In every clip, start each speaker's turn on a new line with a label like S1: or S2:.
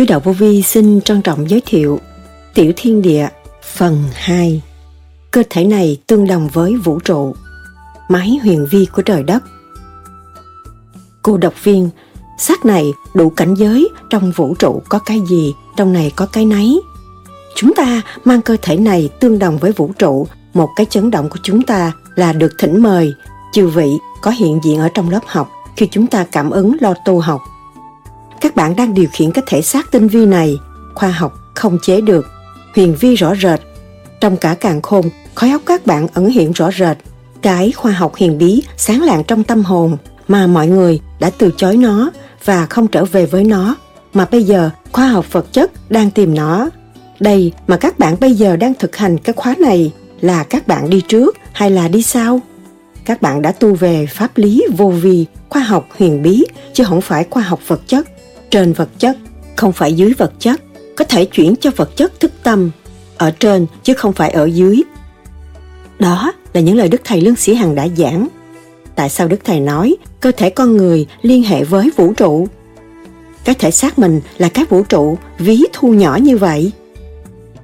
S1: Sứ đạo vô vi xin trân trọng giới thiệu Tiểu Thiên Địa phần 2 Cơ thể này tương đồng với vũ trụ Máy huyền vi của trời đất. Cô độc viên, Xác này đủ cảnh giới Trong vũ trụ có cái gì, Trong này có cái nấy. Chúng ta mang cơ thể này tương đồng với vũ trụ, Một cái chấn động của chúng ta là được thỉnh mời, Chư vị có hiện diện ở trong lớp học Khi chúng ta cảm ứng lo tu học các bạn đang điều khiển cái thể xác tinh vi này. Khoa học không chế được. Huyền vi rõ rệt. Trong cả càng khôn, khói óc các bạn ẩn hiện rõ rệt. Cái khoa học huyền bí sáng lạng trong tâm hồn mà mọi người đã từ chối nó và không trở về với nó. Mà bây giờ, khoa học vật chất đang tìm nó. Đây mà các bạn bây giờ đang thực hành cái khóa này là các bạn đi trước hay là đi sau? Các bạn đã tu về pháp lý vô vi, khoa học huyền bí, chứ không phải khoa học vật chất trên vật chất, không phải dưới vật chất, có thể chuyển cho vật chất thức tâm, ở trên chứ không phải ở dưới. Đó là những lời Đức Thầy Lương Sĩ Hằng đã giảng. Tại sao Đức Thầy nói cơ thể con người liên hệ với vũ trụ? Cái thể xác mình là cái vũ trụ ví thu nhỏ như vậy.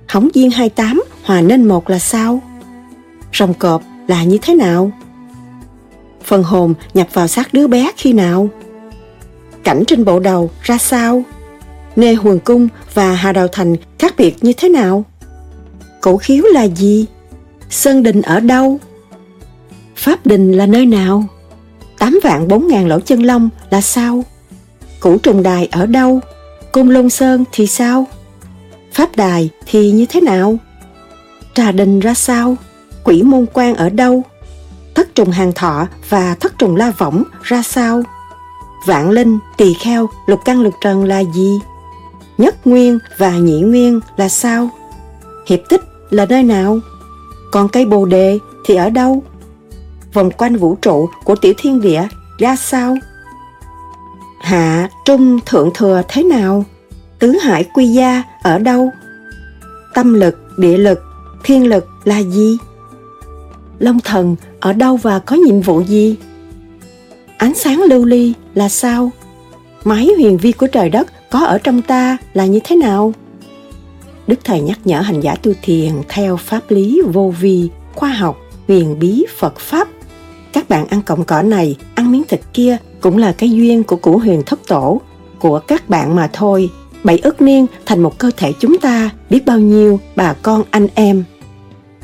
S1: Hóng viên 28 hòa nên một là sao? Rồng cọp là như thế nào? Phần hồn nhập vào xác đứa bé khi nào? Cảnh trên bộ đầu ra sao? Nê Huần Cung và Hà Đào Thành khác biệt như thế nào? Cổ khiếu là gì? Sơn Đình ở đâu? Pháp Đình là nơi nào? Tám vạn bốn ngàn lỗ chân lông là sao? Củ trùng đài ở đâu? cung Lôn Sơn thì sao? Pháp đài thì như thế nào? Trà đình ra sao? Quỷ môn quan ở đâu? Thất trùng hàng thọ và thất trùng la võng ra sao? Vạn linh, tỳ kheo, lục căn lục trần là gì? Nhất nguyên và nhị nguyên là sao? Hiệp tích là nơi nào? Còn cây bồ đề thì ở đâu? Vòng quanh vũ trụ của tiểu thiên địa ra sao? Hạ, trung, thượng thừa thế nào? Tứ hải quy gia ở đâu? Tâm lực, địa lực, thiên lực là gì? Long thần ở đâu và có nhiệm vụ gì? Ánh sáng lưu ly là sao? Máy huyền vi của trời đất có ở trong ta là như thế nào? Đức Thầy nhắc nhở hành giả tu thiền theo pháp lý vô vi, khoa học, huyền bí Phật Pháp. Các bạn ăn cọng cỏ này, ăn miếng thịt kia cũng là cái duyên của củ huyền thất tổ, của các bạn mà thôi. Bảy ức niên thành một cơ thể chúng ta, biết bao nhiêu bà con anh em.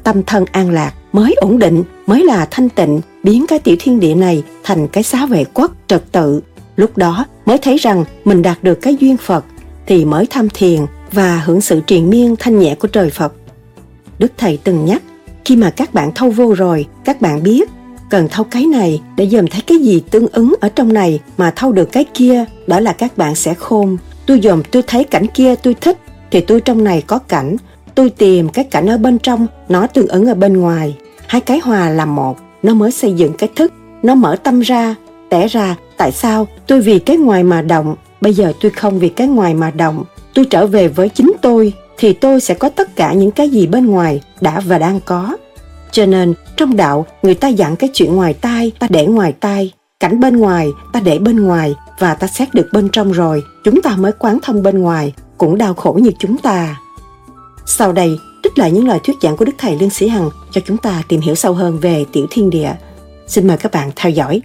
S1: Tâm thân an lạc mới ổn định, mới là thanh tịnh, biến cái tiểu thiên địa này thành cái xá vệ quốc trật tự. Lúc đó mới thấy rằng mình đạt được cái duyên Phật thì mới tham thiền và hưởng sự triền miên thanh nhẹ của trời Phật. Đức Thầy từng nhắc, khi mà các bạn thâu vô rồi, các bạn biết cần thâu cái này để dòm thấy cái gì tương ứng ở trong này mà thâu được cái kia, đó là các bạn sẽ khôn. Tôi dòm tôi thấy cảnh kia tôi thích, thì tôi trong này có cảnh, tôi tìm cái cảnh ở bên trong, nó tương ứng ở bên ngoài. Hai cái hòa làm một, nó mới xây dựng cái thức, nó mở tâm ra, tẻ ra. Tại sao? Tôi vì cái ngoài mà động, bây giờ tôi không vì cái ngoài mà động, tôi trở về với chính tôi, thì tôi sẽ có tất cả những cái gì bên ngoài đã và đang có. Cho nên, trong đạo, người ta dặn cái chuyện ngoài tai, ta để ngoài tai, cảnh bên ngoài, ta để bên ngoài, và ta xét được bên trong rồi, chúng ta mới quán thông bên ngoài, cũng đau khổ như chúng ta. Sau đây, trích lại những lời thuyết giảng của Đức Thầy Lương Sĩ Hằng cho chúng ta tìm hiểu sâu hơn về tiểu thiên địa. Xin mời các bạn theo dõi.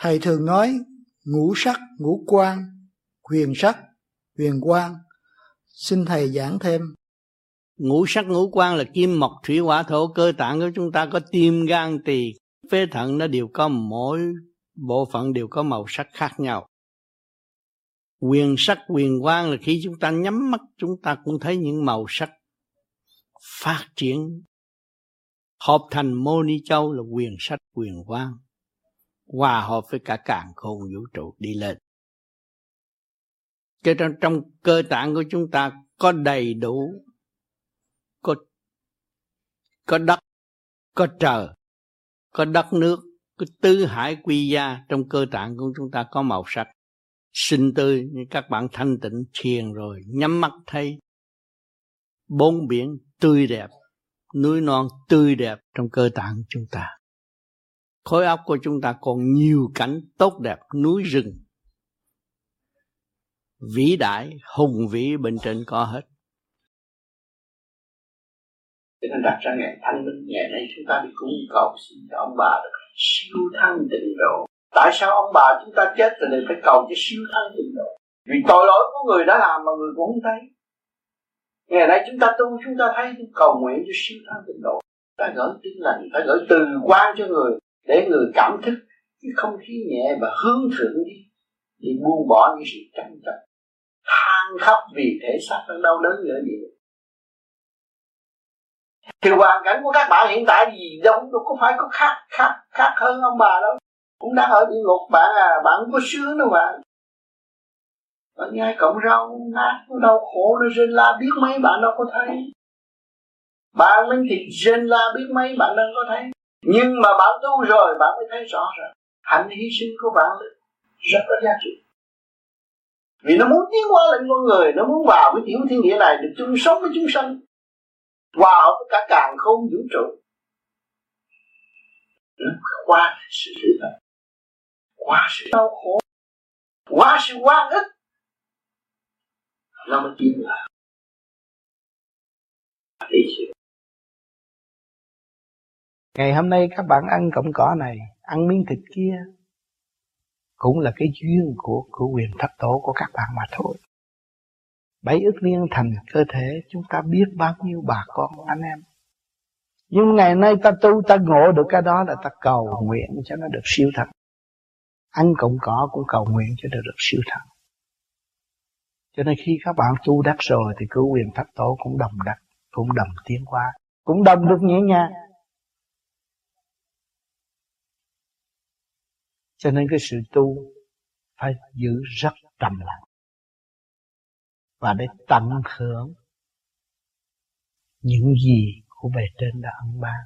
S2: Thầy thường nói ngũ sắc, ngũ quan, huyền sắc, huyền quan Xin thầy giảng thêm.
S3: Ngũ sắc ngũ quan là kim mộc thủy hỏa thổ cơ tạng của chúng ta có tim gan tỳ phế thận nó đều có mỗi bộ phận đều có màu sắc khác nhau. Quyền sắc quyền quang là khi chúng ta nhắm mắt chúng ta cũng thấy những màu sắc phát triển hợp thành mô ni châu là quyền sắc quyền quang hòa hợp với cả càng khôn vũ trụ đi lên. Cho trong trong cơ tạng của chúng ta có đầy đủ, có có đất, có trời, có đất nước
S2: cái tứ hải quy gia. Trong cơ tạng của chúng ta có màu sắc xinh tươi như các bạn thanh tịnh thiền rồi, nhắm mắt thấy. Bốn biển tươi đẹp, núi non tươi đẹp trong cơ tạng chúng ta khối óc của chúng ta còn nhiều cảnh tốt đẹp, núi rừng. Vĩ đại, hùng vĩ bên trên có hết.
S3: Cho nên đặt ra ngày thanh minh ngày nay chúng ta đi cúng cầu xin cho ông bà được siêu thăng tịnh độ. Tại sao ông bà chúng ta chết rồi phải cầu cho siêu thăng tịnh độ? Vì tội lỗi của người đã làm mà người cũng không thấy. Ngày nay chúng ta tu, chúng ta thấy cầu nguyện cho siêu thăng tịnh độ. Ta gửi tin lành, phải gửi từ quan cho người để người cảm thức cái không khí nhẹ và hướng thượng đi, thì buông bỏ những sự tranh chấp. Than khóc vì thể xác đang đau đớn nữa gì thì hoàn cảnh của các bạn hiện tại gì đâu đâu, có phải có khác khác khác hơn ông bà đâu? Cũng đang ở địa ngục, bạn à bạn không có sướng đâu bạn bạn nghe cọng rau, nát, nó đau khổ, nó rên la, biết mấy bạn đâu có thấy. Bạn mình thì rên la, biết mấy bạn đâu có thấy nhưng mà bạn tu rồi, bạn mới thấy rõ rằng hạnh hy sinh của bạn rất có giá trị. Vì nó muốn tiến qua lên con người, nó muốn vào cái tiểu thiên địa này, được chung sống với chúng sanh, hòa hợp với cả càng không vũ trụ. Qua sự sự qua sự đau khổ, qua sự quan ức, nó mới tiến vào thì sự
S4: ngày hôm nay các bạn ăn cọng cỏ này, ăn miếng thịt kia cũng là cái duyên của của quyền thấp tổ của các bạn mà thôi. Bảy ức niên thành cơ thể, chúng ta biết bao nhiêu bà con, anh em. Nhưng ngày nay ta tu, ta ngộ được cái đó là ta cầu nguyện cho nó được siêu thật. Ăn cọng cỏ cũng cầu nguyện cho nó được siêu thật. Cho nên khi các bạn tu đắc rồi thì cứu quyền thất tổ cũng đồng đắc, cũng đồng tiến qua cũng đồng được nhẹ nhàng. Cho nên cái sự tu phải giữ rất trầm lặng và để tận hưởng những gì của bề trên đã ân ban.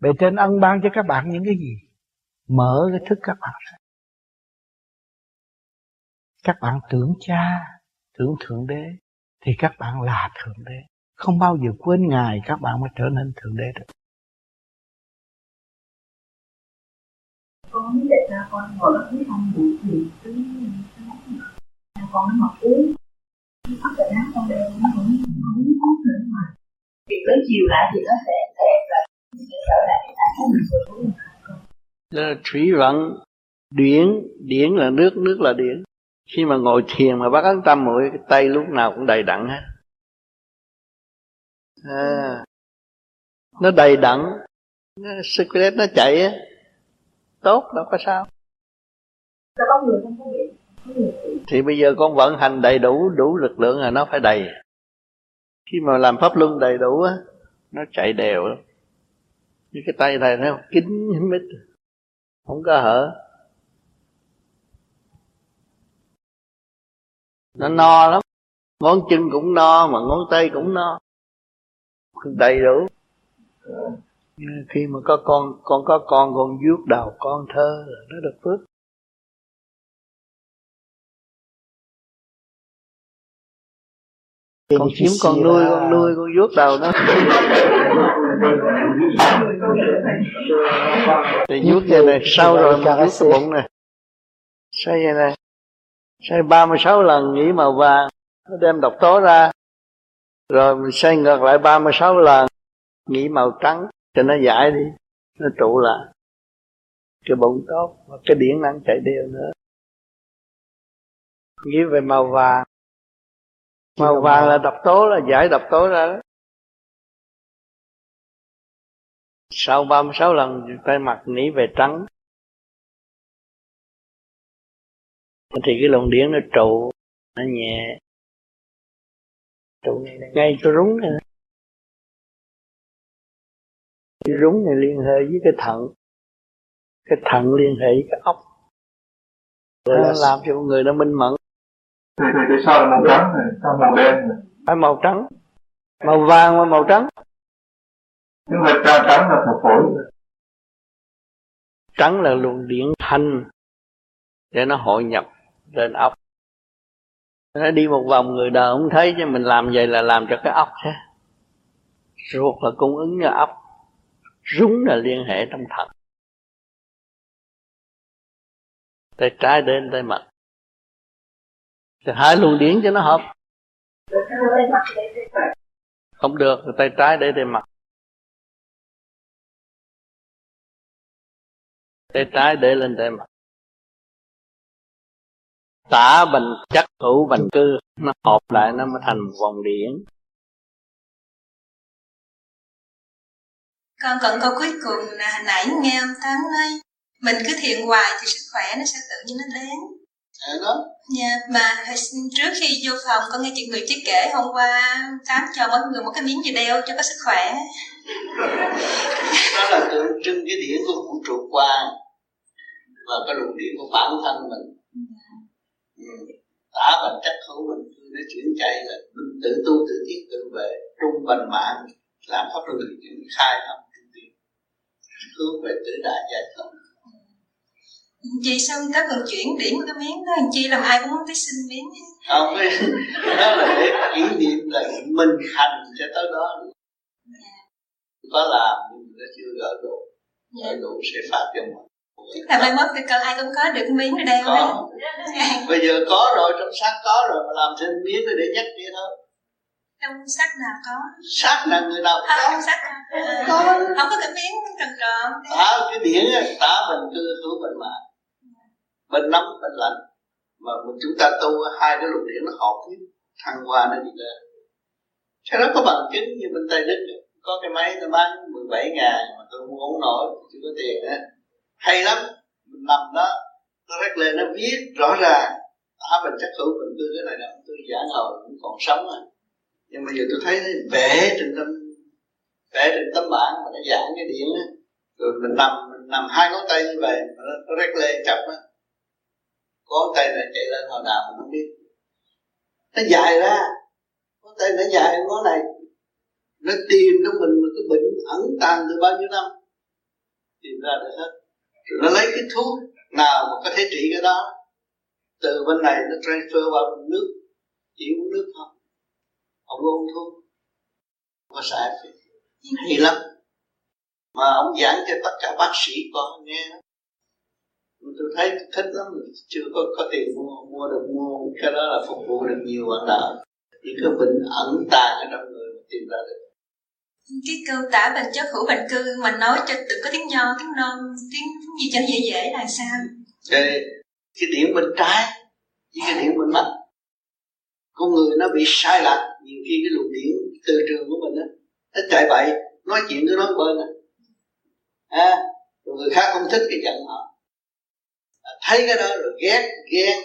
S4: Bề trên ân ban cho các bạn những cái gì? Mở cái thức các bạn ra. Các bạn tưởng cha, tưởng Thượng Đế, thì các bạn là Thượng Đế. Không bao giờ quên Ngài các bạn mới trở nên Thượng Đế được.
S5: Con ngồi đó thấy ông buổi gì cứ con nó mặc uống bắt cái áo con đeo nó cũng không có nữa mà. Việc tới chiều lại thì nó sẽ đẹp rồi trở lại cái áo của mình. Rồi
S2: đó là thủy vận điển điển là nước nước là điển. Khi mà ngồi thiền mà bác ấn tâm mọi cái tay lúc nào cũng đầy đặn hết. À, nó đầy đặn nó, nó chạy á. Tốt đâu có sao
S5: có người không có bị
S2: thì bây giờ con vận hành đầy đủ đủ lực lượng là nó phải đầy. Khi mà làm pháp luân đầy đủ á, nó chạy đều. Lắm như cái tay này nó kín mít. Không có hở. Nó no lắm. Ngón chân cũng no, mà ngón tay cũng no. Đầy đủ. Khi mà có con con có con con vuốt đầu, con thơ, nó được phước. Con chiếm con nuôi con nuôi con vuốt đầu nó. Thì vuốt vậy này sau rồi mình vuốt cái bụng này xoay vậy này xoay 36 lần nghĩ màu vàng nó đem độc tố ra. Rồi mình xoay ngược lại 36 lần nghĩ màu trắng cho nó giải đi nó trụ lại. Cái bụng tốt và cái điển năng chạy đều nữa. Nghĩ về màu vàng màu vàng là độc tố là giải độc tố ra đó. Sau 36 lần tay mặt nghĩ về trắng. Thì cái luồng điển nó trụ nó nhẹ. Trụ ngay cho rúng này. Cái rúng này liên hệ với cái thận. Cái thận liên hệ với cái ốc. Nó làm cho con người nó minh mẫn
S6: thì thì tại sao là màu trắng này sao màu đen này.
S2: Phải màu trắng. Màu vàng và màu trắng.
S6: Nhưng mà trắng trắng là thuộc phổi.
S5: Trắng là luồng điện thanh để nó hội nhập lên ốc nó đi một vòng người đời không thấy chứ mình làm vậy là làm cho cái ốc thế. Ruột là cung ứng cho ốc rúng là liên hệ trong thận. Tay trái đến tay mặt thì hai luồng điển cho nó hợp. Không được tay trái để để mặt. Tay trái để lên tay mặt. Tả bành chất hữu bành cư, nó hợp lại nó mới thành một vòng điển
S7: con còn câu cuối cùng là hồi nãy nghe ông tám nói mình cứ thiện hoài thì sức khỏe nó sẽ tự nhiên nó đến
S2: đó
S7: Dạ, mà trước khi vô phòng con nghe chị người chị kể hôm qua tám cho mọi người một cái miếng gì đeo cho có sức khỏe.
S2: Đó là tượng trưng cái điển của vũ trụ quang và cái luồng điển của bản thân mình. Ừ. tả bằng chất hữu mình nó chuyển chạy là mình tự tu tự tiến tự về trung bình mạng làm pháp luân chuyển khai thông hướng về tự đại giải thoát
S7: Chị sao người ta còn chuyển điểm cái miếng đó Chi làm ai cũng muốn tới xin miếng.
S2: Không Đó là để kỷ niệm là mình hành sẽ tới đó. Có làm nhưng nó chưa gỡ đủ. Gỡ dạ. đủ sẽ phát cho mình
S7: là mai mốt cái cần ai cũng có được miếng ở đây
S2: có. bây giờ có rồi trong sách có rồi mà làm thêm miếng để nhắc vậy thôi.
S7: Trong sách nào có?
S2: Sách là người nào
S7: có trong sách à, có. Không có cái miếng tròn tròn
S2: tả cái điển tả mình cư hữu mình mà bên nóng bên lạnh. Mà mình chúng ta tu hai cái luồng điển nó hợp với thăng hoa nó đi lên. Cái đó có bằng chứng như bên tây đức có cái máy tôi bán 17 ngàn mà tôi mua không nổi chưa có tiền á hay lắm. Mình nằm đó nó rắc lên nó viết rõ ràng. Tả mình chắc hữu mình tôi cái này là tôi giảng hồi cũng còn sống à. Nhưng bây giờ tôi thấy vẽ trên tâm vẽ trên tấm bảng mà nó giảng cái điện á. Rồi mình nằm mình nằm hai ngón tay như vậy mà nó, nó lên chập á có tay này chạy lên hồi nào mình không biết. Nó dài ra. Có tay nó dài ngón này. Nó tìm trong mình một cái bệnh ẩn tàng từ bao nhiêu năm. Tìm ra được hết. Rồi nó lấy cái thuốc nào mà có thể trị cái đó. Từ bên này nó transfer vào bên nước. Chỉ uống nước không ông uống thuốc. Không có sai hay lắm. Mà ông giảng cho tất cả bác sĩ con nghe tôi thấy thích lắm. Chưa có có tiền mua mua được mua cái đó là phục vụ được nhiều bạn đạo. Những cái bệnh ẩn tàng ở trong người tìm ra được.
S7: Cái câu tả bệnh chất hữu bệnh cư mà nói cho tự có tiếng nho tiếng non tiếng gì cho dễ dễ là sao?
S2: Cái cái điểm bên trái với cái điểm bên mắt. Con người nó bị sai lạc. Nhiều khi cái luồng điện từ trường của mình á nó chạy bậy nói chuyện cứ nói bên à. à người khác không thích cái giận họ thấy cái đó rồi ghét ghen.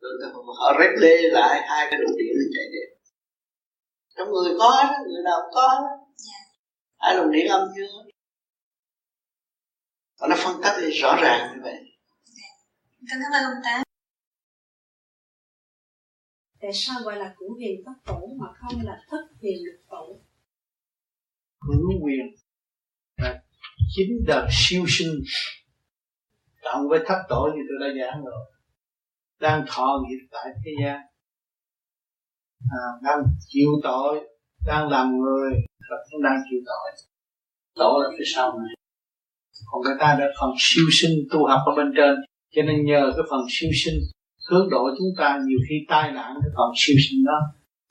S2: Rồi họ rét lê lại hai cái luồng điện nó chạy đi trong người có đó người nào cũng có đó yeah. hai luồng điện âm dương và nó phân tách rõ ràng như vậy.
S7: Cảm ơn ông Tám.
S8: Tại sao gọi là cửu huyền thất tổ mà không là thất huyền lục tổ?
S3: Cửu huyền là chính đời siêu sinh cộng với thất tổ như tôi đã giảng rồi. Đang thọ nghiệp tại thế gian. À, đang chịu tội đang làm người và cũng đang chịu tội. Tổ là phía sau này. Còn người ta đã phần siêu sinh tu học ở bên trên cho nên nhờ cái phần siêu sinh hướng độ chúng ta nhiều khi tai nạn cái phần siêu sinh đó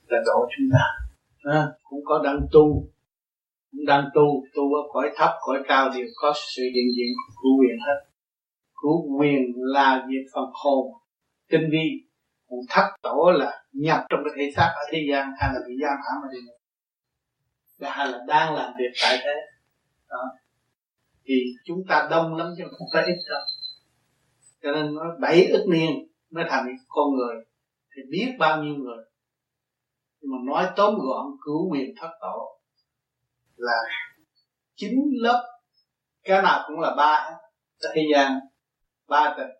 S3: là độ chúng ta. À, cũng có đang tu cũng đang tu tu ở cõi thấp cõi cao đều có sự hiện diện của quyền hết của quyền là việc phần hồn. Tinh vi còn thất tổ là nhập trong cái thể xác ở thế gian, hay là bị giam hãm ở đây là hay là đang làm việc tại thế. Đó. Thì chúng ta đông lắm chứ không phải ít đâu. Cho nên nó bảy ức niên mới thành con người, thì biết bao nhiêu người. Nhưng mà nói tóm gọn, cứu quyền thất tổ là chín lớp, cái nào cũng là ba hết. Thế gian ba tầng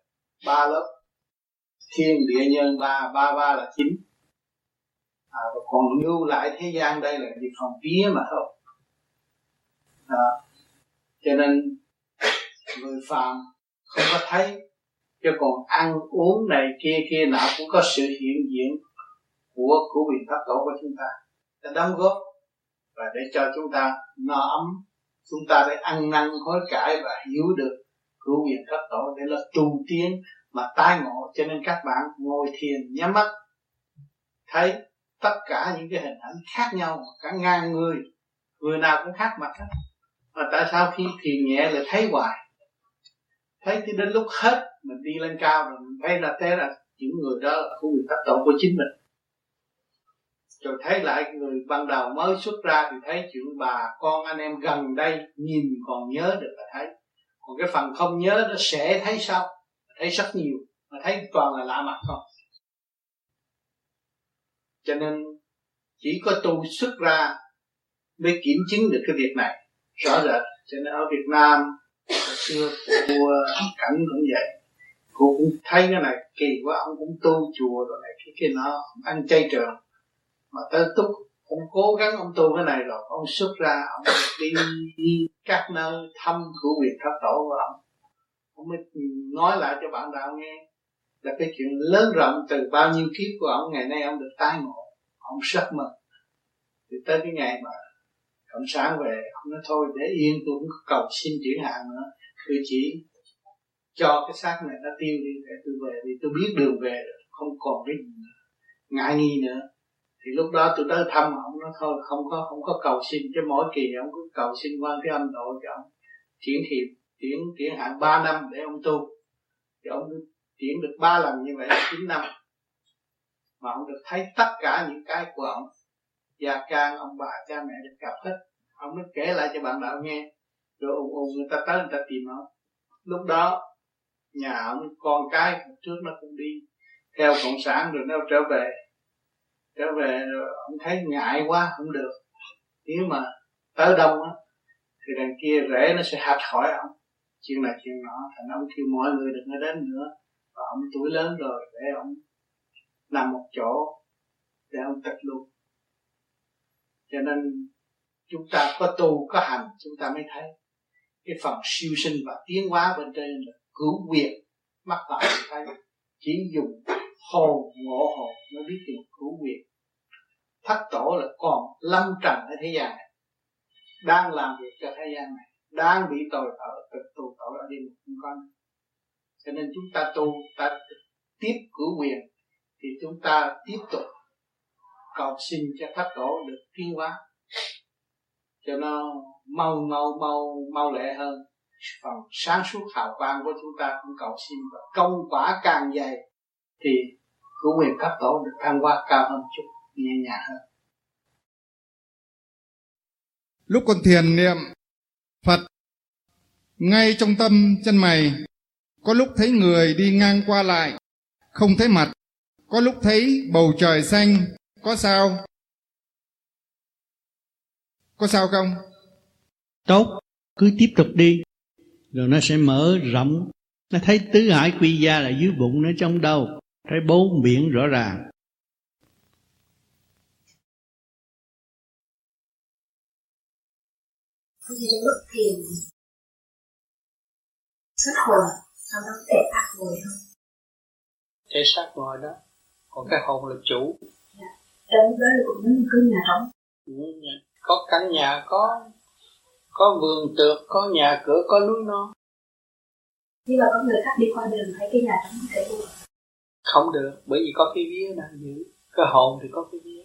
S3: ba lớp. Thiên địa nhân ba ba ba là chín à, và còn lưu lại thế gian đây là chỉ phòng vía mà thôi à, cho nên
S4: người phàm không có thấy chứ còn ăn uống này kia kia nào cũng có sự hiện diện của của quyền pháp tổ của chúng ta. Để đóng góp và để cho chúng ta no ấm chúng ta để ăn năn hối cải và hiểu được của quyền thất tổ để là tu tiến mà tai ngộ. Cho nên các bạn ngồi thiền, nhắm mắt, thấy tất cả những cái hình ảnh khác nhau, cả ngàn người người nào cũng khác mặt hết. Mà tại sao khi thiền nhẹ lại thấy hoài? Thấy thì đến lúc hết, mình đi lên cao rồi, mình thấy là thế là những người đó là của quyền tác tổ của chính mình. Rồi thấy lại người ban đầu mới xuất ra thì thấy chuyện bà con anh em gần đây nhìn còn nhớ được là thấy còn cái phần không nhớ nó sẽ thấy sao, thấy rất nhiều mà thấy toàn là lạ mặt không? Cho nên chỉ có tu xuất ra mới kiểm chứng được cái việc này rõ rệt. Cho nên ở Việt Nam hồi xưa vua cảnh cũng vậy. Cô cũng thấy cái này kỳ quá ông cũng tu chùa rồi này cái kia nó ăn chay trường. Mà tới túc ông cố gắng ông tu cái này rồi ông xuất ra ông đi, đi các nơi thăm của quyền thất tổ của ông. Ông mới nói lại cho bạn đạo nghe là cái chuyện lớn rộng từ bao nhiêu kiếp của ông ngày nay ông được tái ngộ ông rất mừng. Thì tới cái ngày mà cộng sản về ông nói thôi để yên tôi cũng cầu xin chuyển hạn nữa. Tôi chỉ cho cái xác này nó tiêu đi để tôi về vì tôi biết đường về rồi không còn cái gì nữa ngại nghi nữa thì lúc đó tôi tới thăm ông, nó thôi, không có không có cầu xin, chứ mỗi kỳ ông cứ cầu xin quan cái âm độ cho ông chuyển thiệp chuyển chuyển hạn 3 năm để ông tu. Thì ông chuyển được ba lần như vậy là 9 năm. Mà ông được thấy tất cả những cái của ông, gia can ông bà, cha mẹ được gặp hết. Ông mới kể lại cho bạn đạo nghe. Rồi ông ông người ta tới, người ta tìm ông. Lúc đó, nhà ông con cái trước nó cũng đi theo cộng sản rồi nó trở về trở về rồi, ông thấy ngại quá, không được. Nếu mà tới đông á, thì đằng kia rễ nó sẽ hạt khỏi ông. Chuyện này, chuyện nọ, thành ông kêu mọi người đừng có đến nữa. Và ông tuổi lớn rồi, để ông nằm một chỗ, để ông tịch luôn. Cho nên, chúng ta có tu, có hành, chúng ta mới thấy cái phần siêu sinh và tiến hóa bên trên là cứu quyền mắc vào thì thấy. Chỉ dùng hồn ngộ hồn mới biết được cứu quyền thất tổ là còn lâm trần ở thế gian này, đang làm việc cho thế gian này, đang bị tội ở từ tù tội ở đi một không cho nên chúng ta tu, ta tiếp cứu quyền thì chúng ta tiếp tục cầu xin cho thất tổ được tiến hóa. Cho nó mau mau mau mau lẹ hơn. Phần sáng suốt hào quang của chúng ta cũng cầu xin và công quả càng dày thì của quyền cấp tổ được thăng hoa cao hơn chút nhẹ nhàng hơn.
S9: Lúc còn thiền niệm Phật ngay trong tâm chân mày có lúc thấy người đi ngang qua lại không thấy mặt có lúc thấy bầu trời xanh có sao? Có sao không?
S2: Tốt cứ tiếp tục đi. Rồi nó sẽ mở rộng. Nó thấy tứ hải quy gia là dưới bụng nó trong đâu thấy bốn biển rõ ràng
S5: Thế thì lúc thiền xuất hồn sau đó thể xác ngồi không?
S2: Thể xác ngồi đó Còn cái hồn là chủ
S5: dạ. Trong đó là cũng cứ nhà trống
S2: Có căn nhà có có vườn tược có nhà cửa có núi non
S5: nhưng mà có người khác đi qua đường thấy cái nhà trống có thể mua
S2: không được, bởi vì có cái vía đang giữ. Cái hồn thì có cái vía.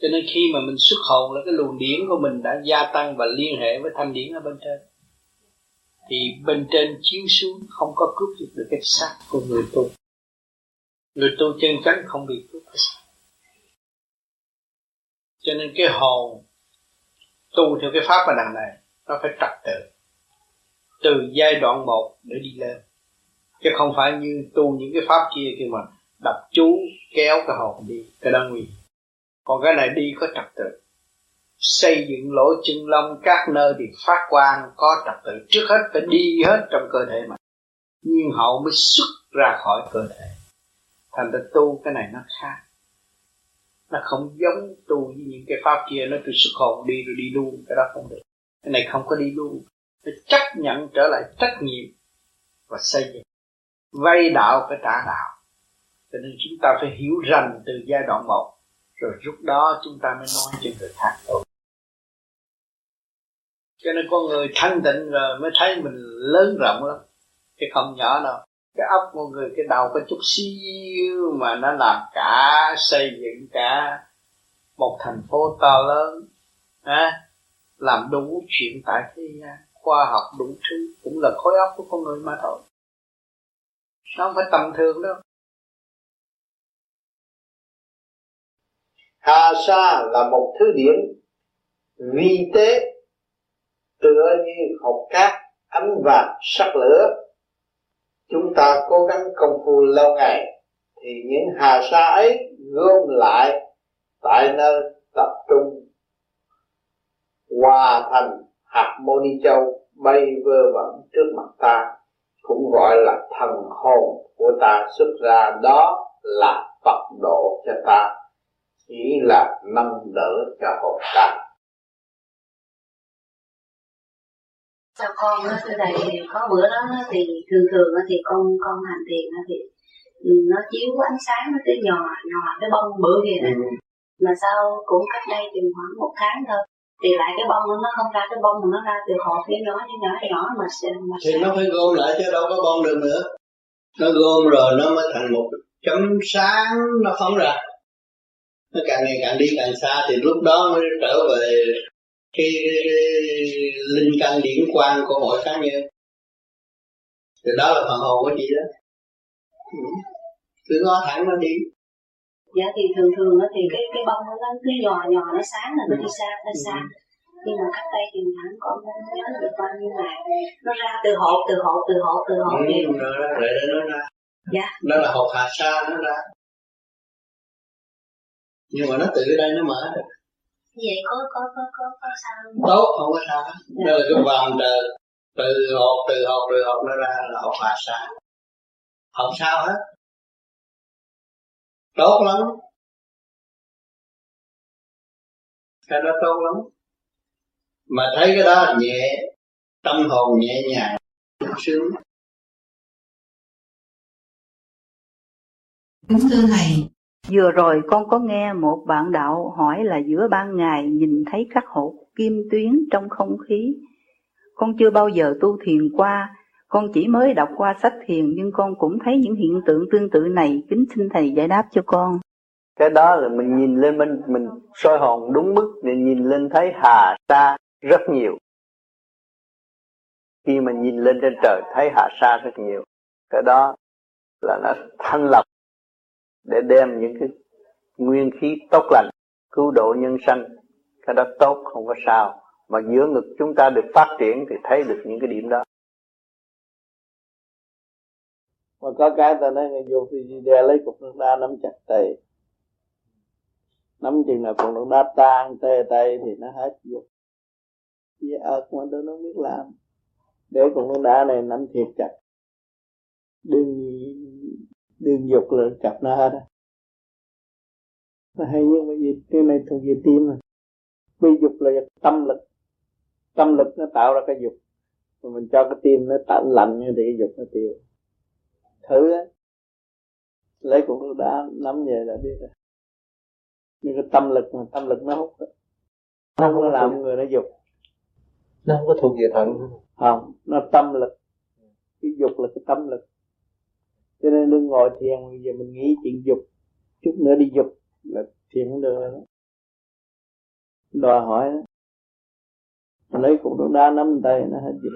S2: Cho nên khi mà mình xuất hồn là cái luồng điển của mình đã gia tăng và liên hệ với thanh điển ở bên trên. Thì bên trên chiếu xuống, không có cướp được được cái xác của người tu. Người tu chân chánh không bị cướp cái xác. Cho nên cái hồn tu theo cái pháp và đằng này, nó phải trật tự. Từ giai đoạn một để đi lên chứ không phải như tu những cái pháp kia kia mà đập chú, kéo cái hồn đi, cái đó nguy. Còn cái này đi có trật tự. Xây dựng lỗ chân lông các nơi thì phát quang có trật tự. Trước hết phải đi hết trong cơ thể mà. Nhiên hậu mới xuất ra khỏi cơ thể. Thành ra tu cái này nó khác. Nó không giống tu với những cái pháp kia. Nó cứ xuất hồn đi rồi đi luôn. Cái đó không được. Cái này không có đi luôn. Phải chấp nhận trở lại trách nhiệm và xây dựng vay đạo phải trả đạo. Cho nên chúng ta phải hiểu rành từ giai đoạn một rồi lúc đó chúng ta mới nói cho người khác thôi. Cho nên con người thanh tịnh rồi mới thấy mình lớn rộng lắm. Chứ không nhỏ đâu. Cái óc của người cái đầu có chút xíu mà nó làm cả xây dựng cả một thành phố to lớn à, làm đủ chuyện tại thế gian khoa học đủ thứ cũng là khối óc của con người mà thôi nó không phải tầm thường đâu.
S3: Hà sa là một thứ điểm vi tế, tựa như hột cát, ánh vàng sắc lửa. Chúng ta cố gắng công phu lâu ngày, thì những hà sa ấy gom lại tại nơi tập trung, hòa thành hạt moni châu bay vơ vẩn trước mặt ta cũng gọi là thần hồn của ta xuất ra đó là Phật độ cho ta chỉ là nâng đỡ cho hồn ta.
S10: Cho con á thưa thầy có bữa đó thì thường thường thì con con hành thiền thì nó chiếu ánh sáng nó tới nhỏ nhỏ cái bông bự kìa ừ. mà sao cũng cách đây chừng khoảng một tháng thôi thì lại cái bông nó không ra cái bông mà nó ra từ hộp cái nhỏ nhỏ nhỏ mà, mà
S2: thì nó phải gom lại chứ đâu có bông được nữa. Nó gom rồi nó mới thành một chấm sáng nó phóng ra. Nó càng ngày càng đi càng xa thì lúc đó mới trở về cái, linh căn điển quan của mỗi cá nhân thì đó là phần hồn của chị đó. Cứ ngó thẳng nó đi
S10: dạ thì thường thường thì cái cái bông nó cứ nhỏ nhỏ nó sáng là nó đi xa nó xa. Nhưng mà cách đây thì hẳn con không nhớ được bao nhiêu ngày nó ra từ hộp từ hộp từ hộp từ hộp. Ừ,
S2: đều rồi đó để nó ra.
S10: Dạ.
S2: Đó là hộp hà sa nó ra. Nhưng mà nó tự đây nó mở được.
S10: Vậy có có có có có sao
S2: tốt không có sao hết. Dạ. đó là cái vòng từ từ hộp từ hộp từ hộp nó ra là hộp hà sa. Không sao hết tốt lắm. Cái đó tốt lắm. Mà thấy cái đó nhẹ tâm hồn nhẹ nhàng sướng.
S11: Thưa thầy
S12: Vừa rồi con có nghe một bạn đạo hỏi là giữa ban ngày nhìn thấy các hột kim tuyến trong không khí. Con chưa bao giờ tu thiền qua, con chỉ mới đọc qua sách thiền nhưng con cũng thấy những hiện tượng tương tự này, kính xin thầy giải đáp cho con.
S13: Cái đó là mình nhìn lên mình mình soi hồn đúng mức để nhìn lên thấy hà sa rất nhiều. Khi mà nhìn lên trên trời thấy hà sa rất nhiều. Cái đó là nó thanh lọc để đem những cái nguyên khí tốt lành cứu độ nhân sanh cái đó tốt không có sao mà giữa ngực chúng ta được phát triển thì thấy được những cái điểm đó
S3: mà có cái ta nói người vô phi đe lấy cục nước đá nắm chặt tay. Nắm chừng nào cục nước đá tan tê tay thì nó hết dục. Với ở mà tôi nó biết làm. Để cục nước đá này nắm thiệt chặt. Đừng đừng dục là chặt nó hết là hay nhưng mà gì? Cái này thuộc về tim mà. Vì dục là tâm lực. Tâm lực nó tạo ra cái dục. Mà mình cho cái tim nó tạo lạnh như thì cái dục nó tiêu thử á. Lấy cục nước đá nắm về là biết rồi. Nhưng cái tâm lực mà tâm lực nó hút đó. nó không có làm người nó dục.
S13: Nó không có thuộc về thận
S3: không nó tâm lực. Cái dục là cái tâm lực. Cho nên đừng ngồi thiền bây giờ mình nghĩ chuyện dục. Chút nữa đi dục là thiền không được đó đòi hỏi đó. lấy cục nước đá nắm tay nó hết dục.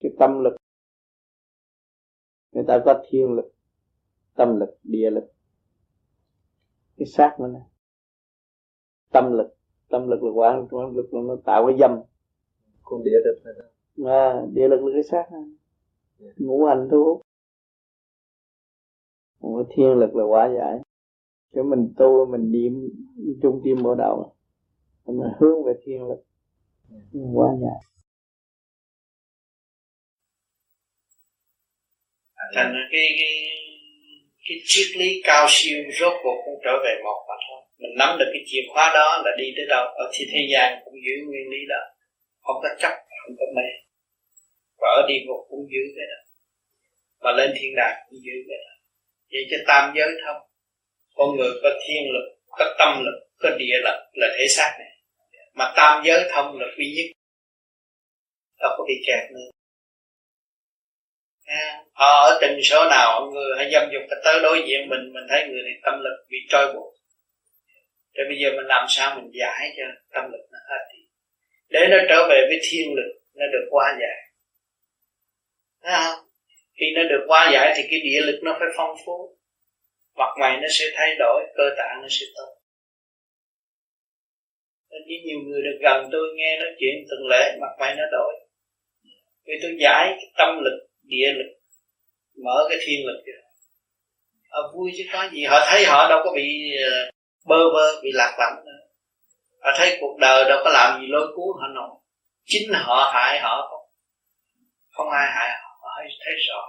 S3: Cái tâm lực người ta có thiên lực tâm lực địa lực. Cái xác nó này tâm lực tâm lực là quan tâm lực là nó tạo cái dâm.
S13: Còn địa lực là
S3: à, địa lực là cái xác này ngũ hành thu hút. Còn cái thiên lực là quá giải. Cho mình tu mình niệm trung tim bộ đầu. Mình hướng về thiên lực. Quá giải
S2: thành cái cái cái triết lý cao siêu rốt cuộc cũng trở về một mà thôi. Mình nắm được cái chìa khóa đó là đi tới đâu ở thế, thế gian cũng giữ nguyên lý đó.
S3: Không có chấp không có mê. Và ở địa ngục cũng giữ cái đó. Mà lên thiên đàng cũng giữ cái đó. Vậy cho tam giới thông. Con người có thiên lực có tâm lực có địa lực là thể xác này. Mà tam giới thông là duy nhất. Đâu có bị kẹt nữa họ ở tình số nào người hay dâm dục tới đối diện mình mình thấy người này tâm lực bị trôi buộc. Thế bây giờ mình làm sao mình giải cho tâm lực nó hết đi? Để nó trở về với thiên lực, nó được qua giải. Thấy không? khi nó được qua giải thì cái địa lực nó phải phong phú. Mặt mày nó sẽ thay đổi, cơ tạng nó sẽ tốt. Nên với nhiều người được gần tôi nghe nói chuyện từng lễ, mặt mày nó đổi. Vì tôi giải cái tâm lực địa lực, mở cái thiên lực kìa. Họ vui chứ có gì. Họ thấy họ đâu có bị ờ, bơ vơ, bị lạc lõng nữa. Họ thấy cuộc đời đâu có làm gì lôi cuốn họ nổi. Chính họ hại họ không? Không ai hại họ. Họ thấy rõ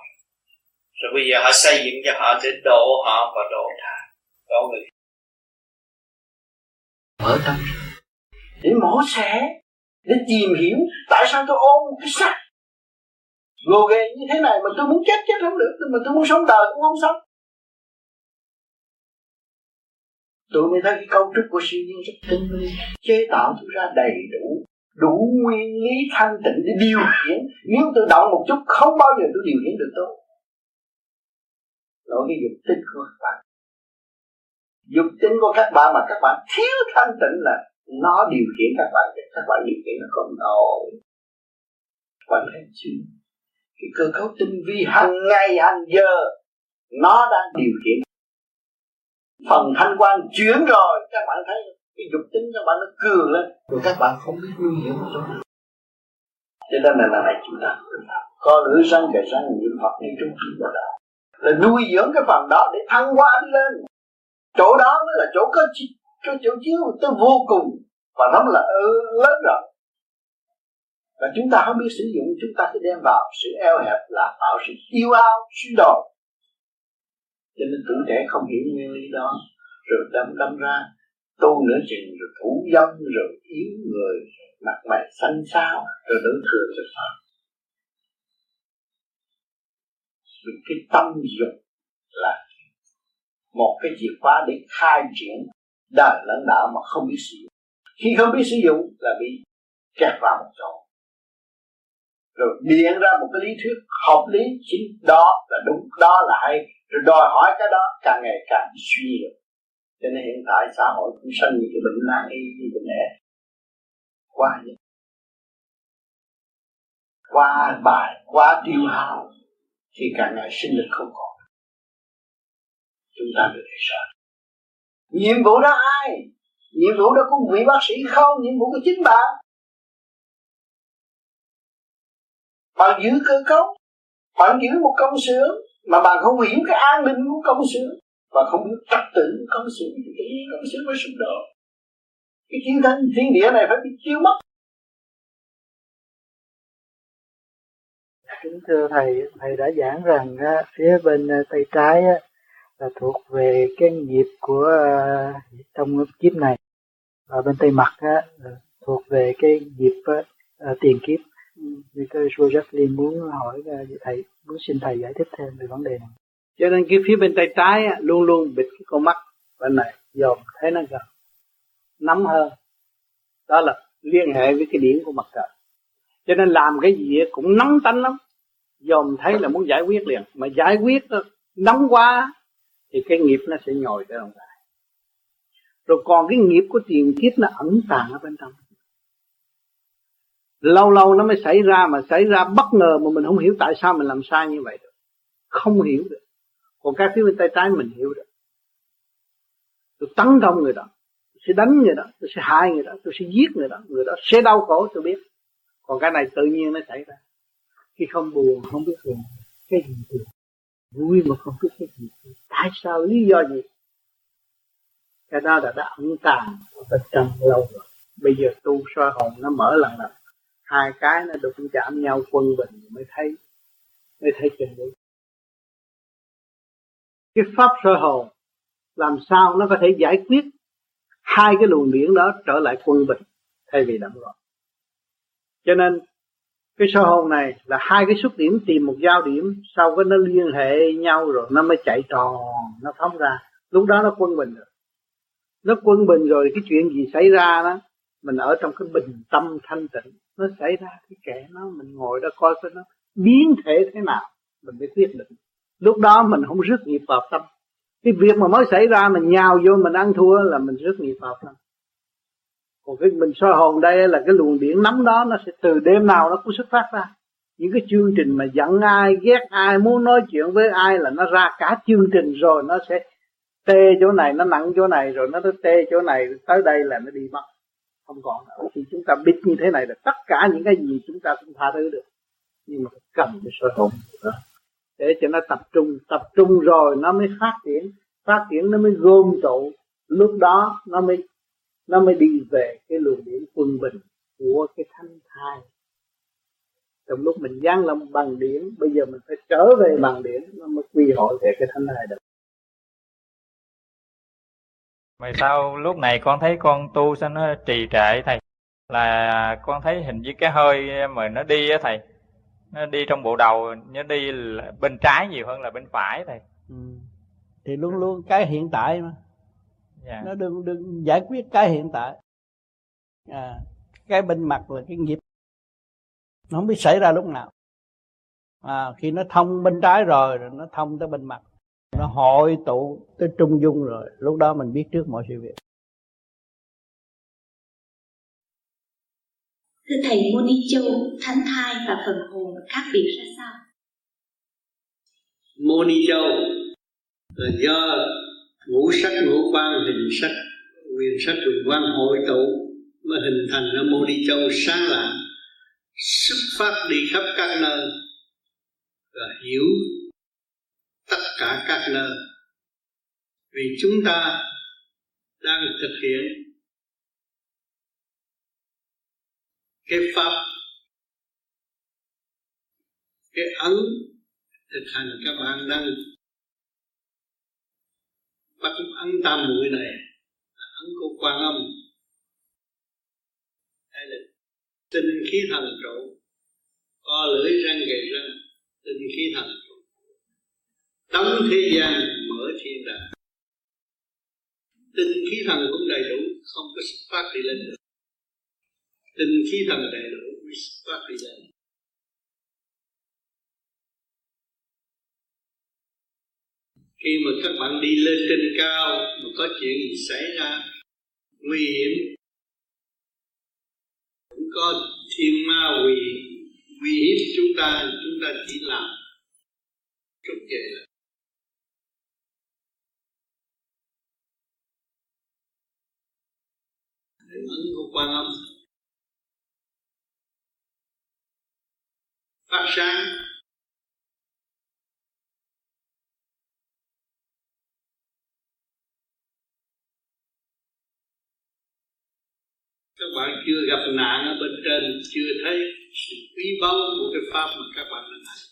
S3: rồi. Bây giờ họ xây dựng cho họ để độ họ và độ tha độ người.
S4: Mở tâm. Để mổ xẻ, để tìm hiểu tại sao tôi ôm cái xác gồ ghề như thế này mà tôi muốn chết chết không được. Mà tôi muốn sống đời cũng không sống. Tôi mới thấy cái câu trúc của siêu nhiên rất tinh vi. Chế tạo tôi ra đầy đủ đủ nguyên lý thanh tịnh để điều khiển. Nếu tôi động một chút, không bao giờ tôi điều khiển được tôi. Lỗi cái dục tính của các bạn. Dục tính của các bạn mà các bạn thiếu thanh tịnh là nó điều khiển các bạn các bạn điều khiển nó không nổi. Bạn thấy chưa? Cái cơ cấu tinh vi hàng ngày hàng giờ nó đang điều khiển. Phần thanh quan chuyển rồi các bạn thấy cái dục tính các bạn nó cường lên. Rồi các bạn không biết nuôi dưỡng nó chỗ nào. Cho nên là này chúng ta có lưỡi răng kề răng niệm phật niệm trung tâm vào đó là nuôi dưỡng cái phần đó để thăng hoa đi lên. Chỗ đó mới là chỗ có chỗ, chỗ chiếu. Tới vô cùng. Và nó là lớn rồi và chúng ta không biết sử dụng, chúng ta sẽ đem vào sự eo hẹp là tạo sự yêu ao suy đồi. Cho nên tuổi trẻ không hiểu nguyên lý đó. Rồi đâm đâm ra, tu nửa chừng, rồi thủ dâm, rồi yếu người, mặt mày xanh xao, rồi đỡ thừa rồi phạm vì cái tâm dục là một cái chìa khóa để khai triển đời lãnh đạo mà không biết sử dụng. Khi không biết sử dụng là bị kẹt vào một chỗ rồi biện ra một cái lý thuyết hợp lý chính. Đó là đúng, đó là hay. Rồi đòi hỏi cái đó càng ngày càng suy được cho nên hiện tại xã hội cũng sanh những cái bệnh nan y như bệnh nẻ qua vậy qua bài, qua tiêu hao thì càng ngày sinh lực không còn. Chúng ta được để sợ nhiệm vụ đó ai? Nhiệm vụ đó của vị bác sĩ không? Nhiệm vụ của chính bạn? Bạn giữ cơ cấu. Bạn giữ một công xưởng mà bạn không hiểu cái an ninh của công xưởng. Và không biết trật tự của công xưởng thì cái công xưởng mới sụp đổ. Cái chiến thắng thiên địa này phải bị tiêu mất.
S14: Kính thưa thầy thầy đã giảng rằng á, phía bên ờ, tay trái á, là thuộc về cái nghiệp của uh, trong kiếp này. Và bên tay mặt á, là thuộc về cái nghiệp uh, ờ, tiền kiếp vì cái cô Jacqueline muốn hỏi thầy muốn xin thầy giải thích thêm về vấn đề này.
S3: Cho nên cái phía bên tay trái á, luôn luôn bịt cái con mắt bên này dòm thấy nó gần nắm hơn. Đó là liên hệ với cái điểm của mặt trời. Cho nên làm cái gì cũng nóng tánh lắm. Dòm thấy là muốn giải quyết liền. Mà giải quyết nóng quá thì cái nghiệp nó sẽ nhồi tới ông tại rồi còn cái nghiệp của tiền kiếp nó ẩn tàng ở bên trong lâu lâu nó mới xảy ra mà xảy ra bất ngờ mà mình không hiểu tại sao mình làm sai như vậy được. Không hiểu được. Còn cái phía bên tay trái mình hiểu được. Tôi tấn công người đó. Tôi sẽ đánh người đó. Tôi sẽ hại người đó. Tôi sẽ giết người đó. Người đó sẽ đau khổ, tôi biết. Còn cái này tự nhiên nó xảy ra. Khi không buồn, không biết buồn. Cái gì buồn vui mà không biết cái gì tại sao, lý do gì? Cái đó là đã ẩn tàng ở bên trong lâu rồi. Bây giờ tu soi hồn nó mở lần lần hai cái nó đụng chạm nhau, quân bình mới thấy mới thấy chân lý cái pháp sơ hồn, làm sao nó có thể giải quyết hai cái luồng điển đó trở lại quân bình thay vì đậm loạn?
S4: Cho nên, cái sơ hồn này là hai cái xuất điểm tìm một giao điểm, sau cái nó liên hệ nhau rồi nó mới chạy tròn, nó phóng ra. Lúc đó nó quân bình rồi. Nó quân bình rồi, cái chuyện gì xảy ra đó, mình ở trong cái bình tâm thanh tịnh nó xảy ra cái kẻ nó, mình ngồi đó coi coi nó biến thể thế nào, mình mới quyết định. Lúc đó mình không rước nghiệp vào tâm. Cái việc mà mới xảy ra, mình nhào vô mình ăn thua là mình rước nghiệp vào tâm. Còn cái mình soi hồn đây là cái luồng điển nắm đó, nó sẽ từ đêm nào nó cũng xuất phát ra. Những cái chương trình mà giận ai, ghét ai, muốn nói chuyện với ai là nó ra cả chương trình rồi nó sẽ tê chỗ này, nó nặng chỗ này, rồi nó tê chỗ này, tới đây là nó đi mất không còn nữa. Thì chúng ta biết như thế này là tất cả những cái gì chúng ta cũng tha thứ được. Nhưng mà phải cái soi hồn để cho nó tập trung tập trung rồi nó mới phát triển. Phát triển nó mới gom tụ lúc đó nó mới nó mới đi về cái luồng điển quân bình của cái thanh thai. Trong lúc mình gian lòng bằng điển, bây giờ mình phải trở về bằng điển, nó mới quy hội về cái thanh thai được.
S15: Vậy sao lúc này con thấy con tu sao nó trì trệ thầy? Là con thấy hình như cái hơi mà nó đi á thầy nó đi trong bộ đầu nó đi bên trái nhiều hơn là bên phải thầy ừ.
S4: thì luôn luôn cái hiện tại mà yeah. Dạ. nó đừng đừng giải quyết cái hiện tại à, cái bên mặt là cái nghiệp nó không biết xảy ra lúc nào à, khi nó thông bên trái rồi rồi nó thông tới bên mặt nó hội tụ tới trung dung rồi lúc đó mình biết trước mọi sự việc
S16: Thưa Thầy Mô Ni Châu, thánh thai và phần hồn khác biệt ra sao?
S2: Mô Ni Châu là do ngũ sắc ngũ quan hình sắc quyền sắc quyền quan hội tụ mới hình thành ra Mô Ni Châu sáng lạng xuất phát đi khắp các nơi và hiểu cả các nơi. Vì chúng ta đang thực hiện cái pháp, cái ấn thực hành các bạn đang bắt ấn tam muội này, ấn của quan âm. Đây là tinh khí thần trụ co lưỡi răng gầy răng, tinh khí thần trụ tâm thế gian mở thiên đàng. Tinh khí thần cũng đầy đủ, không có xuất phát đi lên được. Tinh khí thần đầy đủ, mới phát đi lên. Khi mà các bạn đi lên trên cao, mà có chuyện gì xảy ra, nguy hiểm, cũng có thiên ma quỷ nguy hiểm chúng ta chúng ta chỉ làm trục về là ấn của quan âm. Phát sáng. Các bạn chưa gặp nạn ở bên trên, chưa thấy sự quý báu của cái pháp mà các bạn đang hành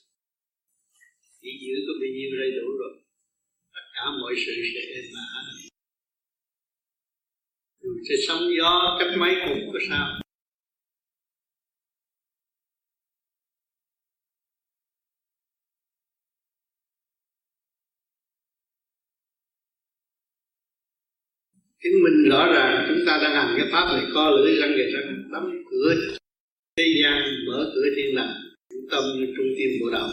S2: chỉ giữ có bao nhiêu đầy đủ rồi tất cả mọi sự sẽ êm ả sẽ sóng gió cách mấy cũng có sao? Chứng minh rõ ràng chúng ta đang hành cái pháp này, co lưỡi răng gạch răng đóng cửa, thế gian, mở cửa thiên đàng trung tâm như trung tâm bộ đạo.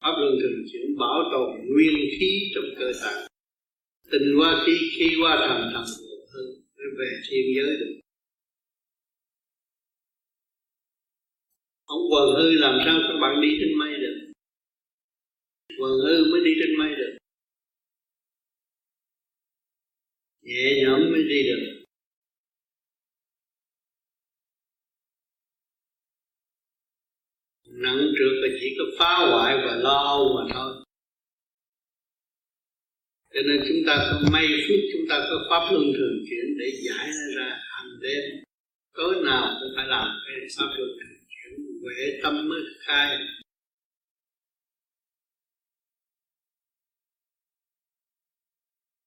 S2: Pháp luân thường chuyển bảo tồn nguyên khí trong cơ tạng tình qua khí khí qua thần thần hơn về thiên giới được. Ông quần hư làm sao các bạn đi trên mây được? Quần hư mới đi trên mây được. Nhẹ nhõm mới đi được. Nặng trượt là chỉ có phá hoại và lo mà thôi cho nên chúng ta có may phút chúng ta có pháp luân thường chuyển để giải nó ra hàng đêm. Tối nào cũng phải làm cái pháp luân thường chuyển, huệ tâm mới khai.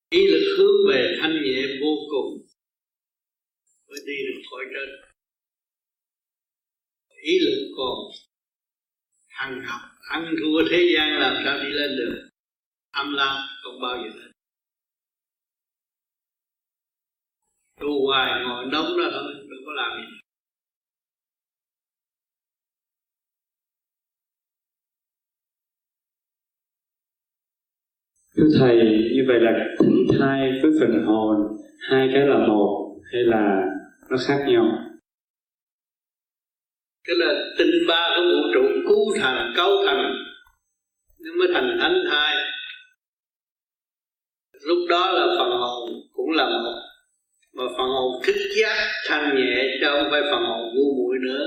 S2: Ý lực hướng về thanh nhẹ vô cùng, mới đi được khỏi trên. Ý lực còn hằng học, ăn thua thế gian làm sao đi lên được? Âm lam không bao giờ lên tu hoài ngồi nóng đó thôi đừng có làm gì.
S17: Thưa Thầy, như vậy là thỉnh thai với phần hồn, hai cái là một hay là nó khác nhau?
S2: Cái là tinh ba của vũ trụ cứu thành, cấu thành nhưng mới thành thánh thai lúc đó là phần hồn cũng là một mà phần hồn thức giác thanh nhẹ chứ không phải phần hồn ngu muội nữa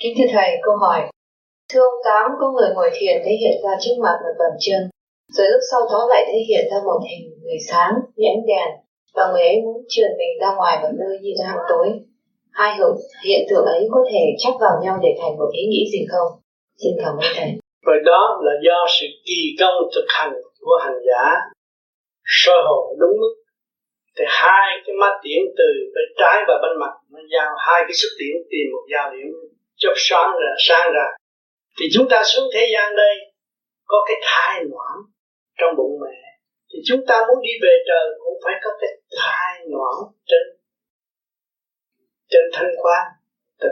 S18: Kính thưa Thầy, câu hỏi. Thưa ông Tám, có người ngồi thiền thể hiện ra trước mặt một bàn chân, rồi lúc sau đó lại thể hiện ra một hình người sáng như ánh đèn, và người ấy muốn truyền mình ra ngoài một nơi như đang tối. Hai hậu hiện tượng ấy có thể chắc vào nhau để thành một ý nghĩ gì không? Xin cảm ơn Thầy.
S2: Và đó là do sự kỳ công thực hành của hành giả soi hồn đúng mức thì hai cái mắt điển từ bên trái và bên mặt nó giao hai cái xuất điển tìm một giao điểm chớp sáng ra sáng ra thì chúng ta xuống thế gian đây, có cái thai noãn trong bụng mẹ thì chúng ta muốn đi về trời cũng phải có cái thai noãn trên trên thanh quan.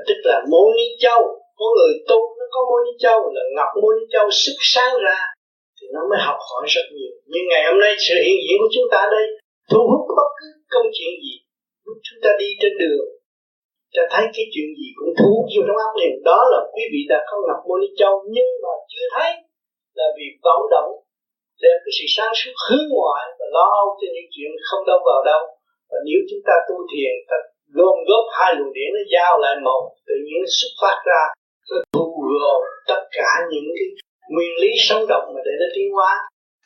S2: Tức là mô ni châu. Có người tu nó có mô ni châu, là ngọc mô ni châu sức sáng ra, thì nó mới học hỏi rất nhiều. Nhưng ngày hôm nay sự hiện diện của chúng ta đây thu hút bất cứ công chuyện gì. Lúc chúng ta đi trên đường ta thấy cái chuyện gì cũng thu hút vô trong óc liền đó là quý vị đã có ngọc mô ni châu nhưng mà chưa thấy, là vì vọng động đem cái sự sáng suốt hướng ngoại và lo âu cho những chuyện không đâu vào đâu. Và nếu chúng ta tu thiền, ta gom góp hai luồng điển nó giao lại một, tự nhiên nó xuất phát ra, nó thu gom tất cả những cái nguyên lý sống động mà để nó tiến hóa.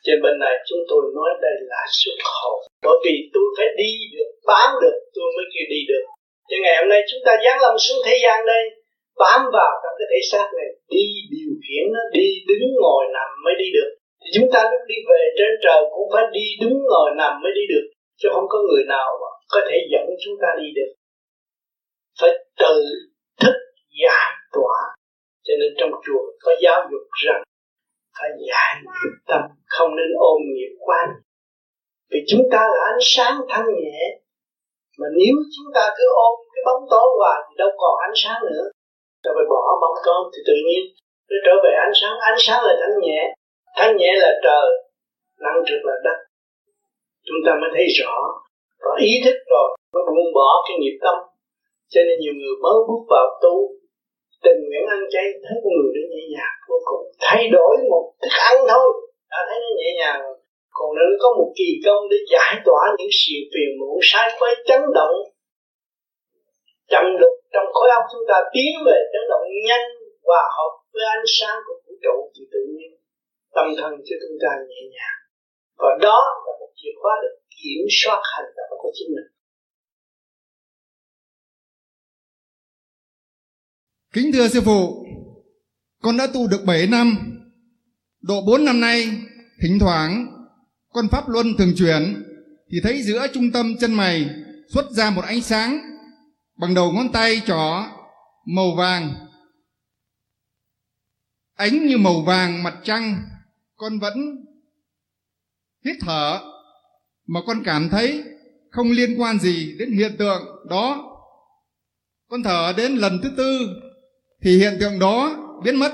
S2: Trên bên này chúng tôi nói đây là xuất hồn bởi vì tôi phải đi được, bám được, tôi mới kêu đi được. Cho ngày hôm nay chúng ta giáng lâm xuống thế gian đây, bám vào trong cái thể xác này, đi điều khiển nó, đi đứng ngồi nằm mới đi được. Thì chúng ta lúc đi về trên trời cũng phải đi đứng ngồi nằm mới đi được, chứ không có người nào mà có thể dẫn chúng ta đi được phải tự thức giải tỏa. Cho nên trong chùa có giáo dục rằng phải giải nghiệp tâm, không nên ôm nghiệp quan vì chúng ta là ánh sáng thanh nhẹ, mà nếu chúng ta cứ ôm cái bóng tối hoài thì đâu còn ánh sáng nữa. Ta phải bỏ bóng tối thì tự nhiên nó trở về ánh sáng. Ánh sáng là thanh nhẹ thanh nhẹ là trời nặng trực là đất. Chúng ta mới thấy rõ, có ý thức rồi mới buông bỏ cái nghiệp tâm cho nên nhiều người mới bước vào tu. Tình nguyện ăn chay, thấy con người nó nhẹ nhàng, vô cùng. Thay đổi một thức ăn thôi. Đã thấy nó nhẹ nhàng. Còn nếu có một kỳ công để giải tỏa những sự phiền muộn, sai quấy chấn động, chậm lực trong khối óc chúng ta tiến về chấn động nhanh và hợp với ánh sáng của vũ trụ, thì tự nhiên tâm thần cho chúng ta nhẹ nhàng. Và đó là một chìa khóa để kiểm soát hành động của chính mình.
S9: Kính thưa sư phụ, con đã tu được 7 năm, độ 4 năm nay, thỉnh thoảng con pháp luân thường chuyển thì thấy giữa trung tâm chân mày xuất ra một ánh sáng bằng đầu ngón tay trỏ màu vàng. Ánh như màu vàng mặt trăng, con vẫn hít thở mà con cảm thấy không liên quan gì đến hiện tượng đó. Con thở đến lần thứ tư thì hiện tượng đó biến mất.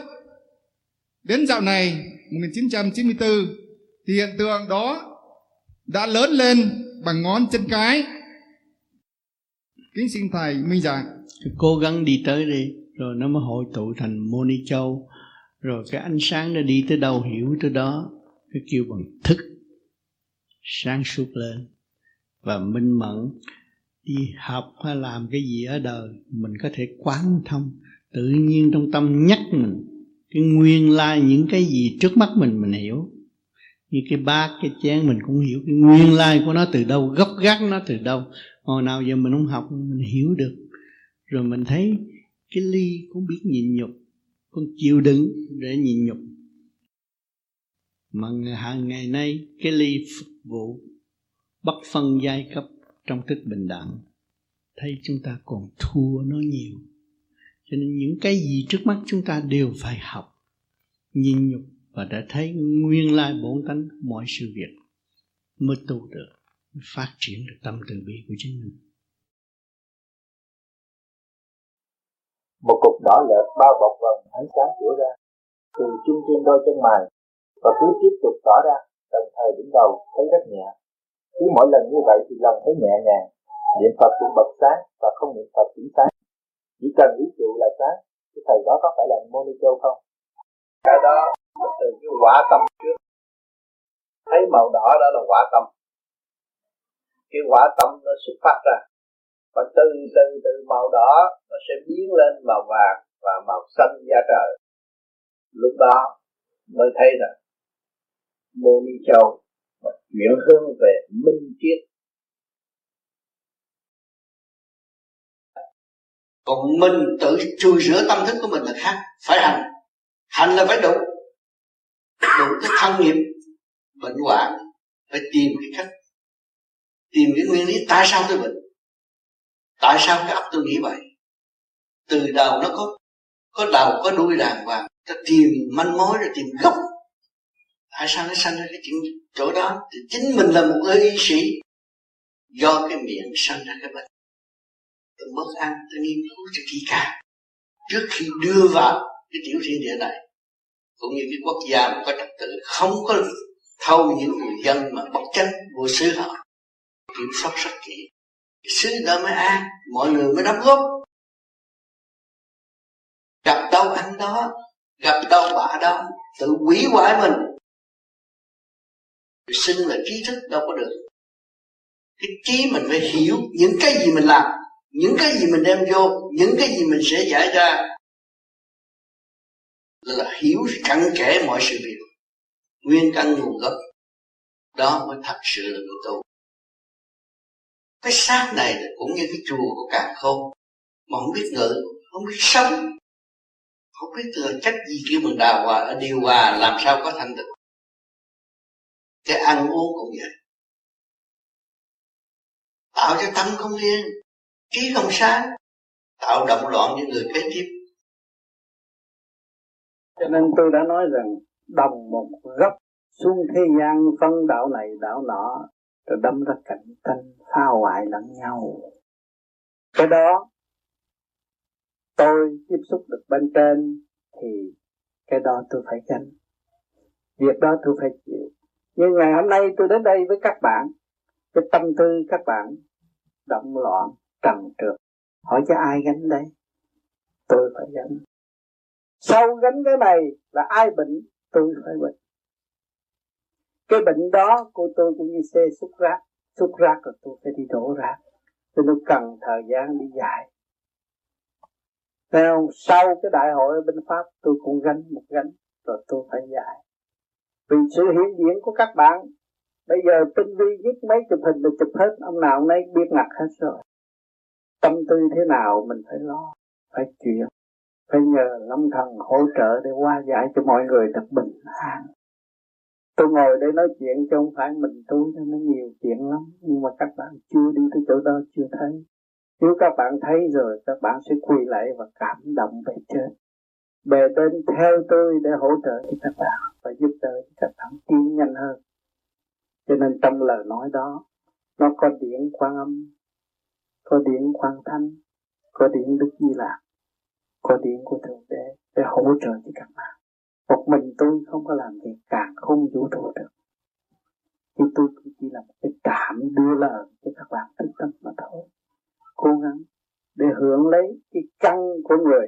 S9: Đến dạo này 1994 thì hiện tượng đó đã lớn lên bằng ngón chân cái. Kính xin thầy minh giảng.
S3: Cố gắng đi tới đi, rồi nó mới hội tụ thành Moni Châu. Rồi cái ánh sáng nó đi tới đâu hiểu tới đó. Cái kêu bằng thức sáng suốt lên và minh mẫn đi học hay làm cái gì ở đời mình có thể quán thông tự nhiên trong tâm nhắc mình, cái nguyên lai những cái gì trước mắt mình mình hiểu. Như cái bát, cái chén mình cũng hiểu cái nguyên lai của nó từ đâu, gốc gác nó từ đâu. Hồi nào giờ mình không học, mình hiểu được. Rồi mình thấy cái ly cũng biết nhịn nhục con chịu đựng để nhịn nhục. Mà hàng ngày nay, cái ly phục vụ bất phân giai cấp trong thức bình đẳng, thấy chúng ta còn thua nó nhiều cho nên những cái gì trước mắt chúng ta đều phải học nhìn nhục và đã thấy nguyên lai bổn tánh mọi sự việc mới tu được, mới phát triển được tâm từ bi của chính mình.
S13: Một cục đỏ lợt bao bọc vầng ánh sáng chữa ra, từ chung trên đôi chân mày, và cứ tiếp tục tỏ ra, đồng thời đứng đầu thấy rất nhẹ. Cứ mỗi lần như vậy thì lòng thấy nhẹ nhàng, niệm phật cũng bật sáng và không niệm phật cũng sáng chỉ cần ý trụ là sáng, cái thầy đó có phải là moni châu không?
S19: Cái đó là từ cái quả tâm trước. Thấy màu đỏ đó là quả tâm. Cái quả tâm nó xuất phát ra. Và từ từ từ màu đỏ, nó sẽ biến lên màu vàng và màu xanh da trời. Lúc đó mới thấy rằng mô ni châu chuyển hướng về minh triết.
S3: Còn mình tự chui rửa tâm thức của mình là khác. Phải hành. Hành là phải đủ. Đủ cái thân nghiệp, bệnh hoạn, phải tìm cái cách. Tìm cái nguyên lý tại sao tôi bệnh? Tại sao cái ấp tôi nghĩ vậy? Từ đầu nó có có đầu, có đuôi đàng hoàng. Ta tìm manh mối rồi tìm gốc. Tại sao nó sanh ra cái chuyện chỗ đó? Thì chính mình là một người y sĩ. Do cái miệng sanh ra cái bệnh tôi mất ăn, tôi nghiên cứu cho kỹ càng. Trước khi đưa vào cái tiểu thiên địa này, cũng như cái quốc gia mà có trật tự, không có thâu những người dân mà bất chánh vô xứ họ. Kiểm soát rất kỹ. Xứ đó mới an, mọi người mới đóng góp. Gặp đâu ăn đó, gặp đâu bạ đó, tự quỷ hoại mình. Xưng là trí thức đâu có được. Cái trí mình phải hiểu những cái gì mình làm những cái gì mình đem vô, những cái gì mình sẽ giải ra là hiểu cặn kẽ mọi sự việc. Nguyên căn nguồn gốc, đó mới thật sự là người tu. Cái xác này cũng như cái chùa của càng khôn, mà không biết ngự, không biết sống, không biết thừa cách gì kêu mình đào hòa, điều hòa làm sao có thành tựu cái ăn uống cũng vậy. Tạo cho tâm không yên trí không sáng, tạo động loạn những người kế tiếp.
S20: Cho nên tôi đã nói rằng, đồng một gốc xuống thế gian phân đạo này, đạo nọ, rồi đâm ra cạnh tranh, phá hoại lẫn nhau. Cái đó, tôi tiếp xúc được bên trên thì cái đó tôi phải gánh. Việc đó tôi phải chịu. Nhưng ngày hôm nay tôi đến đây với các bạn, cái tâm tư các bạn, động loạn trần trượt hỏi cho ai gánh đây tôi phải gánh. Sau gánh cái này là ai bệnh? Tôi phải bệnh. Cái bệnh đó của tôi cũng như xe xúc rác xúc rác rồi tôi phải đi đổ rác tôi nó cần thời gian đi dài Nên Sau cái đại hội ở bên Pháp, tôi cũng gánh một gánh, rồi tôi phải dài. Vì sự hiện diện của các bạn, Bây giờ tinh vi viết mấy chụp hình là chụp hết, Ông nào ông nấy biết ngặt hết rồi. Tâm tư thế nào mình phải lo, Phải chuyện Phải nhờ lâm thần hỗ trợ để qua giải cho mọi người được bình an. Tôi ngồi đây nói chuyện chứ không phải mình tôi cho nó nhiều chuyện lắm, Nhưng mà các bạn chưa đi tới chỗ đó, chưa thấy. Nếu các bạn thấy rồi, các bạn sẽ quỳ lại và cảm động về trên. Bề bên theo tôi để hỗ trợ cho các bạn và giúp đỡ cho các bạn tiến nhanh hơn. Cho nên trong lời nói đó, nó có điển quan âm có điện quan thanh, có điện đức di lạc có điện của thượng đế để hỗ trợ cho các bạn. Một mình tôi không có làm việc, càng không vũ trụ được. Nhưng tôi chỉ là một cái trạm đưa lời cho các bạn thức tâm mà thôi. Cố gắng để hưởng lấy cái căn của người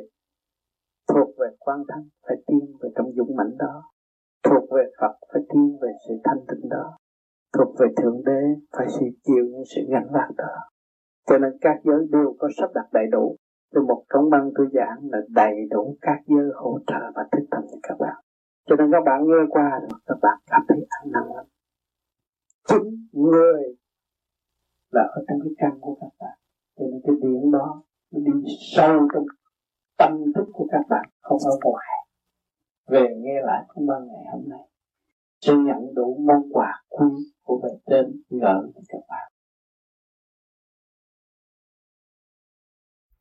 S20: thuộc về quan thanh, phải tiến về trong dũng mãnh đó. Thuộc về Phật, phải tiến về sự thanh tịnh đó. Thuộc về thượng đế, phải sự chịu những sự gánh vác đó cho nên các giới đều có sắp đặt đầy đủ. Từ một công băng tôi giảng là đầy đủ các giới hỗ trợ và thức tâm cho các bạn. Cho nên các bạn nghe qua rồi, các bạn cảm thấy an năng lắm chính người là ở trong cái căn của các bạn. Cho nên cái điện đó, nó đi sâu trong tâm thức của các bạn, không ở ngoài. Về nghe lại công ban ngày hôm nay,
S4: sẽ nhận đủ món quà quý của bề trên gửi cho các bạn.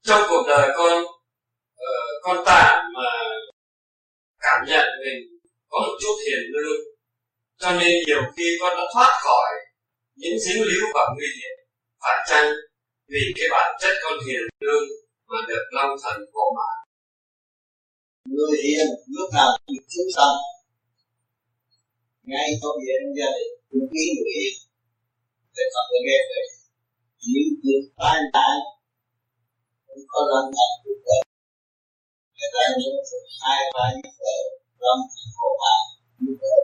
S21: Trong cuộc đời con uh, con tạm mà cảm nhận mình có một chút hiền lương cho nên nhiều khi con đã thoát khỏi những dính líu và nguy hiểm phải chăng vì cái bản chất con hiền lương mà được long thần hộ mạng
S2: người hiền lúc nào cũng chúng tâm ngay trong viện gia đình cũng ký người hiền để không nghe về những việc tai nạn cũng có lâm thành cuộc đời người ta nhớ hai ba như vậy thành khổ mạng như vậy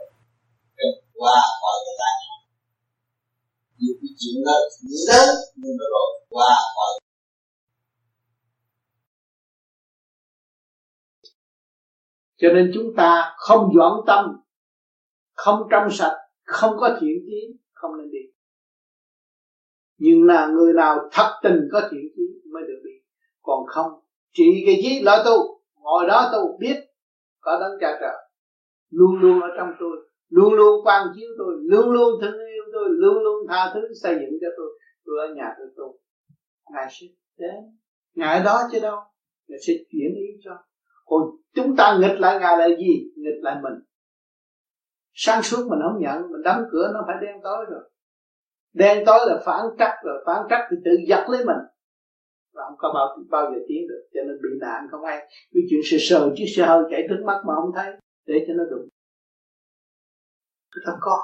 S2: qua khỏi cái tai nạn những cái chuyện đó nghĩ lớn nhưng mà rồi qua khỏi
S4: cho nên chúng ta không dọn tâm, không trong sạch, không có thiện chí, không nên đi. Nhưng là người nào thật tình có thiện chí mới được đi còn không, chỉ cái gì lo tu, ngồi đó tu biết có đấng cha trời luôn luôn ở trong tôi, luôn luôn quan chiếu tôi, luôn luôn thương yêu tôi, luôn luôn tha thứ, xây dựng cho tôi. Tôi ở nhà tôi tu. Ngài sẽ đến ngài ở đó chứ đâu. Ngài sẽ chuyển ý cho. Còn chúng ta nghịch lại ngài là gì? Nghịch lại mình. Sáng suốt mình không nhận, mình đóng cửa nó phải đen tối rồi. Đen tối là phản trắc rồi, phản trắc thì tự giật lấy mình và không có bao bao giờ tiến được, cho nên bị nạn không ai. Cái chuyện sờ sờ chiếc xe hơi chạy mắt mà không thấy, để cho nó đụng. Chúng ta có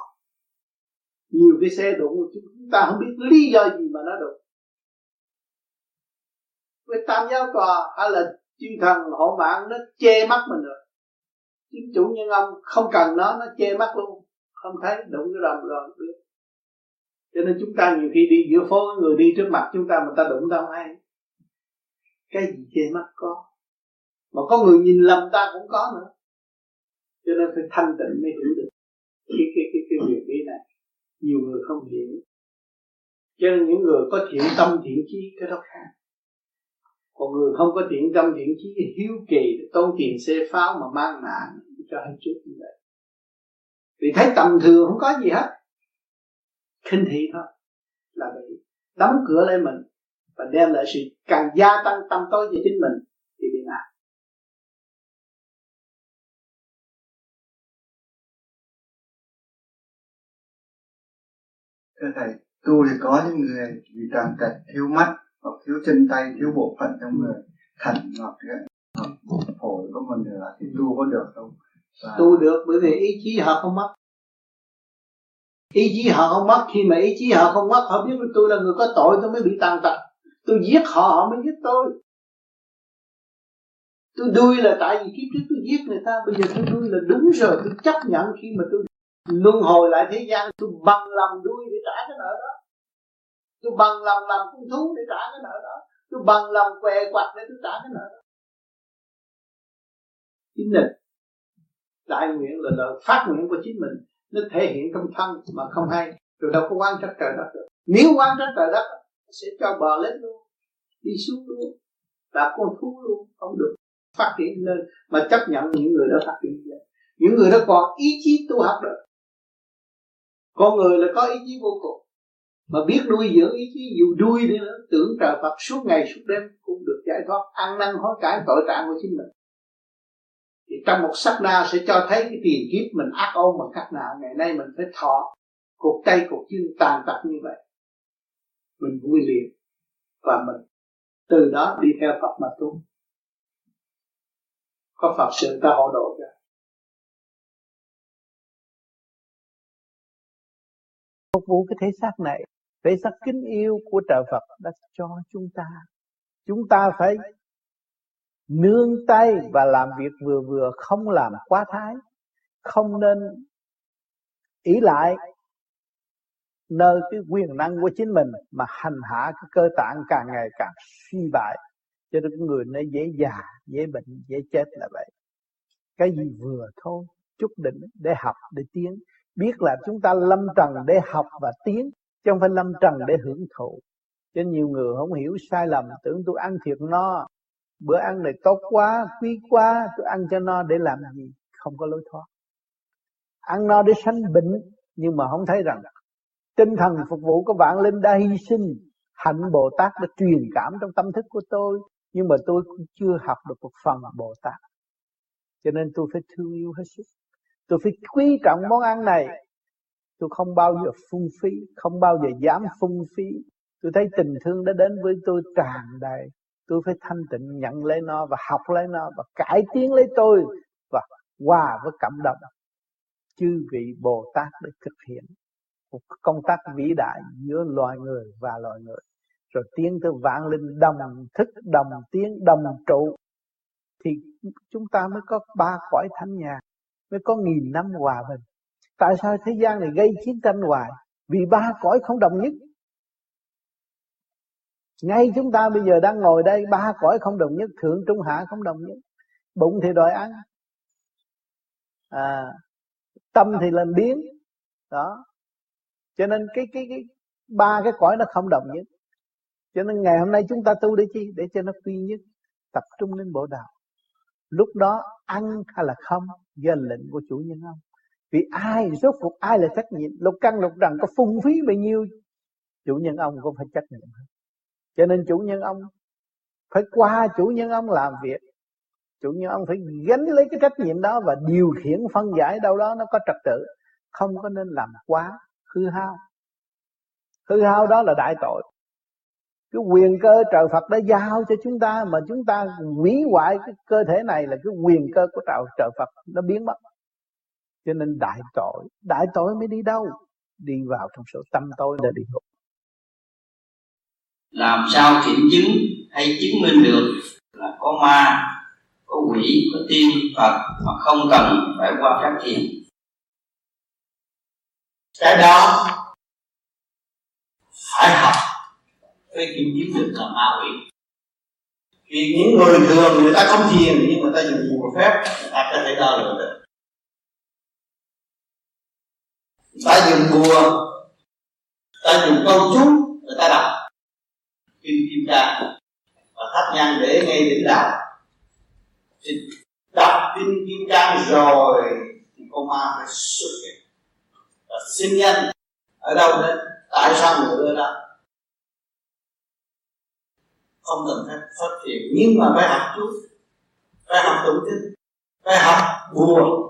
S4: nhiều cái xe đụng, chúng ta không biết lý do gì mà nó đụng. Với tam giáo tòa, hay là chư thần hộ mạng, nó che mắt mình rồi. Chính chủ nhân ông không cần nó nó che mắt luôn. Không thấy, đụng cái rầm rồi biết cho nên chúng ta nhiều khi đi giữa phố, người đi trước mặt chúng ta mà ta đụng ta không hay cái gì che mắt có. Mà có người nhìn lầm ta cũng có nữa. Cho nên phải thanh tịnh mới hiểu được cái cái cái cái việc lý này. Nhiều người không hiểu. Cho nên những người có thiện tâm thiện chí, cái đó khác. Còn người không có thiện tâm thiện chí hiếu kỳ tốn tiền xe pháo mà mang nạn cho hết trước như vậy. Vì thấy tầm thường không có gì hết. Khinh thị thôi. Là bị đóng cửa lên mình và đem lại sự càng gia tăng tâm tối cho chính mình thì bị nạn.
S22: Thưa thầy tu thì có những người bị tàn tật thiếu mắt hoặc thiếu chân tay thiếu bộ phận trong người. Thận hoặc phổi có đề là thì tu có được không?
S4: Và... tu được bởi vì ý chí họ không mất. Ý chí họ không mất khi mà ý chí họ không mất họ biết tôi là người có tội tôi mới bị tàn tật tôi giết họ họ mới giết tôi. Tôi đuôi là tại vì kiếp trước tôi giết người ta, bây giờ tôi đuôi là đúng rồi, tôi chấp nhận khi mà tôi luân hồi lại thế gian, tôi bằng lòng đuôi để trả cái nợ đó. Tôi bằng lòng làm con thú để trả cái nợ đó. Tôi bằng lòng què quặt để tôi trả cái nợ đó. Chính mình đại nguyện là lời phát nguyện của chính mình. Nó thể hiện trong thân mà không hay. Rồi đâu có quan trách trời đất được. Nếu quan trách trời đất sẽ cho bò lên luôn, đi xuống luôn. Là con thú luôn, không được phát triển lên, mà chấp nhận những người đó phát triển lên. Những người đó còn ý chí tu học được con người là có ý chí vô cùng, mà biết nuôi dưỡng ý chí, dù đuôi đi nữa, tưởng trời Phật suốt ngày suốt đêm cũng được giải thoát, ăn năn hối cải, tội trạng của chính mình. Thì trong một sắc na sẽ cho thấy cái tiền kiếp mình ác ôn bằng cách nào. Ngày nay mình phải thọ cuộc tay cuộc chân tàn tật như vậy mình vui liền. Và mình từ đó đi theo Phật mà tu. Có Phật sự ta hộ độ cho. Phục vụ cái thể xác này, thể xác kính yêu của trời Phật đã cho chúng ta. Chúng ta phải nương tay và làm việc vừa vừa, không làm quá thái, không nên ý lại nơi cái quyền năng của chính mình mà hành hạ cái cơ tạng càng ngày càng suy bại. Cho nên người nó dễ già, dễ bệnh, dễ chết là vậy. Cái gì vừa thôi, chút định để học, để tiến. Biết là chúng ta lâm trần để học và tiến, chứ không phải lâm trần để hưởng thụ. Cho nhiều người không hiểu sai lầm, tưởng tôi ăn thiệt no. Bữa ăn này tốt quá, quý quá, tôi ăn cho no để làm gì? Không có lối thoát. Ăn no để sanh bệnh, nhưng mà không thấy rằng tinh thần phục vụ của vạn linh đã hy sinh hạnh Bồ Tát đã truyền cảm trong tâm thức của tôi, nhưng mà tôi cũng chưa học được một phần Bồ Tát cho nên tôi phải thương yêu hết sức tôi phải quý trọng món ăn này. Tôi không bao giờ phung phí, không bao giờ dám phung phí. Tôi thấy tình thương đã đến với tôi tràn đầy. Tôi phải thanh tịnh nhận lấy nó và học lấy nó và cải tiến lấy tôi và hòa với cảm động chư vị Bồ Tát để thực hiện một công tác vĩ đại giữa loài người và loài người. Rồi tiến tới vạn linh đồng thức đồng tiến đồng trụ. Thì chúng ta mới có ba cõi thánh nhà mới có nghìn năm hòa bình. Tại sao thế gian này gây chiến tranh hoài? Vì ba cõi không đồng nhất. Ngay chúng ta bây giờ đang ngồi đây ba cõi không đồng nhất thượng trung hạ không đồng nhất. Bụng thì đòi ăn à, tâm thì làm biến. Đó cho nên cái cái cái, ba cái cõi nó không đồng nhất. Cho nên ngày hôm nay chúng ta tu để chi? Để cho nó quy nhất, tập trung lên bộ đạo lúc đó ăn hay là không? Do lệnh của chủ nhân ông vì ai, rốt cuộc ai là trách nhiệm? Lục căn, lục trần có phung phí bao nhiêu? Chủ nhân ông cũng phải trách nhiệm. Cho nên chủ nhân ông phải qua chủ nhân ông làm việc. Chủ nhân ông phải gánh lấy cái trách nhiệm đó và điều khiển phân giải đâu đó nó có trật tự. Không có nên làm quá hư hao. Hư hao đó là đại tội. Cái quyền cơ trời Phật đã giao cho chúng ta mà chúng ta hủy hoại cái cơ thể này là cái quyền cơ của trời trời Phật nó biến mất. Cho nên đại tội đại tội mới đi đâu? Đi vào trong số tâm tối là đi ngục
S23: làm sao kiểm chứng hay chứng minh được là có ma, có quỷ, có tiên phật mà không cần phải qua các thiền?
S3: Cái đó phải học. Cái kinh chứng được là ma quỷ. Vì những người thường người ta không thiền, nhưng người ta dùng phù phép, người ta có thể đo lường được. Người ta dùng bùa, ta dùng câu chú, người ta đọc. Kim kim cang và thắp nhang để ngay đỉnh đạo. Thì đọc kim kim cang rồi thì con ma phải xuất hiện và sinh nhân. Ở đâu đến tại sao người đưa ra? Không cần phải phát triển nhưng mà phải học chút phải học tụng kinh phải học bùa.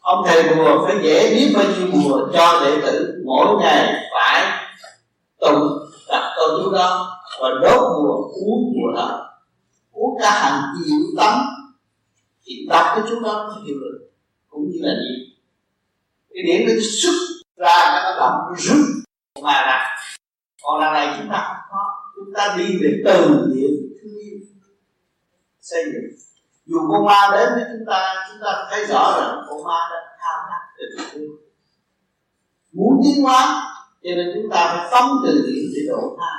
S3: Ông thầy bùa phải dễ biết bao nhiêu bùa cho đệ tử. Mỗi ngày phải tụng đặt câu chú đó và đốt bùa, uống bùa đó. Uống cả hàng triệu tấm thì đọc cái chú đó thì hiểu được. Cũng như là gì? Cái điểm nó xuất ra nó động nó rút mà là, còn là này chúng ta không có. Chúng ta đi về từ điện thương yêu. Xây dựng. Dù con ma đến với chúng ta chúng ta thấy rõ rằng con ma đã tham lam tình thương muốn tiến hóa, cho nên chúng ta phải phóng từ điện để độ tha.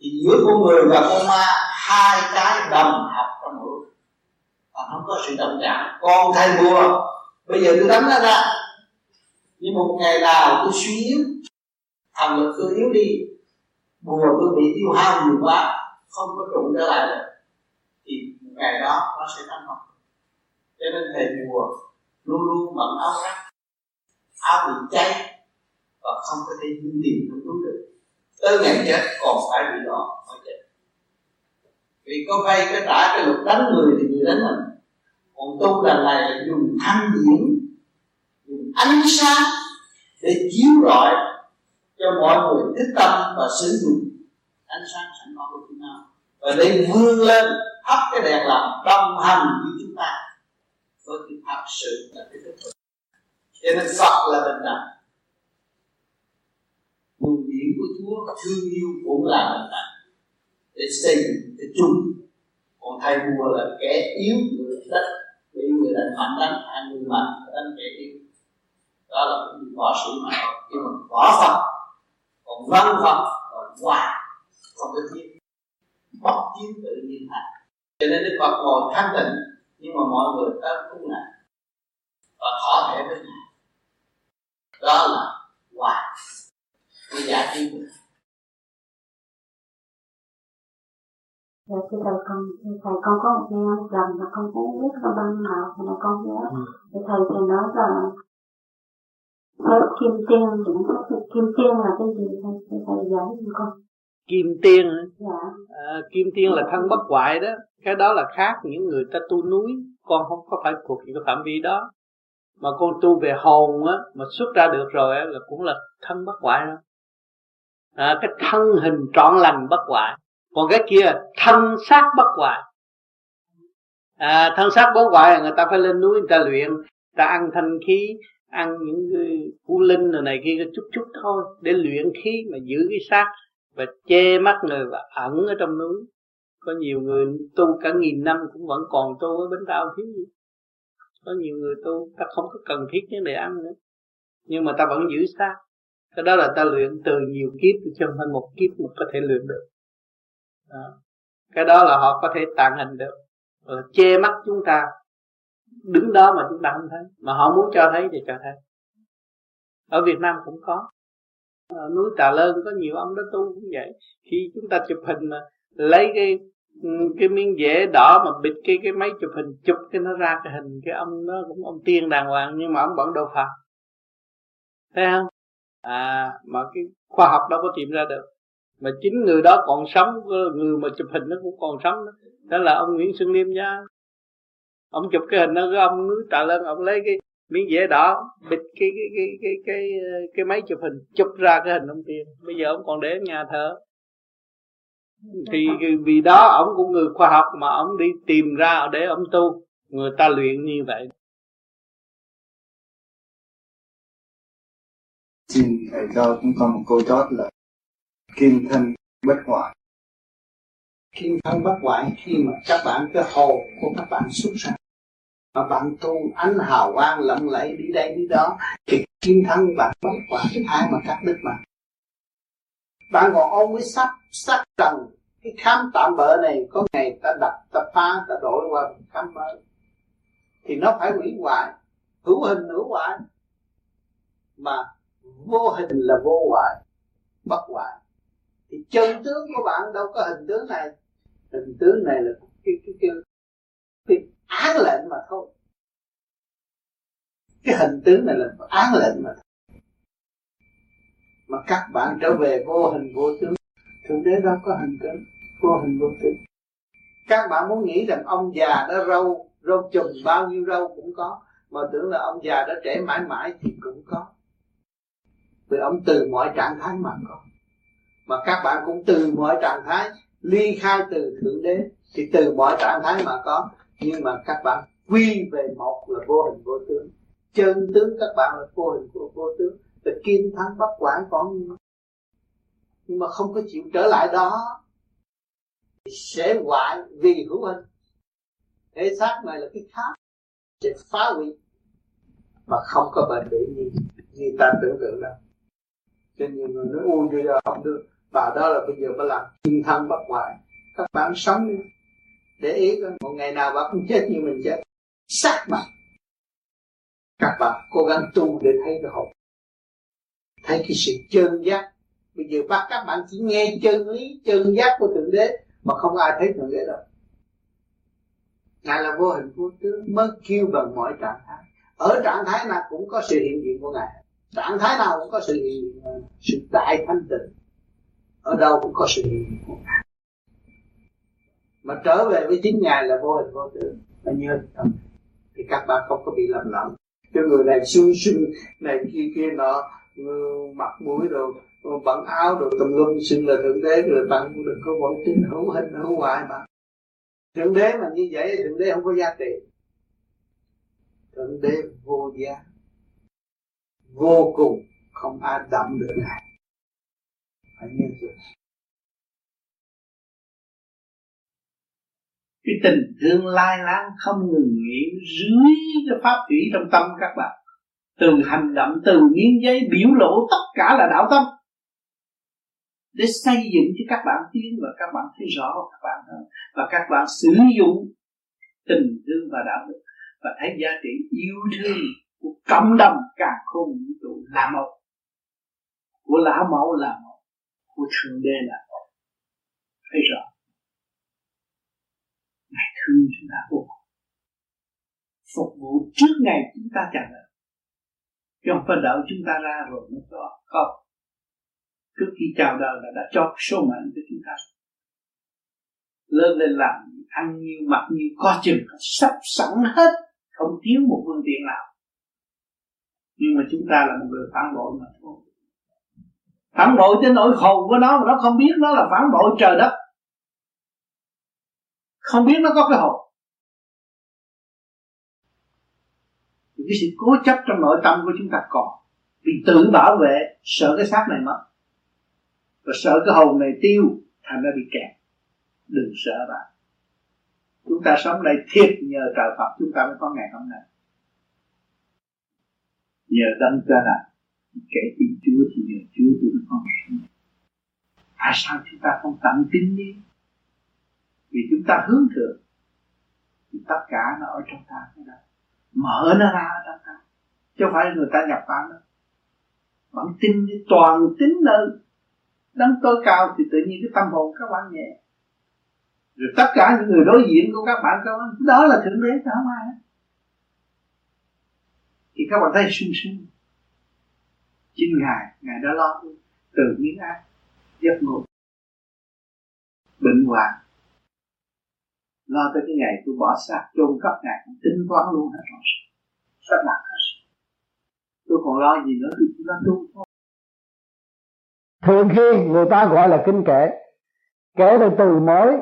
S3: Thì giữa con người và con ma, hai cái đồng học trong mỗi và không có sự đồng cảm. Con thay vua bây giờ tôi đánh nó ra. Nhưng một ngày nào tôi suy yếu thần lực tôi yếu đi. Bùa tôi bị tiêu hao nhiều quá, không có trụ trở lại được. Thì một ngày đó nó sẽ tăng học. Cho nên thầy bùa luôn luôn bận áo rách áo bị cháy và không có thể duy trì trong đúng được. Tới ngày chết còn phải bị đó mới chết. Vì có vay cái trả, cái luật đánh người thì người đánh mình còn tu là này là dùng thanh điển, dùng ánh sáng để chiếu rọi cho mọi người thức tâm và sử dụng ánh sáng sẵn có của chúng ta. Và để vươn lên, thắp cái đèn làm đồng hành với chúng ta với cái thật sự là cái thức cho nên Phật là bình đẳng. Nguồn điển của Chúa, thương yêu cũng là bình đẳng. Để xây dựng cái chung. Còn thầy Mua là kẻ yếu người đất bị người đánh mạnh đánh hay người mạnh đánh kẻ đi. Đó là cũng võ sĩ mà nhưng mà võ Phật, còn văn Phật, còn hòa, không có thiết bất chiến tự nhiên thành cho nên Đức Phật ngồi thanh tịnh, nhưng mà mọi người ta cũng là và khó thể với nhau đó là hòa. Cái giá trị
S10: Dạ thưa thầy con thầy con có một nghe lần mà con cũng biết con băng nào thì là con nhớ. Ừ. thì thầy thầy nói là kim tiên kim tiên là cái gì? Thầy thầy giải giùm con.
S2: Kim tiên
S10: dạ.
S2: à, kim tiên là thân bất hoại đó. Cái đó là khác những người ta tu núi. Con không có phải thuộc những cái phạm vi đó. Mà con tu về hồn á mà xuất ra được rồi á là cũng là thân bất hoại đó. À, cái thân hình trọn lành bất hoại còn cái kia thân xác bất hoại. À, thân xác bất hoại người ta phải lên núi người ta luyện người ta ăn thanh khí ăn những cái u linh rồi này kia chút chút thôi để luyện khí mà giữ cái xác và che mắt người và ẩn ở trong núi. Có nhiều người tu cả nghìn năm cũng vẫn còn tu ở bên tao thiếu gì. Có nhiều người tu ta không có cần thiết cái để ăn nữa. Nhưng mà ta vẫn giữ xác. Cái đó là ta luyện từ nhiều kiếp chứ không phải một kiếp mà có thể luyện được đó. cái đó là họ có thể tàn hình được là che mắt chúng ta. Đứng đó mà chúng ta không thấy. Mà họ muốn cho thấy thì cho thấy. Ở Việt Nam cũng có. Ở núi Tà Lơn có nhiều ông đó tu cũng vậy. Khi chúng ta chụp hình mà lấy cái cái miếng dễ đỏ mà bịt cái cái máy chụp hình, chụp cái nó ra cái hình, cái ông nó cũng, ông tiên đàng hoàng nhưng mà ông vẫn đâu phật thấy không? À mà cái khoa học đâu có tìm ra được mà chính người đó còn sống người mà chụp hình nó cũng còn sống đó, đó là ông Nguyễn Xuân Liêm nha. Ông chụp cái hình đó cái ông núi Trà Lân ông lấy cái miếng dễ đỏ bịt cái cái cái cái cái cái máy chụp hình chụp ra cái hình ông tiên. Bây giờ ông còn để ở nhà thờ. Thì vì đó ông cũng người khoa học mà ông đi tìm ra để ông tu. Người ta luyện như vậy.
S22: Xin thầy cho chúng con một câu chót là kim thân bất hoại.
S4: Kim thân bất hoại khi mà các bạn cái hồn của các bạn xuất ra. Mà bạn tu ánh hào quang lộng lẫy đi đây đi đó, thì kim thân bạn bất hoại ai mà cắt đứt mà. Bạn còn ôm cái sắc sắc trần, cái khám tạm bỡ này, có ngày ta đập, ta phá, ta đổi qua khám mới. Thì nó phải hủy hoại, hữu hình hữu hoại. Mà vô hình là vô hoại, bất hoại thì chân tướng của bạn đâu có hình tướng này. Hình tướng này là cái cái cái, cái án lệnh mà thôi. Cái hình tướng này là án lệnh mà mà các bạn trở về vô hình vô tướng. Thượng đế đâu có hình tướng vô hình vô tướng. Các bạn muốn nghĩ rằng ông già đó râu râu chùm bao nhiêu râu cũng có. Mà tưởng là ông già đó trẻ mãi mãi thì cũng có. Vì ông từ mọi trạng thái mà có mà các bạn cũng từ mọi trạng thái ly khai từ thượng đế thì từ mọi trạng thái mà có nhưng mà các bạn quy về một là vô hình vô tướng. Chân tướng các bạn là vô hình vô, vô tướng. Là kim thắng bất quản còn nhưng mà không có chịu trở lại đó sẽ hoại vì hữu hình. Thể xác này là cái khác sẽ phá hủy. Mà không có bền bỉ như như ta tưởng tượng đâu. Cho nhiều người nói ui bây giờ không được và đó là bây giờ mới làm kim thân bất hoại các bạn sống đi để ý coi, một ngày nào bạn cũng chết như mình chết. Sắc mặt. Các bạn cố gắng tu để thấy cái hồn. Thấy cái sự chân giác. Bây giờ bắt các bạn chỉ nghe chân lý, chân giác của thượng đế mà không ai thấy thượng đế đâu. Ngài là vô hình vô tướng, mới kêu bằng mọi trạng thái. Ở trạng thái nào cũng có sự hiện diện của ngài. Trạng thái nào cũng có sự hiện diện sự đại thanh tịnh ở đâu cũng có sự hiện diện của ngài. Mà trở về với chính ngài là vô hình vô tướng. Và nhớ tâm. Thì các bạn không có bị lầm lẫn. Cho người này xui xui này kia kia nọ mặt mũi rồi bận áo rồi tùm lum, xưng là thượng đế rồi bạn cũng đừng có vội tin hữu hình, hữu hoại mà. Thượng đế mà như vậy, thượng đế không có giá trị. Thượng đế vô giá. Vô cùng không ai đậm được ngài phải nhớ chưa cái tình thương lai láng không ngừng nghỉ dưới cái pháp thủy trong tâm các bạn. Từ hành động, từ miếng giấy biểu lộ tất cả là đạo tâm. Để xây dựng cho các bạn tiến và các bạn thấy rõ các bạn hơn. Và các bạn sử dụng tình thương và đạo đức. Và thấy giá trị yêu thương của cộng đồng càng khôn vũ trụ là một. Của lão mẫu là một của thượng đế là một thấy rõ ta phục phục vụ trước ngày chúng ta chào đời chứ không phải đợi chúng ta ra rồi mới có không trước khi chào đời là đã cho số mệnh cho chúng ta lớn lên làm ăn nhiêu mặc nhiêu có chừng sắp sẵn hết không thiếu một phương tiện nào nhưng mà chúng ta là một người phản bội mà thôi phản bội tới nỗi hồn của nó mà nó không biết nó là phản bội trời đất. Không biết nó có cái hồn. Cái sự cố chấp trong nội tâm của chúng ta còn. Vì tự bảo vệ, sợ cái xác này mất. Và sợ cái hồn này tiêu, thành ra bị kẹt. Đừng sợ bạn chúng ta sống đây thiệt nhờ trời Phật, chúng ta mới có ngày hôm nay. Nhờ tâm cha là kể tin Chúa thì nhờ Chúa tôi mới có ngày tại sao chúng ta không tận tin đi? Vì chúng ta hướng thượng. Thì tất cả nó ở trong ta cái đó mở nó ra ở trong ta. Chứ không phải người ta nhập vào đâu vẫn tin đi toàn tính nơi đấng tối cao thì tự nhiên cái tâm hồn các bạn nhẹ. Rồi tất cả những người đối diện của các bạn các bạn, đó là thượng đế chứ không ai thì các bạn thấy sung sướng chính ngài ngài đã lo từ miếng ăn giấc ngủ bệnh hoạn. Lo tới cái ngày tôi bỏ xác, chôn cất ngài, cũng tính toán luôn hết rồi. Sắp đặt hết tôi còn lo gì nữa thì tôi lo tu thôi.
S24: Thường khi người ta gọi là kinh kệ kể từ từ mới,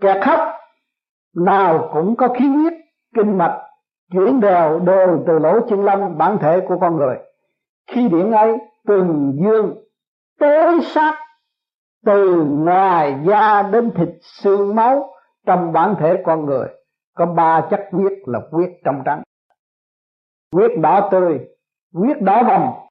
S24: kẻ khóc nào cũng có khí huyết, kinh mạch, chuyển đều đều từ lỗ chân lông, bản thể của con người khi điện ấy từng dương tối sát từ ngoài da đến thịt xương máu trong bản thể con người, có ba chất huyết là huyết trong trắng. Huyết đỏ tươi, huyết đỏ hồng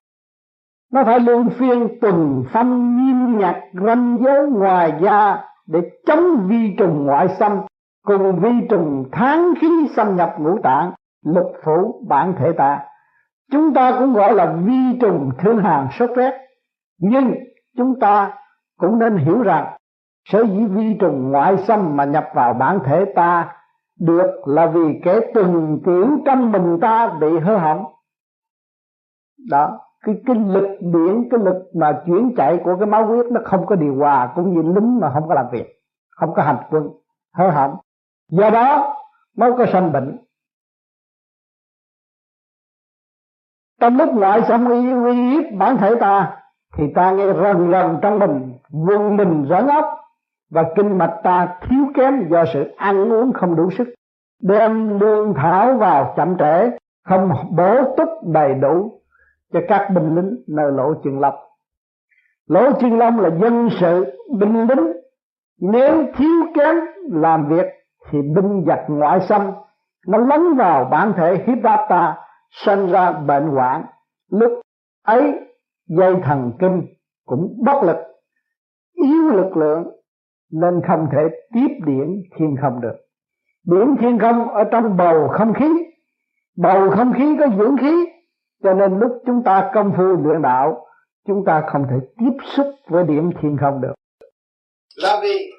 S24: nó phải luôn phiên tuần phân nghiêm nhặt ranh giới ngoài da để chống vi trùng ngoại xâm, cùng vi trùng tháng khí xâm nhập ngũ tạng, lục phủ bản thể ta chúng ta cũng gọi là vi trùng thương hàn sốt rét. Nhưng chúng ta cũng nên hiểu rằng sở dĩ vi trùng ngoại xâm mà nhập vào bản thể ta được là vì cái từng tiểu trong mình ta bị hư hỏng. Đó, cái cái lực điện cái lực mà chuyển chạy của cái máu huyết nó không có điều hòa cũng như lính mà không có làm việc, không có hành quân, hư hỏng. Do đó mới có sanh bệnh. Trong lúc ngoại xâm uy uy hiếp bản thể ta, thì ta nghe rần rần trong mình vương mình rắn ốc và kinh mạch ta thiếu kém do sự ăn uống không đủ sức. Đem lương thảo vào chậm trễ, không bổ túc đầy đủ cho các binh lính nơi lỗ trường lộc lỗ trường long là dân sự, binh lính. Nếu thiếu kém làm việc, thì binh giặc ngoại xâm, nó lấn vào bản thể hiếp đáp ta sinh ra bệnh hoạn lúc ấy dây thần kinh cũng bất lực. Yếu lực lượng nên không thể tiếp điện thiên không được. Điện thiên không ở trong bầu không khí. Bầu không khí có dưỡng khí cho nên lúc chúng ta công phu luyện đạo chúng ta không thể tiếp xúc với điểm thiên không được.
S4: Là vì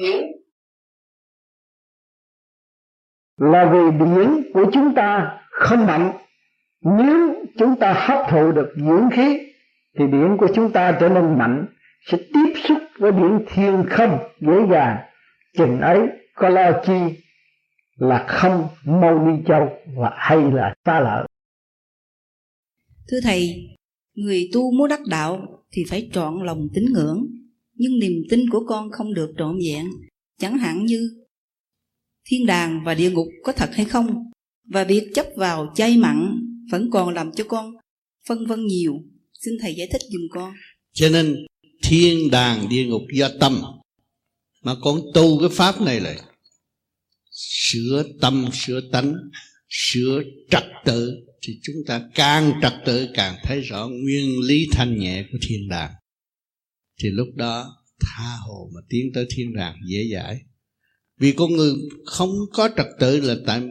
S4: điển.
S24: Là vì điển của chúng ta không mạnh nếu chúng ta hấp thụ được dưỡng khí, thì điện của chúng ta trở nên mạnh, sẽ tiếp xúc với điện thiên không dễ dàng. Chừng ấy, có lo chi là không mâu ni châu và hay là xa lỡ
S10: thưa thầy, người tu muốn đắc đạo thì phải trọn lòng tín ngưỡng, nhưng niềm tin của con không được trọn vẹn. Chẳng hạn như, thiên đàng và địa ngục có thật hay không? Và việc chấp vào chay mặn vẫn còn làm cho con phân vân nhiều. Xin thầy giải thích giùm con.
S3: Cho nên, thiên đàng địa ngục do tâm mà con tu cái pháp này là sửa tâm, sửa tánh, sửa trật tự thì chúng ta càng trật tự càng thấy rõ nguyên lý thanh nhẹ của thiên đàng. Thì lúc đó, tha hồ mà tiến tới thiên đàng dễ dãi. Vì con người không có trật tự là tại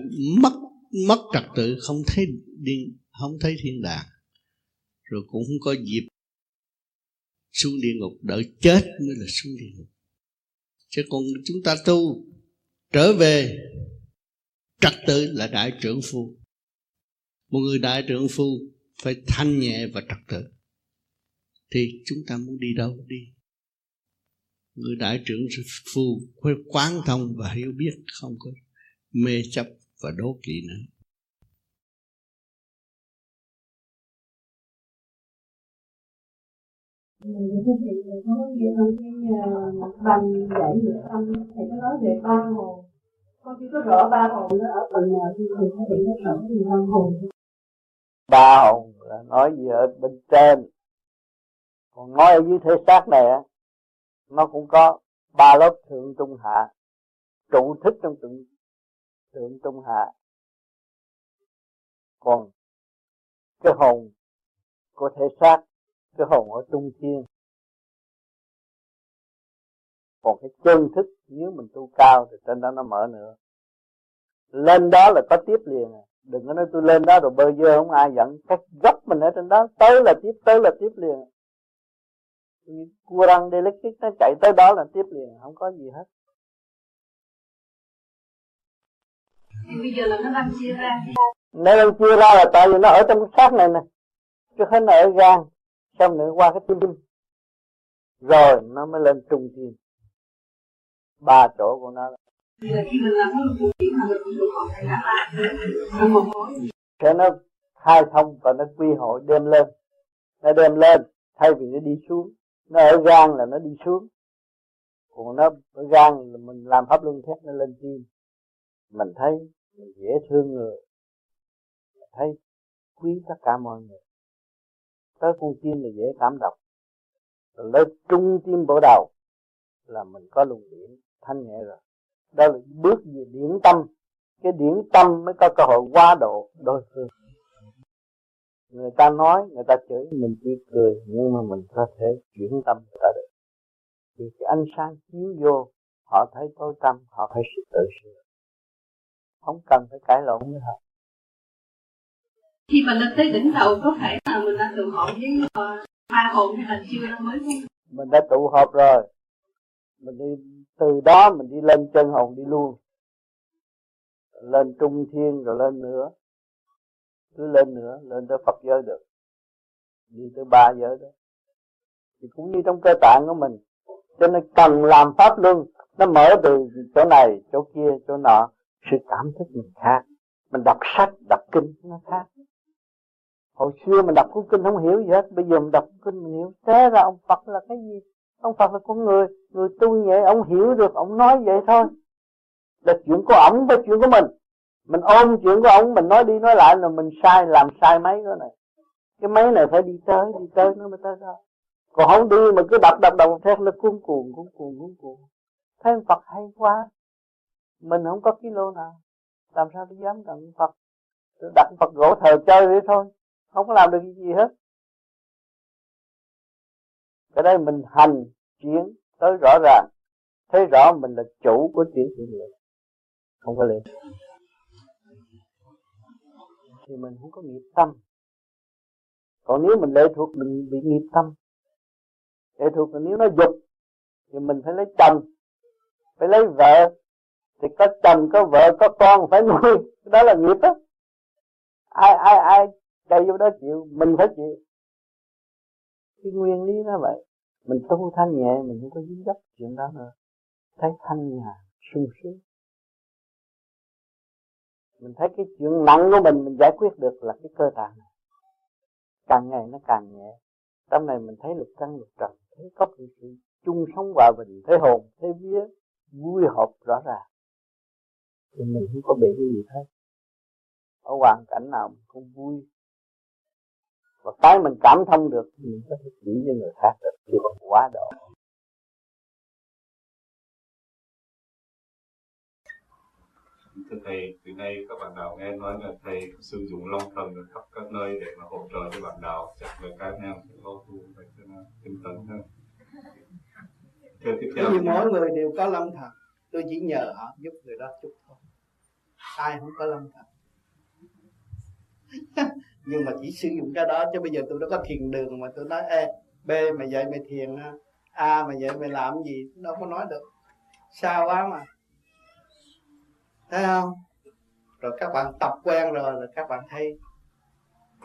S3: mất mất trật tự không thấy đi, không thấy thiên đàng. Rồi cũng không có dịp xuống địa ngục, đợi chết mới là xuống địa ngục. Chứ còn chúng ta tu, trở về, trật tự là đại trưởng phu. Một người đại trưởng phu phải thanh nhẹ và trật tự. Thì chúng ta muốn đi đâu đi? Người đại trưởng phu phải quán thông và hiểu biết, không có mê chấp và đố kỵ nữa.
S16: Thưa thầy có nghe trong cái ờ, băng giải nghiệp tâm thầy có nói về ba hồn. Con chỉ có rõ ba hồn nó ở phần nào thì thầy có bị nó rõ thì năm hồn.
S25: Ba hồn là nói gì ở bên trên. Còn nói ở dưới thế xác này á, nó cũng có ba lớp thượng trung hạ. Trụ thích trong thượng thượng trung hạ. Còn cái hồn của thể xác cái hồn ở trung thiên. Còn cái chân thức nếu mình tu cao thì trên đó nó mở nữa. Lên đó là có tiếp liền à. đừng có nói tôi lên đó rồi bơ vơ không ai dẫn. Cái gốc mình ở trên đó tới là tiếp tới là tiếp liền. Cua răng electric nó chạy tới đó là tiếp liền không có gì hết.
S16: Thì bây giờ là nó đang chia ra.
S25: Nó đang chia ra là tại vì nó ở trong cái xác này nè. Chứ không ở gan xong nữa qua cái tim rồi, nó mới lên trung thiên. Ba chỗ của nó. Thế nó khai thông và nó quy hội đem lên. Nó đem lên, thay vì nó đi xuống. Nó ở gan là nó đi xuống. Còn nó ở gan là mình làm pháp luân thép nó lên tim mình thấy mình dễ thương người. Mình thấy quý tất cả mọi người tới con tim là dễ cảm động. Lấy trung tim bộ đầu là mình có luồng điển thanh nhẹ rồi. Đó là bước về điển tâm. Cái điển tâm mới có cơ hội qua độ đối phương. Người ta nói, người ta chửi, mình chỉ cười, nhưng mà mình có thể chuyển tâm người ta được. Vì cái ánh sáng chiếu vô, họ thấy tối tâm họ phải sự tự sửa. Không cần phải cãi lộn với họ
S16: khi mà lên tới đỉnh đầu, có thể là mình đã tụ họp với ờ, ba hồn hay là chưa mới không
S25: mình đã tụ họp rồi. Mình đi, từ đó mình đi lên chân hồn đi luôn. Lên trung thiên rồi lên nữa. Cứ lên nữa, lên tới Phật giới được. Đi tới ba giới đó. Thì cũng như trong cơ tạng của mình. Cho nên cần làm pháp luân, nó mở từ chỗ này, chỗ kia, chỗ nọ. Sự cảm thức mình khác. Mình đọc sách, đọc kinh, nó khác hồi xưa mình đọc cuốn kinh không hiểu gì hết, bây giờ mình đọc kinh mình hiểu. Thế ra ông Phật là cái gì? Ông Phật là con người người tu vậy, ông hiểu được, ông nói vậy thôi. Là chuyện của ổng với chuyện của mình. Mình ôm chuyện của ông mình nói đi nói lại là mình sai, làm sai mấy cái này. Cái máy này phải đi tới đi tới nó mới tới đó. Còn không đi mà cứ đập đập đập theo nó cuốn cuồng cuốn cuồng cuốn cuồng. Thấy Phật hay quá. Mình không có kilo nào. Làm sao tôi dám gần Phật? Tôi đặt Phật gỗ thờ chơi vậy thôi không có làm được gì hết. Cái đây mình hành chuyển tới rõ ràng. Thấy rõ mình là chủ của chuyển thiện nguyện không có liền thì mình không có nghiệp tâm. Còn nếu mình lệ thuộc, mình bị nghiệp tâm. Lệ thuộc là nếu nó dục, thì mình phải lấy chồng, phải lấy vợ. Thì có chồng, có vợ, có con, phải nuôi. Đó là nghiệp đó ai ai ai cây vô đó chịu mình phải chịu. Cái nguyên lý đó vậy. Mình tu thanh nhẹ mình không có dính dấp chuyện đó nữa. Thấy thanh nhàn sung sướng. Mình thấy cái chuyện nặng của mình mình giải quyết được là cái cơ tạng này. Càng ngày nó càng nhẹ. Trong này mình thấy lực căn lực trần thấy có sự, sự chung sống hòa bình thấy hồn thấy vía vui hợp rõ ràng. Thì mình không có bị cái gì hết. Ở hoàn cảnh nào mình cũng vui và cái mình cảm thông được thì mình có thể chỉ cho người khác được chứ không quá độ.
S26: Thưa thầy từ nay các bạn đạo nghe nói là thầy sử dụng long thần ở khắp các nơi để mà hỗ trợ cho bạn đạo. Chắc là các em sẽ lo tu phải cho nó tinh tấn hơn?
S2: Thưa tiếp theo. Vì mỗi người đều có long thần. Tôi chỉ nhờ họ giúp người đó chút thôi. Ai không có long thần nhưng mà chỉ sử dụng cái đó, chứ bây giờ tôi đã có thiền đường mà tôi nói ê, b mày dạy mày thiền a mày dạy mày làm gì? Đâu có nói được. Sao quá mà. Thấy không? Rồi các bạn tập quen rồi là các bạn thấy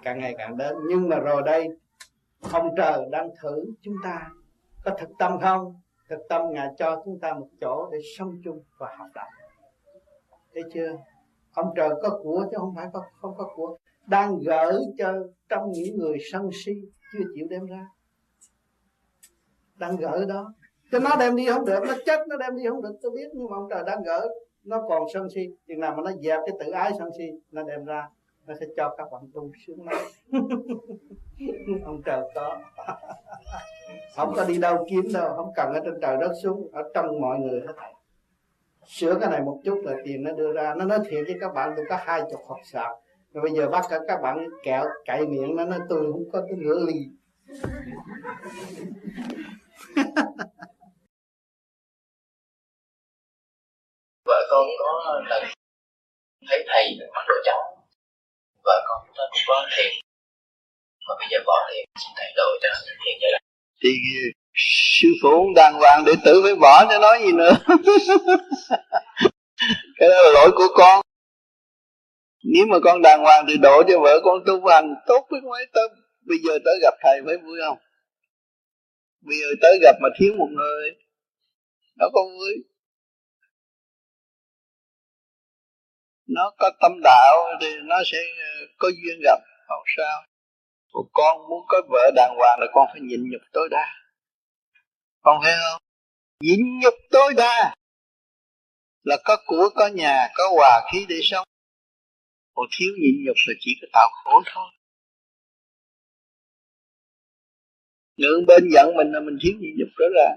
S2: càng ngày càng đến. Nhưng mà rồi đây, ông trời đang thử chúng ta. Có thực tâm không? Thực tâm ngài cho chúng ta một chỗ để sống chung và học tập thấy chưa? Ông trời có của chứ không phải có, không có của đang gỡ cho trong những người sân si, chưa chịu đem ra. Đang gỡ đó. Cho nó đem đi không được, nó chết, nó đem đi không được, tôi biết, nhưng mà ông trời đang gỡ, nó còn sân si. Chừng nào mà nó dẹp cái tự ái sân si, nó đem ra, nó sẽ cho các bạn tu sướng lắm. Ông trời có. Không có đi đâu kiếm đâu, không cần ở trên trời đất xuống, ở trong mọi người hết. Sửa cái này một chút là tiền nó đưa ra. Nó nói thiệt với các bạn, tôi có hai chục hộp sạc rồi bây giờ bắt cả các bạn kẹo cậy miệng nó nói tôi không có cái nửa ly
S27: vợ con có lần thấy thầy mặc đồ trắng vợ con nó cũng có thiền. Mà bây giờ bỏ thiền xin thầy độ cho thiền trở lại.
S2: Thì sư phụ đàng hoàng để tử phải bỏ cho nói gì nữa. Cái đó là lỗi của con nếu mà con đàng hoàng thì đổ cho vợ con tu hành tốt với mấy tâm. Bây giờ tới gặp thầy phải vui không? Bây giờ tới gặp mà thiếu một người, nó có vui? Nó có tâm đạo thì nó sẽ ờ, có duyên gặp không sao? Còn con muốn có vợ đàng hoàng là con phải nhịn nhục tối đa. Con thấy không? Nhịn nhục tối đa là có của, có nhà, có hòa khí để sống còn thiếu nhịn nhục là chỉ có tạo khổ thôi. Ngưỡng bên giận mình là mình thiếu nhịn nhục đó
S27: là.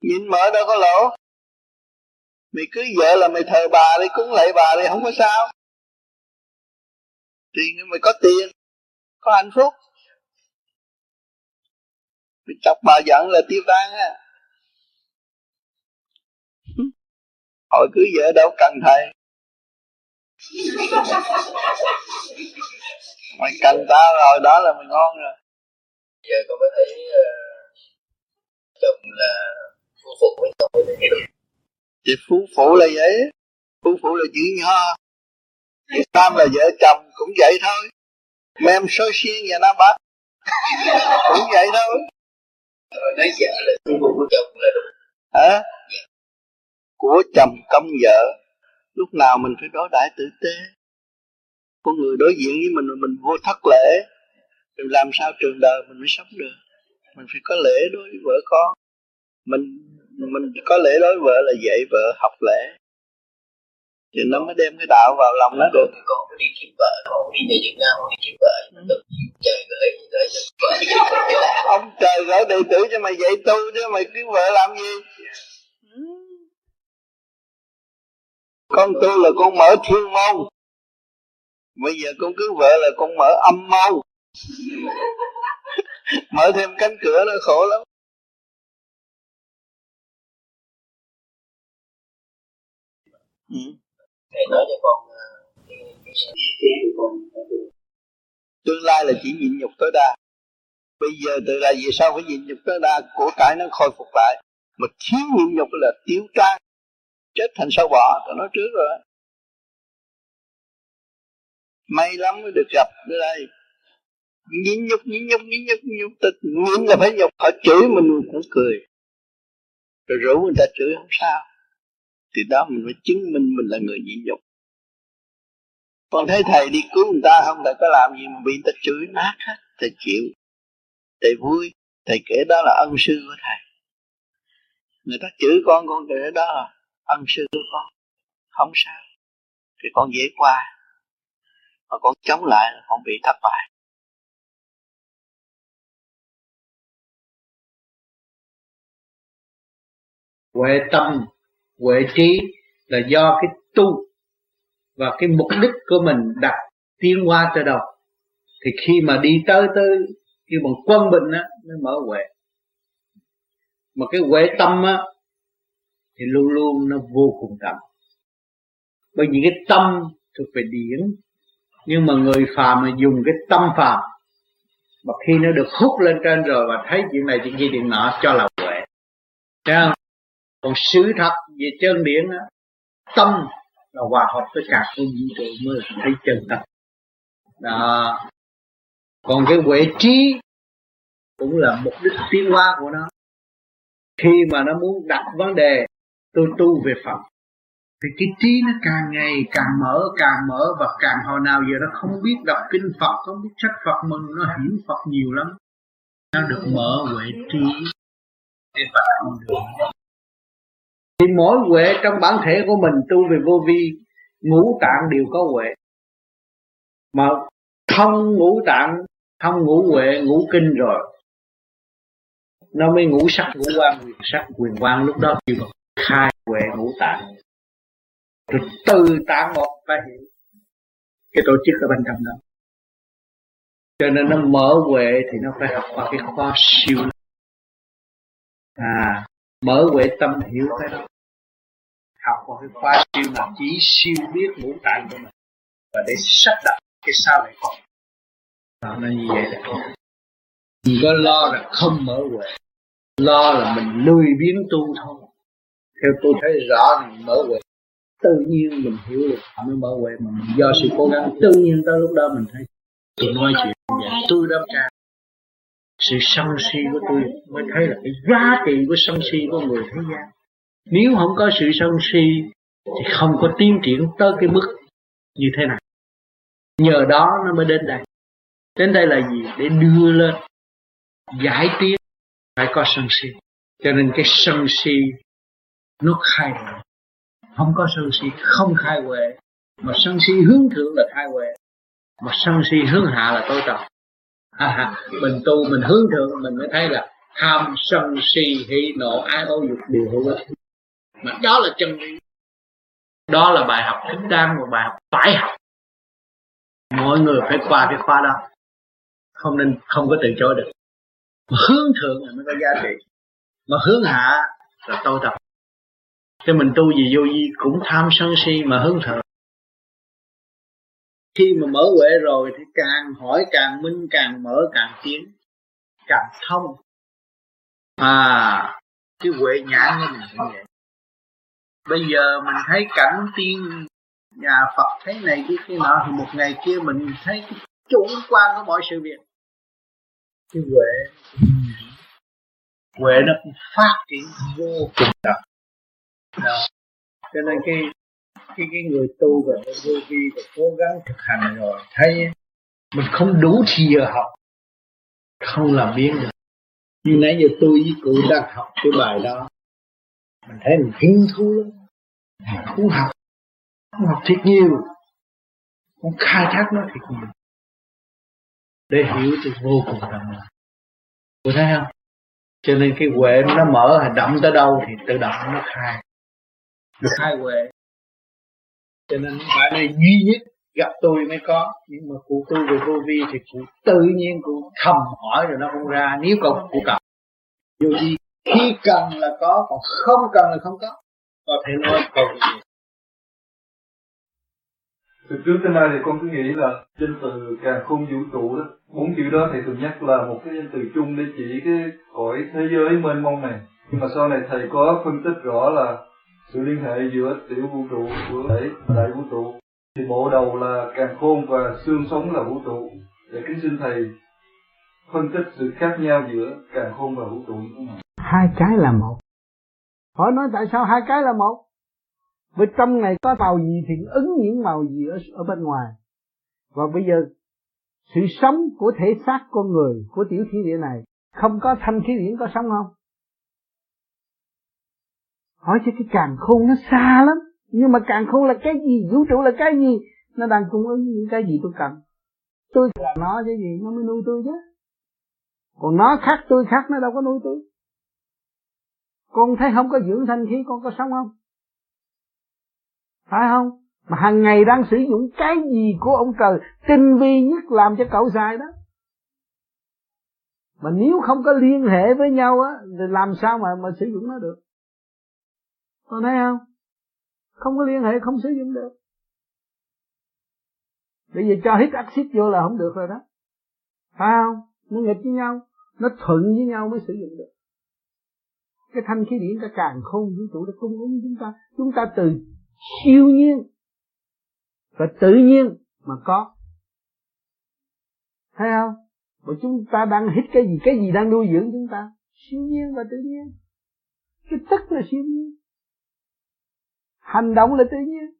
S27: nhìn
S2: mở đâu có lỗ. Mày cưới vợ là mày thờ bà đi, cúng lại bà đi, không có sao. Thì mày có tiền, có hạnh phúc mày chọc bà giận là tiêu tan á. Hồi cưới vợ đâu cần thầy. Mày cần tao rồi đó là mày ngon rồi.
S27: Giờ con mới thấy uh, chồng là phu phụ với chồng.
S2: Thì phú phụ là vậy. Phú phụ là chữ nho tam là vợ chồng cũng vậy thôi. Mem soi xiên và nam bắc cũng vậy thôi
S27: rồi nói vợ là công vụ của chồng là đúng
S2: hả? Của chồng công vợ. Lúc nào mình phải đối đãi tử tế. Con người đối diện với mình mà mình vô thất lễ. Thì làm sao trường đời mình mới sống được? Mình phải có lễ đối với vợ con. Mình mình có lễ đối vợ là dạy vợ học lễ thì nó mới đem cái đạo vào lòng nó được.
S27: Con đi kiếm vợ con đi về Việt Nam con đi kiếm vợ. Được trời gửi gửi cho vợ
S2: ông trời gửi đệ tử cho mày dạy tu chứ mày kiếm vợ làm gì? Con tu là con mở thiên môn. Bây giờ con cứ vợ là con mở âm môn. Mở thêm cánh cửa nó khổ lắm.
S27: Ừ thầy nói cho ờ, con
S2: tương lai là chỉ nhịn nhục tối đa. Bây giờ từ đây vì sao phải nhịn nhục tối đa? Của cải nó khôi phục lại. Mà thiếu nhịn nhục là tiêu tan. Chết thành sâu bọ tôi nói trước rồi. May lắm mới được gặp ở đây. Nhịn nhục nhịn nhục nhịn nhục nhịn nhục. Tịch nhịn là phải nhục. Họ chửi mình cũng cười. Rồi rủ người ta chửi không sao thì đó mình phải chứng minh mình là người nhịn nhục. Còn thấy thầy đi cứu người ta không thầy có làm gì mà bị người ta chửi nát hết, thầy chịu, thầy vui. Thầy kể đó là ân sư của thầy. Người ta chửi con con kể đó là ân sư của con. Không sao. Thì con dễ qua. Mà con chống lại là con bị thất bại.
S3: Huệ tâm huệ trí là do cái tu và cái mục đích của mình đặt tiến qua tới đâu. Thì khi mà đi tới tới kêu bằng quân bình á, mới mở huệ. Mà cái huệ tâm á, thì luôn luôn nó vô cùng đậm. Bởi vì cái tâm thuộc về điển. Nhưng mà người phàm mà dùng cái tâm phàm, mà khi nó được hút lên trên rồi và thấy chuyện này chuyện kia chuyện nọ cho là huệ. Thấy không? Còn sự thật về chân điển đó, tâm là hòa hợp với cả không vũ trụ mới là thấy chân thật. Đó. Còn cái huệ trí cũng là mục đích tiến hóa của nó. Khi mà nó muốn đặt vấn đề tôi tu về Phật thì cái trí nó càng ngày càng mở càng mở và càng hồi nào giờ nó không biết đọc kinh Phật không biết sách Phật mừng nó hiểu Phật nhiều lắm nó được mở huệ trí. Để Phật không được thì mỗi huệ trong bản thể của mình tu về vô vi, ngũ tạng đều có huệ. Mà không ngũ tạng, không ngũ huệ, ngũ kinh rồi, nó mới ngũ sắc, ngũ quan quyền sắc. Quyền quan lúc đó kêu khai huệ ngũ tạng. Rồi từ tạng một ta hiểu cái tổ chức ở bên trong đó. Cho nên nó mở huệ thì nó phải học qua cái khoa siêu. À mở huệ tâm hiểu cái đó. Học qua cái khoa siêu là chỉ siêu biết ngũ tạng của mình. Và để sắp đặt cái sao này còn đó nó như vậy là đừng có lo là không mở huệ. Lo là mình lười biếng tu thôi. Theo tôi thấy rõ là mở huệ, tự nhiên mình hiểu được mới mở huệ mà mình do sự cố gắng. Tự nhiên tới lúc đó mình thấy, tôi nói chuyện vậy tôi đâm ca sự sân si của tôi mới thấy là cái giá trị của sân si của người thế gian. Nếu không có sự sân si, thì không có tiến triển tới cái mức như thế này. Nhờ đó nó mới đến đây. Đến đây là gì? Để đưa lên, giải tiến, phải có sân si. Cho nên cái sân si nó khai huệ. Không có sân si không khai huệ. Mà sân si hướng thượng là khai huệ. Mà sân si hướng hạ là tối trọng À, à, mình tu mình hướng thượng mình mới thấy là tham sân si hỉ nộ ái ô dục đều hữu ích. Mà đó là chân lý. Đó là bài học thích đáng và bài học phải học. Mọi người phải qua cái khóa đó. Không nên không có từ chối được. Mà hướng thượng là mới có giá trị. Mà hướng hạ là tôi tập cho mình tu gì vô vi cũng tham sân si mà hướng thượng khi mà mở huệ rồi thì càng hỏi càng minh, càng mở càng tiến, càng thông. À cái huệ nhãn của mình cũng vậy. Bây giờ mình thấy cảnh tiên nhà Phật thế này cái kia nọ, thì một ngày kia mình thấy cái chủ quan của mọi sự việc. Cái huệ. Huệ nó cũng phát triển vô cùng. Đặc đó. cho nên cái cái cái người tu về vô vi và cố gắng thực hành rồi, thấy mình không đủ thì giờ học, không làm biến được như nãy giờ tôi với cụ đang học cái bài đó, mình thấy mình hứng thú lắm mình không học không học thiệt nhiều muốn khai thác nó thiệt nhiều để hiểu thì vô cùng rộng lớn Cô thấy không? Cho nên cái huệ nó mở hay động tới đâu thì tự động nó khai. Được khai huệ. Cho nên phải là duy nhất gặp tôi mới có. Nhưng mà cụ tôi về vô vi thì cụ tự nhiên cụ thầm hỏi rồi nó không ra. Nếu cậu cụ cần, vô vi khi cần là có, còn không cần là không có. Có thể nói cầu gì
S28: từ trước tới nay thì con cứ nghĩ là trên từ càng khôn vũ trụ đó, bốn chữ đó thì thường nhắc là một cái danh từ chung để chỉ cái cõi thế giới mênh mông này. Nhưng mà sau này thầy có phân tích rõ là sự liên hệ giữa tiểu vũ trụ của đại, đại vũ trụ thì bộ đầu là càng khôn và xương sống là vũ trụ. Để kính xin thầy phân tích sự khác nhau giữa càng khôn và vũ trụ như thế nào.
S4: Hai cái là một. Hỏi nói tại sao hai cái là một? Với trong này có màu gì thì ứng những màu gì ở, ở bên ngoài. Và bây giờ sự sống của thể xác con người của tiểu thiên địa này không có thanh khí điển có sống không? Hỏi cho cái càng khôn nó xa lắm. Nhưng mà càng khôn là cái gì? Vũ trụ là cái gì? Nó đang cung ứng những cái gì tôi cần. Tôi là nó chứ gì? Nó mới nuôi tôi chứ. Còn nó khác tôi khác, nó đâu có nuôi tôi. Con thấy không có dưỡng thanh khí, con có sống không? Phải không? Mà hàng ngày đang sử dụng cái gì của ông trời, tinh vi nhất làm cho cậu sai đó. Mà nếu không có liên hệ với nhau á, thì làm sao mà mà sử dụng nó được? Còn thấy không? Không có liên hệ, không sử dụng được. Bây giờ cho hít axit vô là không được rồi đó. Phải không? Nó nghịch với nhau, nó thuận với nhau mới sử dụng được. Cái thanh khí điển cả càng không vũ trụ đã cung ứng chúng ta. Chúng ta từ siêu nhiên và tự nhiên mà có. Thấy không? Mà chúng ta đang hít cái gì cái gì đang nuôi dưỡng chúng ta? Siêu nhiên và tự nhiên. Cái tức là siêu nhiên hành động là tự nhiên.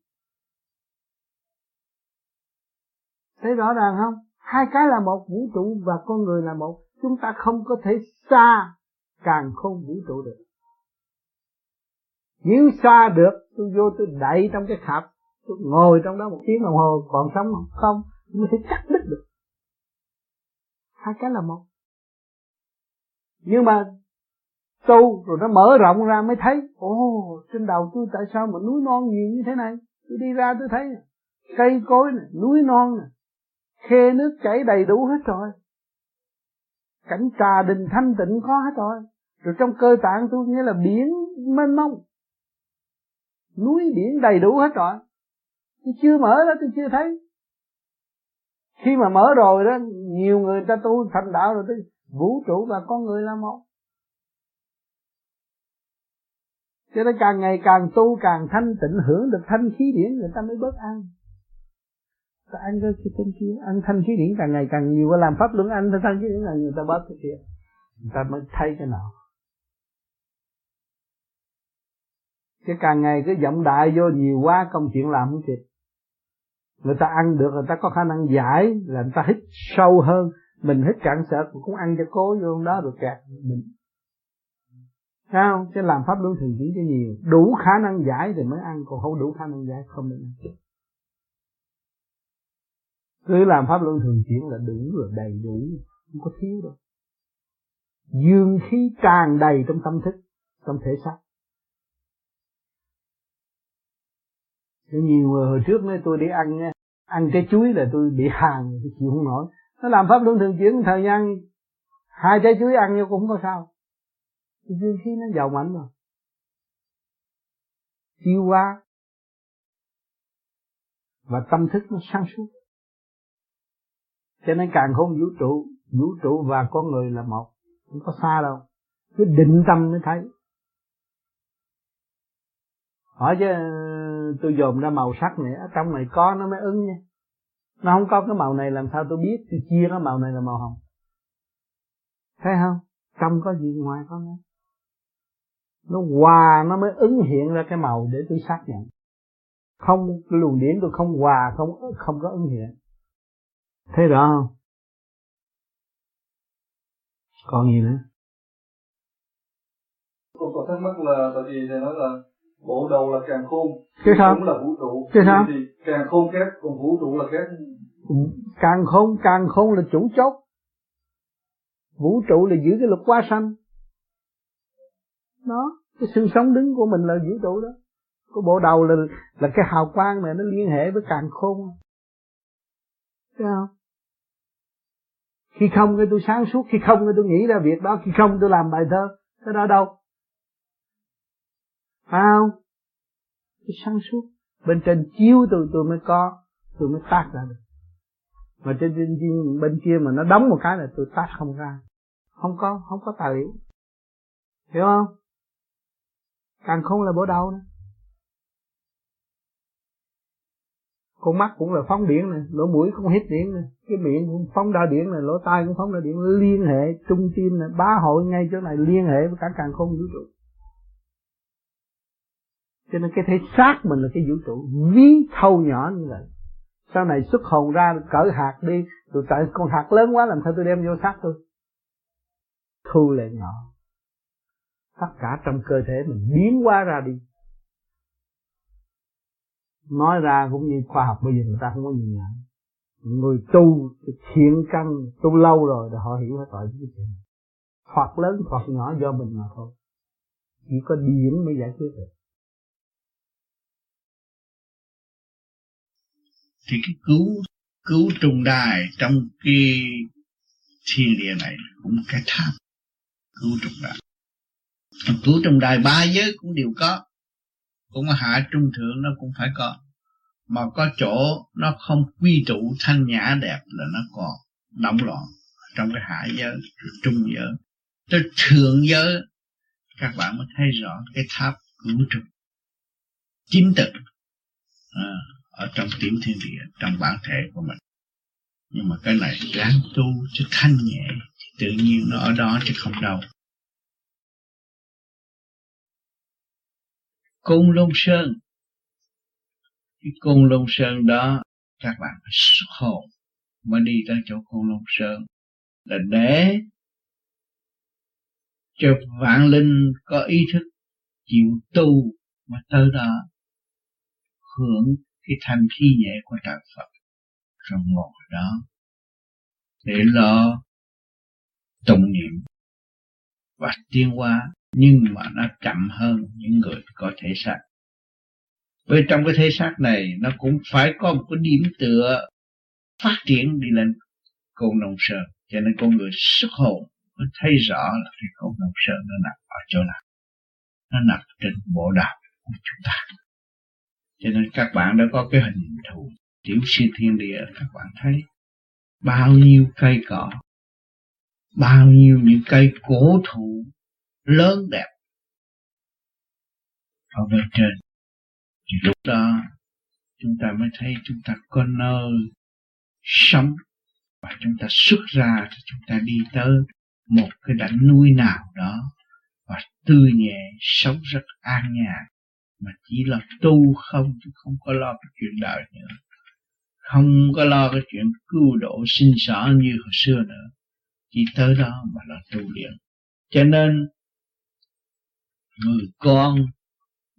S4: Thấy rõ ràng không? Hai cái là một vũ trụ và con người là một. Chúng ta không có thể xa, càng không vũ trụ được. Nếu xa được, tôi vô tôi đẩy trong cái khạp, tôi ngồi trong đó một tiếng đồng hồ, còn sống không? Không tôi thể cắt đứt được. Hai cái là một. Nhưng mà tu rồi nó mở rộng ra mới thấy. Ồ, trên đầu tôi tại sao mà núi non nhiều như thế này? Tôi đi ra tôi thấy à, cây cối này, núi non này, khe nước chảy đầy đủ hết rồi. Cảnh trà đình thanh tịnh có hết rồi. Rồi trong cơ tạng tôi nghĩa là biển mênh mông. Núi biển đầy đủ hết rồi. Tôi chưa mở đó, tôi chưa thấy. Khi mà mở rồi đó, nhiều người ta tu thành đạo rồi tôi vũ trụ và con người là một. Cho nên càng ngày càng tu, càng thanh tịnh, hưởng được thanh khí điển, người ta mới bớt ăn. Ta ăn cái cái thanh kia ăn thanh khí điển càng ngày càng nhiều, làm pháp luận ăn, thanh khí điển là người ta bớt cái kia. Người ta mới thấy cái nào. Chứ càng ngày cứ giọng đại vô nhiều quá, công chuyện làm không kịp. Người ta ăn được, người ta có khả năng giải, là người ta hít sâu hơn. Mình hít cạn sợ cũng ăn cho cố vô đó được kẹt. Mình sao? Chứ làm pháp luân thường chuyển cho nhiều. Đủ khả năng giải thì mới ăn, còn không đủ khả năng giải không được ăn. Cứ làm pháp luân thường chuyển là đủ rồi, đầy đủ, không có thiếu đâu. Dương khí tràn đầy trong tâm thức, trong thể xác. Thế nhiều người hồi trước nói tôi đi ăn nha, ăn cái chuối là tôi bị hàng tôi chịu không nổi. Nó làm pháp luân thường chuyển thời gian, hai trái chuối ăn nhau cũng không có sao dương khí nó giàu mạnh rồi tiêu hóa. Và tâm thức nó sáng suốt. Cho nên càng không vũ trụ vũ trụ và con người là một. Không có xa đâu. Cứ định tâm mới thấy. Hỏi chứ, tôi dồn ra màu sắc này, ở trong này có nó mới ứng nha. Nó không có cái màu này làm sao tôi biết, tôi chia nó màu này là màu hồng. Thấy không? Trong có gì ngoài có nữa nó hòa nó mới ứng hiện ra cái màu để tôi xác nhận. Không cái luồng điển tôi không hòa không không có ứng hiện. Thấy rõ không? Còn gì nữa?
S28: Con có thắc mắc là tại vì thầy nói là bộ đầu là càng khôn
S4: cái sao?
S28: cũng là vũ trụ.
S4: Cái sao?
S28: Thì càng khôn khác còn vũ trụ là khác
S4: càng khôn càng khôn là chủ chốt. Vũ trụ là giữ cái luật quá sanh đó. Cái sự sống đứng của mình là vũ trụ đó. Cái bộ đầu là là cái hào quang này nó liên hệ với càng khôn. Thấy không khi không cái tôi sáng suốt khi không cái tôi nghĩ ra việc đó khi không tôi làm bài thơ. Cái đó đâu? Phải không? Cái sáng suốt. Bên trên chiếu tôi tôi mới có tôi mới tác ra được. Mà trên trên, trên bên kia mà nó đóng một cái là tôi tác không ra. Không có không có tài liệu. Hiểu không càng không là bổ đầu nữa. Con mắt cũng là phóng điện này, lỗ mũi cũng hít điện này, cái miệng cũng phóng ra điện này, lỗ tai cũng phóng ra điện liên hệ trung tim này, bá hội ngay chỗ này, liên hệ với cả càng không vũ trụ. Cho nên cái thể xác mình là cái vũ trụ, ví thâu nhỏ như vậy. Sau này xuất hồn ra, cỡ hạt đi, rồi tại con hạt lớn quá, làm sao tôi đem vô xác tôi? Thu lại nhỏ tất cả trong cơ thể mình biến hóa ra đi. Nói ra cũng như khoa học bây giờ người ta không có nhìn nhận. Người tu thiện căn, tu lâu rồi thì họ hiểu hết rồi cái chuyện hoặc lớn hoặc nhỏ do mình mà thôi. Chỉ có điểm mới giải quyết được.
S29: Thì cái cứu cứu trùng đài trong cái thiên địa này cũng cái tham. Cứu trùng Phật cứu trong đài ba giới cũng đều có. Cũng hạ trung thượng nó cũng phải có.
S3: Mà có chỗ nó không quy trụ thanh nhã đẹp là nó còn động loạn trong cái hạ giới trung giới. Tới thượng giới các bạn mới thấy rõ cái tháp vũ trụ chính tự à, ở trong tiểu thiên địa trong bản thể của mình. Nhưng mà cái này ráng tu cho thanh nhẹ thì tự nhiên nó ở đó chứ không đâu. Cung Long sơn. Cái cung Long sơn đó, các bạn phải xuất hồn mới đi tới chỗ cung Long sơn. Là để cho vạn linh có ý thức chịu tu mà tới đó hưởng cái thanh khí nhẹ của trời Phật rồi ngồi đó để lo tụng niệm và tiến hóa nhưng mà nó chậm hơn những người có thể xác. Bởi trong cái thể xác này, nó cũng phải có một cái điểm tựa phát triển đi lên côn đồng sơn cho nên con người xuất hồn mới thấy rõ là cái côn đồng sơn nó nằm ở chỗ nào. Nó nằm trên bộ đạo của chúng ta. Cho nên các bạn đã có cái hình thù tiểu siêu thiên địa, các bạn thấy bao nhiêu cây cỏ, bao nhiêu những cây cổ thụ lớn đẹp. Ở bên trên, thì lúc đó chúng ta mới thấy chúng ta có nơi sống và chúng ta xuất ra thì chúng ta đi tới một cái đảnh núi nào đó và tươi nhẹ, sống rất an nhàn. Mà chỉ là tu không, chứ không có lo cái chuyện đời nữa. Không có lo cái chuyện cứu độ sinh sở như hồi xưa nữa. Chỉ tới đó mà là tu luyện. Cho nên người con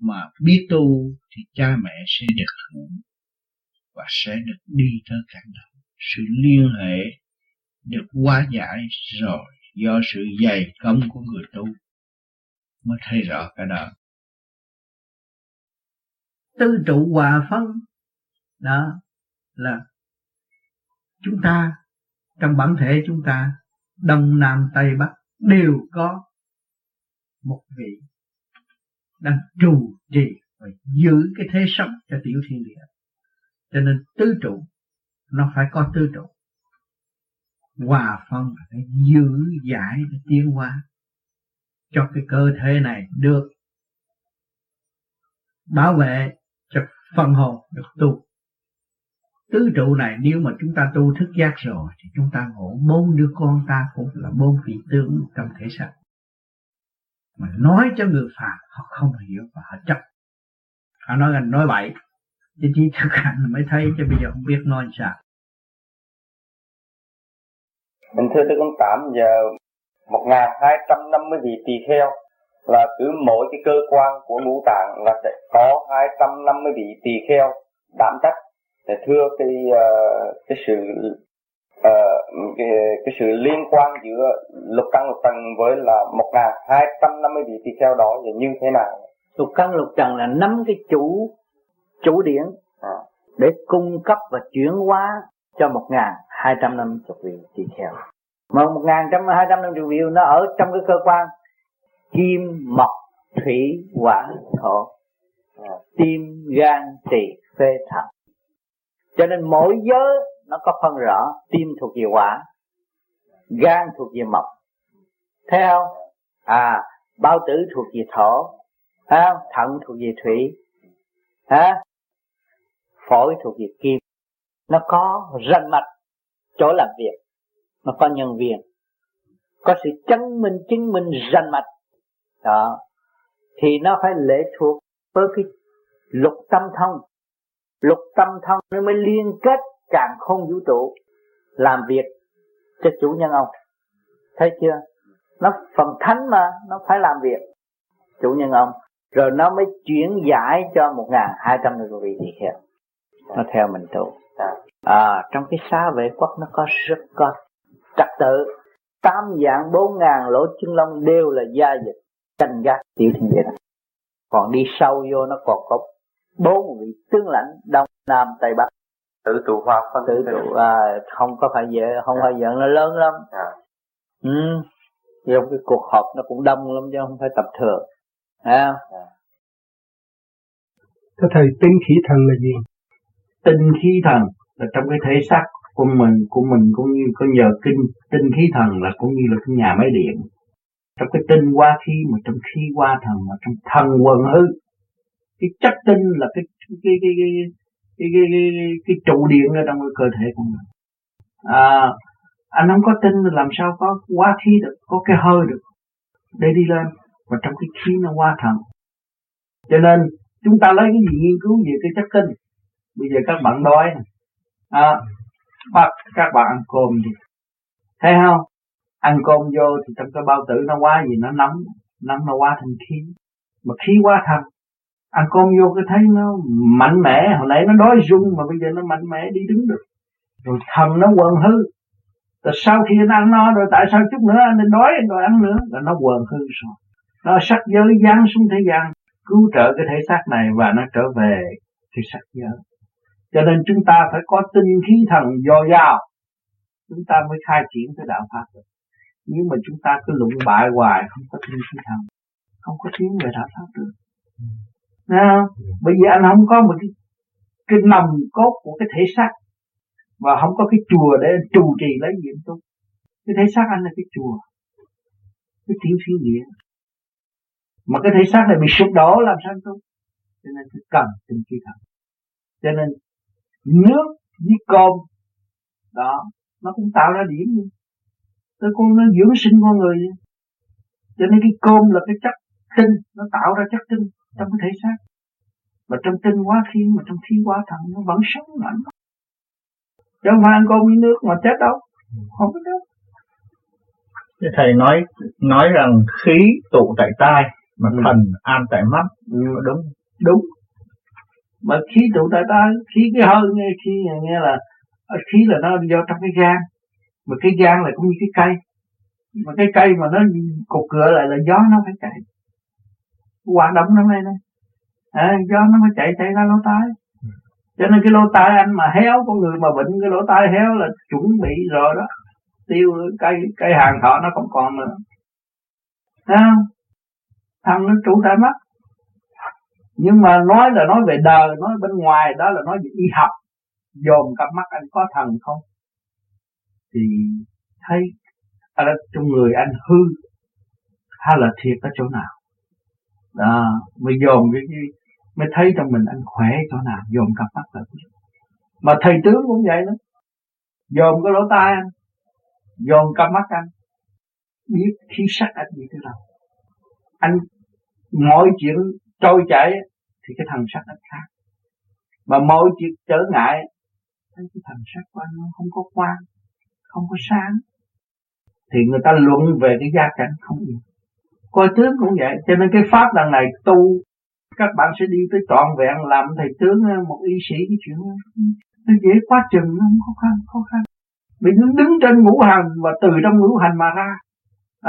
S3: mà biết tu thì cha mẹ sẽ được hưởng và sẽ được đi tới cảnh đó sự liên hệ được hóa giải rồi do sự dày công của người tu mới thấy rõ cái đó. Tư trụ hòa phân, đó là chúng ta, trong bản thể chúng ta, đông nam tây bắc đều có một vị đang trụ trì và giữ cái thế sống cho tiểu thiên địa. Cho nên tứ trụ, nó phải có tứ trụ. Hòa phân để giữ giải để tiến hóa cho cái cơ thể này được bảo vệ cho phần hồn được tu. Tứ trụ này nếu mà chúng ta tu thức giác rồi thì chúng ta ngộ bốn đứa con ta cũng là bốn vị tướng trong thể xác mà nói cho người phàm họ không hiểu và họ chấp. Họ nói là nói bậy. Chứ chỉ thực hành mới thấy chứ bây giờ không biết nói sao.
S30: Mình thưa tới con tám giờ một ngàn hai trăm năm mươi vị tỳ kheo là cứ mỗi cái cơ quan của ngũ tạng là sẽ có hai trăm năm mươi vị tỳ kheo đảm trách. Để thưa cái uh, cái sự uh, cái, cái sự liên quan giữa lục căn lục trần với là một ngàn hai trăm năm mươi vị tỳ kheo đó là như thế nào
S31: lục căn lục trần là năm cái chủ chủ điển à. để cung cấp và chuyển hóa cho một ngàn hai trăm năm mươi vị tỳ kheo mà một ngàn trăm hai trăm năm mươi vị nó ở trong cái cơ quan kim mộc thủy hỏa thổ à. tim gan tỳ phế thận cho nên mỗi giới nó có phân rõ tim thuộc về hỏa gan thuộc về mộc. Thấy không? À bao tử thuộc về thổ. À, thận thuộc về thủy. À, phổi thuộc về kim. Nó có ranh mạch chỗ làm việc. Nó có nhân viên. Có sự chứng minh chứng minh ranh mạch. Đó. Thì nó phải lệ thuộc với cái lục tâm thông. Lục tâm thông nó mới liên kết càng không vũ trụ làm việc cho chủ nhân ông. Thấy chưa? Nó phần thánh mà nó phải làm việc chủ nhân ông. Rồi nó mới chuyển giải cho một ngàn hai trăm người vị tỳ kheo. Nó theo mình tu. À, trong cái xa vệ quốc nó có rất có trật tự. Tam dạng bốn ngàn lỗ chân lông đều là gia dịch canh gác tiểu thiên địa còn đi sâu vô nó còn có bốn vị tướng lãnh đông nam tây bắc
S30: tự tụ hoa phân
S31: tự tụ à, không có phải vậy không phải giận nó lớn lắm. À. ừ. Trong cái cuộc họp nó cũng đông lắm chứ không phải tập thường. À.
S32: Thưa thầy tinh khí thần là gì?
S3: tinh khí thần là trong cái thể xác của mình của mình cũng như có nhờ kinh tinh khí thần là cũng như là cái nhà máy điện. Trong cái tinh qua khí mà trong khí qua thần mà trong thần quần hư. Cái chất tinh là cái cái cái cái cái cái, cái, cái, cái trụ điện ở trong cái cơ thể của mình. À, anh không có tinh thì làm sao có quá khí được có cái hơi được để đi lên. Và trong cái khí nó qua thần. Cho nên chúng ta lấy cái gì nghiên cứu về cái chất kinh bây giờ các bạn đói à, bắt các bạn ăn cơm đi. Thấy không? Ăn cơm vô thì trong cái bao tử nó quá gì? Nó nóng. Nóng nó quá thành khí. Mà khí quá thành À, ăn cơm vô cái thấy nó mạnh mẽ. Hồi nãy nó đói rung mà bây giờ nó mạnh mẽ đi đứng được. Rồi thần nó quần hư. Rồi sau khi anh ăn no rồi, tại sao chút nữa anh đói rồi ăn nữa? Là nó quần hư rồi. Nó sắc giới giáng xuống thế gian, cứu trợ cái thể xác này và nó trở về cái sắc giới. Cho nên chúng ta phải có tinh khí thần dồi dào chúng ta mới khai triển cái đạo pháp được. Nếu mà chúng ta cứ lụng bại hoài, không có tinh khí thần, không có tiến về đạo pháp được. Thấy không? Bởi vì anh không có một cái, cái nồng cốt của cái thể xác và không có cái chùa để anh trù trì lấy gì tu. Cái thể xác anh là cái chùa, cái tiếng thiên địa. Mà cái thể xác này bị sụp đổ làm sao tu? Cho nên phải cần tình khí thần. Cho nên nước với cơm đó nó cũng tạo ra điểm như Tôi con nó dưỡng sinh con người cho nên cái cơm là cái chất tinh nó tạo ra chất tinh trong cái thể xác. Mà trong tinh quá khí mà trong khí quá thần nó vẫn sống mạnh chứ không phải ăn cơm với nước mà chết đâu. Không có chết.
S32: Thế thầy nói nói rằng khí tụ tại tai mà ừ. thần an tại mắt.
S3: Ừ. đúng đúng. Mà khí tụ tại tai khí cái hơi nghe khí nghe là khí là nó do trong cái gan. Mà cái gan là cũng như cái cây. Mà cái cây mà nó cột cửa lại là gió nó phải chạy hoạt động trong này này à, do nó mới chạy chạy ra lỗ tai. Cho nên cái lỗ tai anh mà héo con người mà bệnh cái lỗ tai héo là chuẩn bị rồi đó. Tiêu cây cây hàng thọ nó không còn nữa. Thấy không? thằng nó trụ tại mắt. Nhưng mà nói là nói về đời nói bên ngoài đó là nói về y học. Dồn cặp mắt anh có thần không? Thì thấy ở trong người anh hư hay là thiệt ở chỗ nào? Đó mới dồn cái, cái mới thấy trong mình anh khỏe chỗ nào dồn cặp mắt lại. Mà thầy tướng cũng vậy đó. Dồn cái lỗ tai anh dồn cặp mắt anh biết khí sắc anh như thế nào. Anh mọi chuyện trôi chảy thì cái thần sắc anh khác. Mà mọi chuyện trở ngại thấy cái thần sắc của anh nó không có quan không có sáng. Thì người ta luận về cái gia cảnh không yên coi tướng cũng vậy. Cho nên cái pháp lần này tu các bạn sẽ đi tới trọn vẹn làm thầy tướng ờ, một y sĩ cái chuyện đó. nó dễ quá chừng nó không khó khăn khó khăn. Vì nó đứng trên ngũ hành và từ trong ngũ hành mà ra.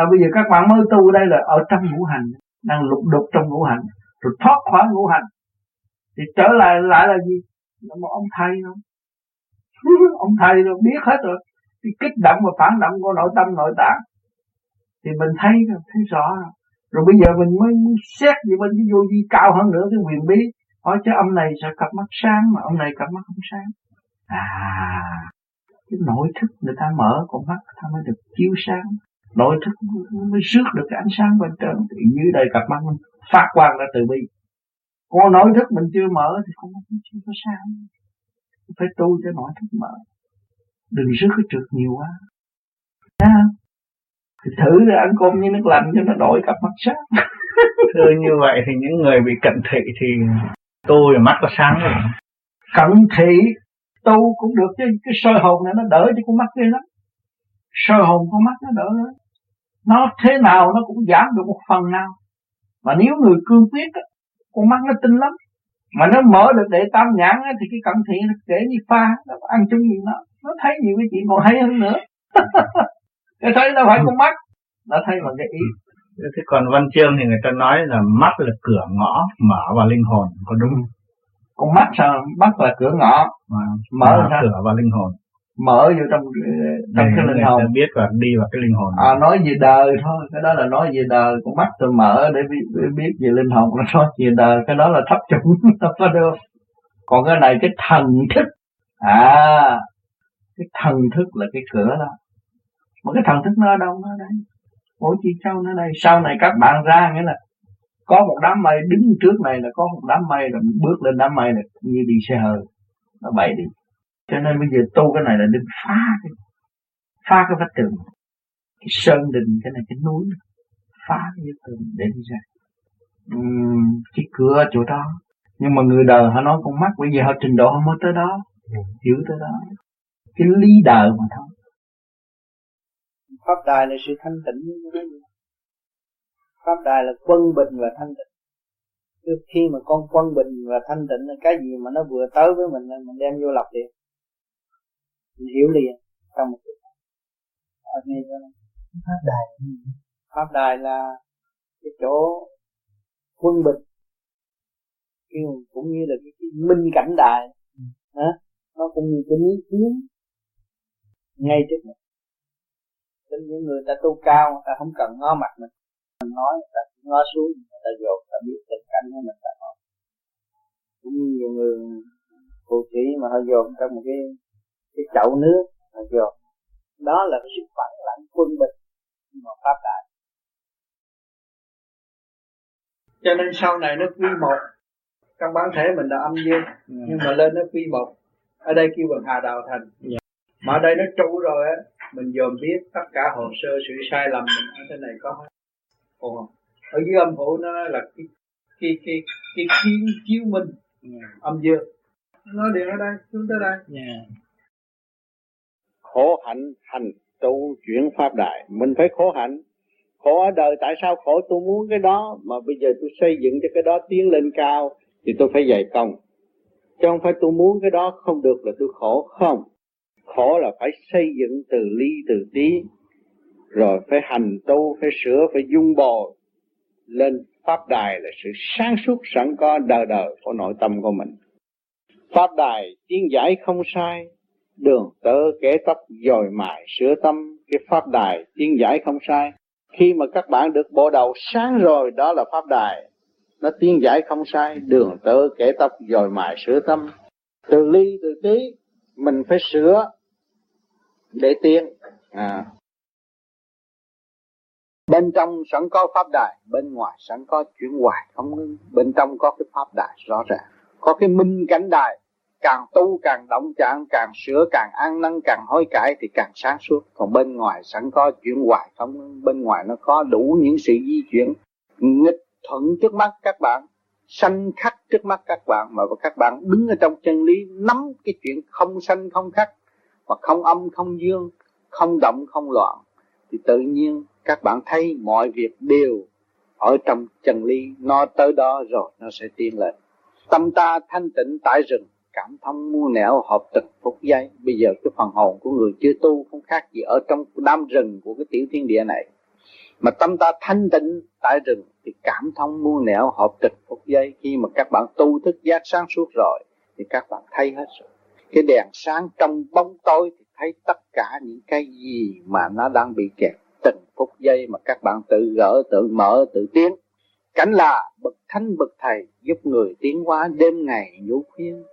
S3: À, bây giờ các bạn mới tu đây là ở trong ngũ hành đang lục đục trong ngũ hành rồi thoát khỏi ngũ hành. Thì trở lại lại là gì? Là một ông thầy không ông thầy rồi biết hết rồi. Cái kích động và phản động của nội tâm nội tạng. Thì mình thấy thấy rõ rồi rồi bây giờ mình mới xét về bên cái vô vi cao hơn nữa, cái quyền bí. Hỏi chứ ông này sẽ cặp mắt sáng mà ông này cặp mắt không sáng? À cái nội thức người ta mở con mắt ta mới được chiếu sáng. Nội thức mới rước được cái ánh sáng bên trên. Thì như đây cặp mắt mình phát quang ra từ bi. Còn nội thức mình chưa mở thì không có chưa có sáng. Phải tu cho nội thức mở. Đừng rước cái trượt nhiều quá. Thấy không? Thì thử ra ăn cơm với nước lạnh cho nó đổi cặp mắt sáng
S32: thưa như vậy thì những người bị cận thị thì tôi mắt có sáng rồi.
S3: Cận thị tu cũng được chứ cái soi hồn này nó đỡ cho con mắt kia lắm. Soi hồn con mắt nó đỡ nữa nó thế nào nó cũng giảm được một phần nào. Mà nếu người cương quyết con mắt nó tinh lắm. Mà nó mở được để tam nhãn thì cái cận thị nó kể như pha nó ăn chung gì nó. Nó thấy nhiều cái chuyện còn hay hơn nữa cái thấy nó phải con mắt. Nó thấy bằng cái ý.
S32: Thế còn văn chương thì người ta nói là mắt là cửa ngõ mở vào linh hồn có đúng không?
S3: con mắt sao? Mắt là cửa ngõ.
S32: Mà, mở, mở cửa vào linh hồn.
S3: Mở vô trong trong Để cái linh hồn.
S32: biết và đi vào cái linh hồn.
S3: À nói về đời thôi. Cái đó là nói về đời. Con mắt tôi mở để biết, biết về linh hồn. Nó nói về đời. Cái đó là thấp chủng. Không có được
S33: còn cái này cái thần thức. À cái thần thức là cái cửa đó mà cái thần thức nó ở đâu nó ở đây mỗi chi châu nó đây? Sau này các bạn ra nghĩa là có một đám mây đứng trước này là có một đám mây rồi bước lên đám mây là như đi xe hơi. Nó bay đi. Cho nên bây giờ tu cái này là đừng phá cái phá cái vách tường. Cái sơn đình cái này cái núi. Phá cái vách tường để đi ra. Uhm, cái cửa chỗ đó. Nhưng mà người đời họ nói con mắt bây giờ họ trình độ họ mới tới đó hiểu tới đó. Cái lý đời mà thôi
S4: pháp đài là sự thanh tịnh. Pháp đài là quân bình và thanh tịnh. Trước khi mà con quân bình và thanh tịnh là cái gì mà nó vừa tới với mình mình đem vô lập liền. Mình hiểu liền trong một ở nghe cho pháp đài pháp đài là cái chỗ quân bình. Cái cũng như là cái, cái minh cảnh đài. Ừ. hả? Nó cũng như cái miếng kiến. Ngay trước mình Nên những người ta tu cao người ta không cần ngó mặt mình mình nói người ta ngó xuống người ta dồn ta biết tình cảnh của mình ta nói cũng như nhiều người phù thủy mà họ dồn trong một cái cái chậu nước họ dồn đó là cái sự phản lãnh quân bình mà pháp đại cho nên sau này nó quy một trong bản thể mình là âm dương ừ. nhưng mà lên nó quy một ở đây kêu bằng hà đạo thành yeah. Dạ. mà ở đây nó trụ rồi á mình dòm biết tất cả hồ sơ sự sai lầm mình ở trên này có hết còn ở dưới âm phủ nó là cái cái cái cái kiến chiếu minh yeah. Dạ. âm dương nó đều ở đây xuống tới đây yeah. Dạ.
S3: khổ hạnh hành tu chuyển pháp đại mình phải khổ hạnh khổ ở đời tại sao khổ tôi muốn cái đó mà bây giờ tôi xây dựng cho cái đó tiến lên cao thì tôi phải dày công chứ không phải tôi muốn cái đó không được là tôi khổ không khổ là phải xây dựng từ ly, từ tí, rồi phải hành tu phải sửa, phải dung bồi lên pháp đài là sự sáng suốt, sẵn có đời đời của nội tâm của mình. Pháp đài tiên giải không sai, đường tớ kẻ tóc dồi mài sửa tâm, cái pháp đài tiên giải không sai. Khi mà các bạn được bộ đầu sáng rồi, đó là pháp đài, nó tiên giải không sai, đường tớ kẻ tóc dồi mài sửa tâm. Từ ly, từ tí, mình phải sửa để tiến à. bên trong sẵn có pháp đài bên ngoài sẵn có chuyển hoài. Không ngưng bên trong có cái pháp đài rõ ràng. Có cái minh cảnh đài. Càng tu càng động trạng càng sửa càng ăn năn càng hối cải thì càng sáng suốt. Còn bên ngoài sẵn có chuyển hoài. Không bên ngoài nó có đủ những sự di chuyển. Nghịch thuận trước mắt các bạn sanh khắc trước mắt các bạn mà các bạn đứng ở trong chân lý nắm cái chuyện không sanh không khắc và không âm, không dương, không động, không loạn, thì tự nhiên các bạn thấy mọi việc đều ở trong chân lý. Nó tới đó rồi, nó sẽ tiến lên. Tâm ta thanh tịnh tại rừng, cảm thông muôn nẻo hợp tịch phút giây bây giờ cái phần hồn của người chưa tu không khác gì ở trong đám rừng của cái tiểu thiên địa này. Mà tâm ta thanh tịnh tại rừng thì cảm thông muôn nẻo hợp tịch phút giây khi mà các bạn tu thức giác sáng suốt rồi, thì các bạn thấy hết rồi cái đèn sáng trong bóng tối thì thấy tất cả những cái gì mà nó đang bị kẹt. Từng phút giây mà các bạn tự gỡ, tự mở, tự tiến. Cảnh là bậc thánh, bậc thầy giúp người tiến hóa đêm ngày nhũ khuyên.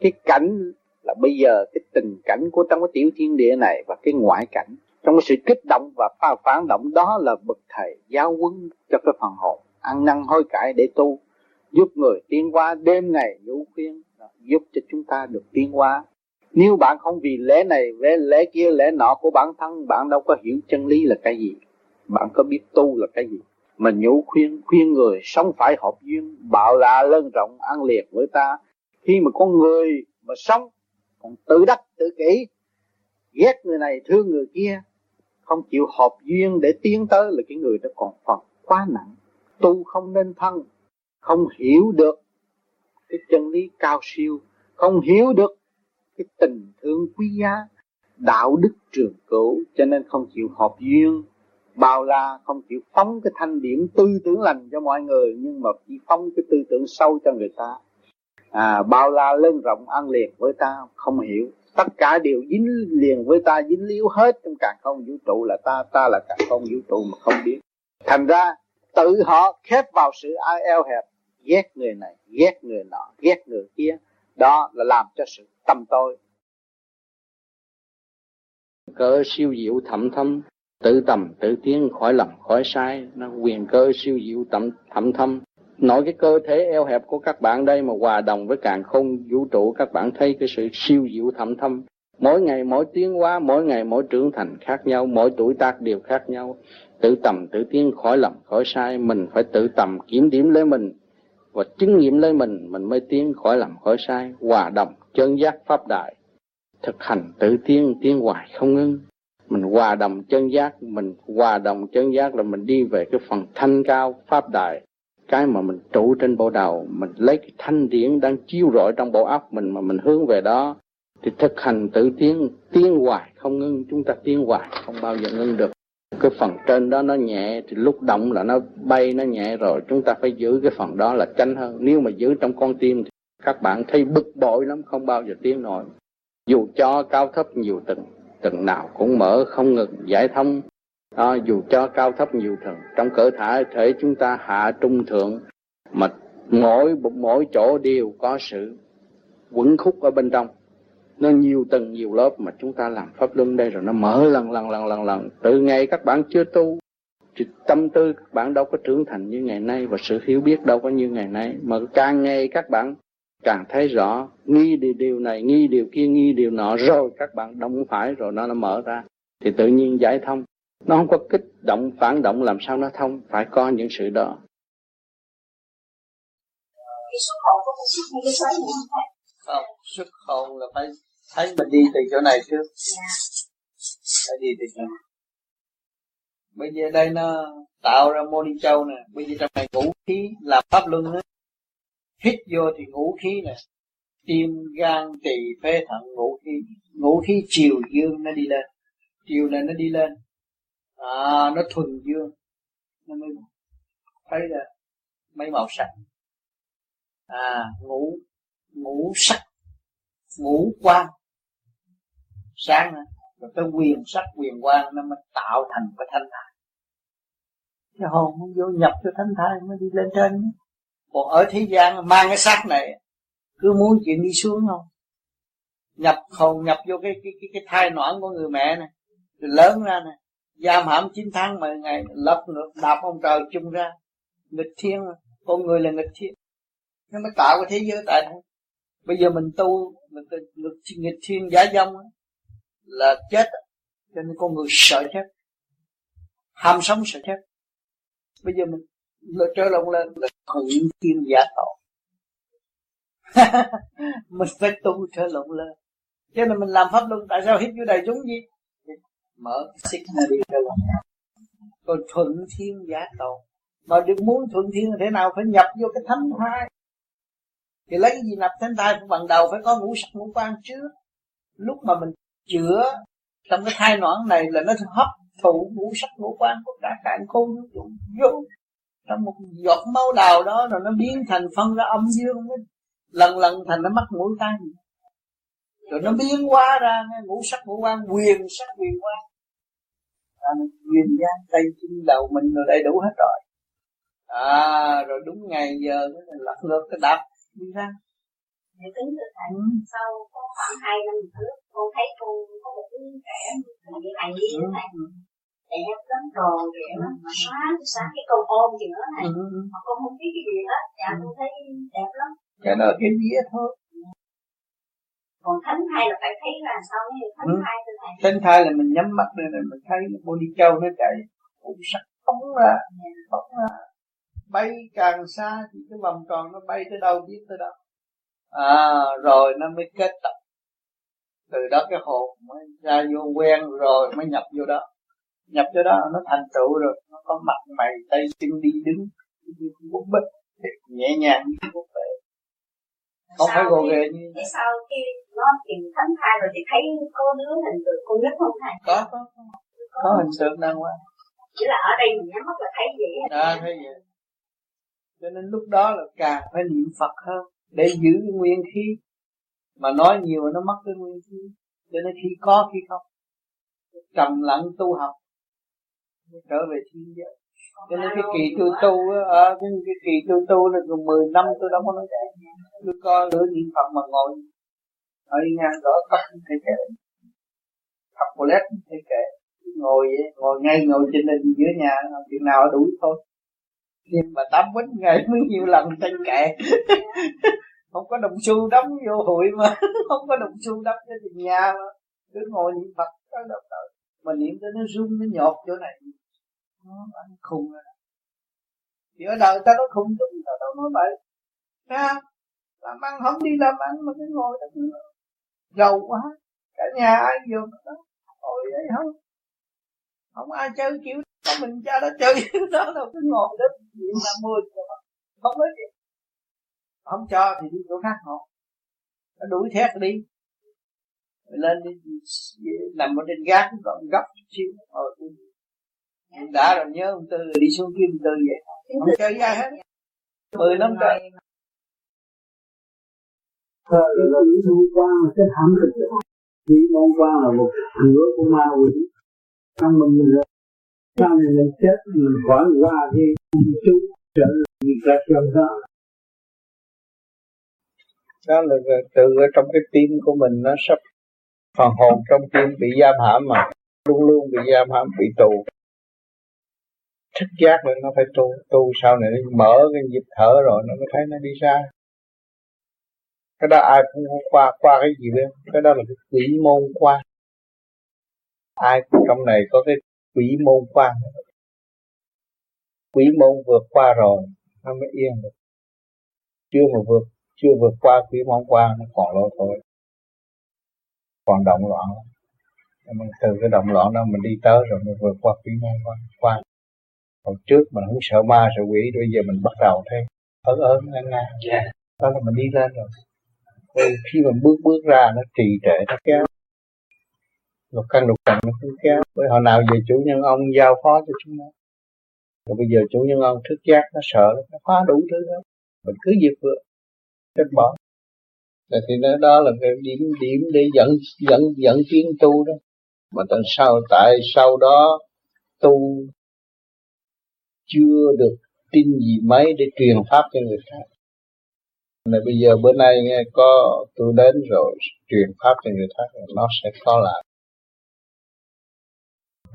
S3: Cái cảnh là bây giờ cái tình cảnh của trong cái tiểu thiên địa này và cái ngoại cảnh. Trong cái sự kích động và pha phản động đó là bậc thầy giáo huấn cho cái phần hồn. Ăn năn hối cải để tu, giúp người tiến hóa đêm ngày nhũ khuyên giúp cho chúng ta được tiến hóa. Nếu bạn không vì lẽ này lẽ, lẽ kia lẽ nọ của bản thân bạn đâu có hiểu chân lý là cái gì. Bạn có biết tu là cái gì. Mình nhủ khuyên khuyên người sống phải hợp duyên bạo la lân rộng ăn liệt với ta. Khi mà con người mà sống còn tự đắc tự kỷ ghét người này thương người kia không chịu hợp duyên để tiến tới là cái người đó còn phần quá nặng. Tu không nên thân không hiểu được cái chân lý cao siêu không hiểu được cái tình thương quý giá đạo đức trường cửu cho nên không chịu hợp duyên. Bao la không chịu phóng cái thanh điểm tư tưởng lành cho mọi người nhưng mà chỉ phóng cái tư tưởng sâu cho người ta. À, bao la lớn rộng ăn liền với ta không hiểu. Tất cả đều dính liền với ta dính líu hết trong cả không vũ trụ là ta ta là cả không vũ trụ mà không biết. Thành ra tự họ khép vào sự ai eo hẹp ghét người này, ghét người nọ, ghét người kia. Đó là làm cho sự tâm tôi. Cơ siêu diệu thẩm thâm, tự tầm tự tiến khỏi lầm khỏi sai. Nó quyền cơ siêu diệu tầm thẩm thâm. Nói cái cơ thể eo hẹp của các bạn đây mà hòa đồng với càng không vũ trụ, các bạn thấy cái sự siêu diệu thẩm thâm. Mỗi ngày mỗi tiến hóa, mỗi ngày mỗi trưởng thành khác nhau, mỗi tuổi tác đều khác nhau. Tự tầm tự tiến khỏi lầm khỏi sai, mình phải tự tầm kiểm điểm lấy mình và chứng nghiệm lấy mình mình mới tiến khỏi lầm, khỏi sai, hòa đồng chân giác pháp đại, thực hành tự tiến tiến hoài không ngưng. Mình hòa đồng chân giác, mình hòa đồng chân giác là mình đi về cái phần thanh cao pháp đại. Cái mà mình trụ trên bộ đầu, mình lấy cái thanh điển đang chiếu rọi trong bộ óc mình mà mình hướng về đó, thì thực hành tự tiến tiến hoài không ngưng. Chúng ta tiến hoài không bao giờ ngưng được cái phần trên đó nó nhẹ thì lúc động là nó bay nó nhẹ rồi. Chúng ta phải giữ cái phần đó là tránh hơn. Nếu mà giữ trong con tim thì các bạn thấy bực bội lắm không bao giờ tiến nổi. Dù cho cao thấp nhiều tầng tầng nào cũng mở không ngừng giải thông. À, dù cho cao thấp nhiều tầng trong cơ thể thể chúng ta hạ trung thượng mà mỗi mỗi chỗ đều có sự quẩn khúc ở bên trong nó nhiều tầng nhiều lớp mà chúng ta làm pháp luân đây rồi nó mở lần lần lần lần lần. Từ ngày các bạn chưa tu thì tâm tư các bạn đâu có trưởng thành như ngày nay và sự hiểu biết đâu có như ngày nay. Mà càng ngày các bạn càng thấy rõ nghi điều, điều này nghi điều kia nghi điều nọ rồi các bạn động phải rồi nó nó mở ra. Thì tự nhiên giải thông. Nó không có kích động phản động làm sao nó thông phải có những sự đó.
S16: Cái xuất hồn có xuất hay cái xoáy
S2: không xuất hồn là phải thấy mình đi từ chỗ này trước. Phải đi từ chỗ này. Bây giờ đây nó tạo ra mô đi châu nè. Bây giờ trong này ngũ khí làm pháp luân á hít vô thì ngũ khí nè. Tim, gan, tỳ, phế, thận, ngũ khí. Ngũ khí chiều dương nó đi lên. Chiều này nó đi lên. À nó thuần dương. Nó mới thấy là mấy màu sắc. À ngũ ngũ sắc. Ngũ quan sáng nữa rồi cái quyền sắc quyền quan nó mới tạo thành cái thanh thản. Cái hồn nó vô nhập cho thanh thản mới đi lên trên còn ở thế gian mang cái xác này cứ muốn chuyện đi xuống không? Nhập hồn nhập vô cái cái cái, cái thai noãn của người mẹ này rồi lớn ra này giam hãm 9 tháng 10 ngày lập ngược đạp ông trời chung ra. Nghịch thiên con người là nghịch thiên. Nó mới tạo cái thế giới tại đây. Bây giờ mình tu mình nghịch, nghịch thiên giả dông là chết, cho nên con người sợ chết, ham sống sợ chết. Bây giờ mình là trở lộn lên là thuận thiên giả tội mình phải tu trở lộn lên. Cho nên mình làm pháp luân, tại sao hít vô đầy chúng gì mở xích ra đi trở lộn còn thuận thiên giả tội mà được muốn thuận thiên thế nào phải nhập vô cái thánh thai. Thì lấy cái gì nhập thánh thai, bằng đầu phải có ngũ sắc ngũ quan trước. Lúc mà mình chữa. Trong cái thai noãn này là nó hấp thụ ngũ sắc ngũ quan của cả cạn khôn vũ vô. Trong một giọt máu đào đó rồi nó biến thành phân ra âm dương lần lần thành nó mắc mũi tai. Rồi nó biến hóa ra ngũ sắc ngũ quan quyền sắc quyền quan à, quyền gian tay chân đầu mình rồi đầy đủ hết rồi. À rồi đúng ngày giờ nó lật ngược cái đạp đi ra.
S16: Để tính được thành sau có khoảng hai năm trước cô thấy cô có một đứa trẻ là như này. Đi này đẹp lắm rồi đẹp lắm. Mà xóa xóa cái con ôm gì nữa này. Ừ. mà con không biết cái gì hết. Dạ tôi thấy đẹp lắm.
S2: Cái đó cái vía thôi.
S16: Còn thánh thai là phải thấy là sao như thánh ừ. thai từ này.
S2: Thánh thai là mình nhắm mắt lên là mình thấy body châu nó chạy. Cũng sắc phóng ra phóng ra. Bay càng xa thì cái vòng tròn nó bay tới đâu biết tới đâu. À rồi nó mới kết tập từ đó cái hồn mới ra vô quen rồi mới nhập vô đó. Nhập vô đó nó thành tựu rồi nó có mặt mày tay chân đi đứng như bút bích nhẹ nhàng như bút bệ không phải gồ ghề như
S16: thế sao khi nó tìm thánh thai rồi thì thấy có đứa hình tượng con nít không thầy?
S2: Có có có, có hình tượng đang qua
S16: chỉ là ở đây mình nhắm mắt là thấy vậy
S2: à thấy vậy. Cho nên lúc đó là càng phải niệm phật hơn để giữ nguyên khí mà nói nhiều nó mất cái nguyên khí. Cho nên khi có khi không. Trầm lặng tu học. Trở về thiên giới. Cho nên cái kỳ tôi tu ở à, cái, cái kỳ tôi tu là gần 10 năm tôi đâu có nói chuyện tôi coi lửa niệm phật mà ngồi. Ở đi ngang đó cấp không thể kệ. Học cô lét thấy kệ. Ngồi ngồi ngay ngồi trên lên dưới nhà chuyện nào ở đuổi thôi. Nhưng mà tám quýnh ngày mới nhiều lần tranh kệ. không có đồng xu đóng vô hội mà. Không có đồng xu đóng cho tiền nhà mà. Cứ ngồi niệm phật, đó đâu tới mà niệm tới nó rung, nó nhột chỗ này. Nó ăn khùng rồi. Thì ở đời ta nó khùng chúng ta đâu nói vậy thấy làm ăn không đi làm ăn mà cứ ngồi đó cứ giàu quá. Cả nhà ai vô đó, ngồi đấy không không ai chơi kiểu có mình cha nó chơi đó đâu. Cứ ngồi đó, niệm năm mươi không nói gì không cho thì đi chỗ khác ngồi nó đuổi thét đi. Lên đi nằm ở trên gác còn gấp xíu. Ờ đã rồi nhớ ông tư rồi đi xuống kim tư vậy. Không chơi với ai hết. Mười năm trời.
S34: Thời là những thu quan là cái thảm thực chỉ mong quan là một cửa của ma quỷ. Trong mình mình sau này mình chết mình khỏi qua thì chú trở lại ra trong đó
S3: đó là tự ở trong cái tim của mình nó sắp phần hồn, trong tim bị giam hãm mà luôn luôn bị giam hãm, bị tù. Thức giác rồi nó phải tu tu sau này nó mở cái nhịp thở rồi nó mới thấy nó đi xa cái đó ai cũng không qua qua cái gì đấy cái đó là cái quỷ môn qua ai trong này có cái quỷ môn qua quỷ môn vượt qua rồi, nó mới yên được. Chưa mà vượt chưa vượt qua quỷ môn quan nó còn lâu thôi. Còn động loạn. Mình từ cái động loạn đó mình đi tới rồi mình vượt qua quỷ môn quan quan hồi trước mình không sợ ma sợ quỷ bây giờ mình bắt đầu thấy ớn ớn ngang ngang yeah. đó là mình đi lên rồi. Thì khi mình bước bước ra nó trì trệ nó kéo. Lục căn lục trần nó cũng kéo. Bởi hồi nào về chủ nhân ông giao phó cho chúng nó? Rồi bây giờ chủ nhân ông thức giác nó sợ nó phá đủ thứ đó mình cứ việc vượt trên bỏ rồi thì đó, đó là cái điểm điểm để dẫn dẫn dẫn tiến tu đó. Mà tại sao tại sau đó tu chưa được tin gì mấy để truyền pháp cho người khác? Này bây giờ bữa nay nghe có tôi đến rồi truyền pháp cho người khác nó sẽ có lại.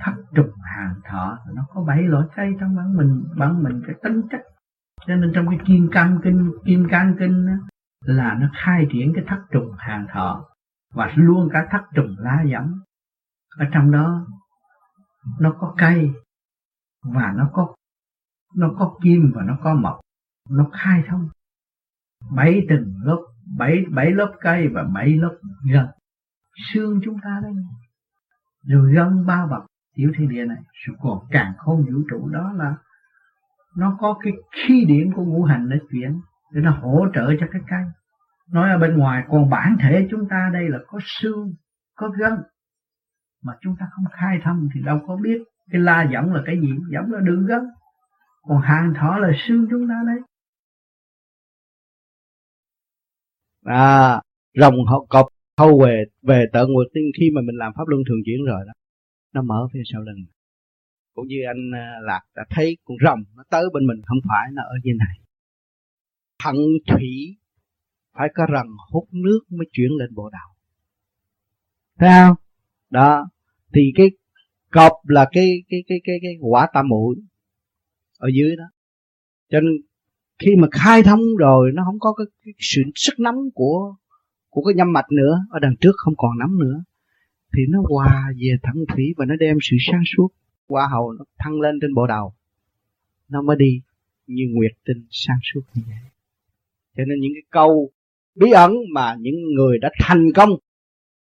S35: Thất trùng hàng thọ nó có bảy loại cây trong bản mình bản mình cái tính chất. Cho nên trong cái kim cang kinh kim cang kinh đó, là nó khai triển cái thất trùng hàng thọ và luôn cả thất trùng lá giống. Ở trong đó, nó có cây và nó có nó có kim và nó có mộc. Nó khai thông. Bảy từng lớp, bảy bảy lớp cây và bảy lớp gân. Xương chúng ta đây. Rồi gân ba bậc. Tiểu thiên địa này. Rồi còn càng không vũ trụ đó là nó có cái khí điểm của ngũ hành để chuyển để nó hỗ trợ cho cái cây nói ở bên ngoài, còn bản thể chúng ta đây là có xương, có gân, mà chúng ta không khai thông thì đâu có biết cái la giọng là cái gì. Giọng là đường gân. Còn hàng thọ là xương chúng ta đấy.
S36: À rồng họ cọp thâu về về tận nguyệt tiên khi mà mình làm pháp luân thường chuyển rồi đó. Nó mở phía sau lưng. Cũng như anh à, lạc đã thấy con rồng nó tới bên mình, không phải nó ở dưới này thận thủy phải có rần hút nước mới chuyển lên bộ đầu thấy không? Đó. Thì cái cọp là cái cái cái cái cái quả tam muội ở dưới đó. Cho nên khi mà khai thông rồi nó không có cái, cái sự sức nóng của của cái nhâm mạch nữa ở đằng trước không còn nóng nữa thì nó hòa về thẳng thủy và nó đem sự sáng suốt qua hầu nó thăng lên trên bộ đầu nó mới đi như nguyệt tinh sáng suốt như vậy cho nên những cái câu bí ẩn mà những người đã thành công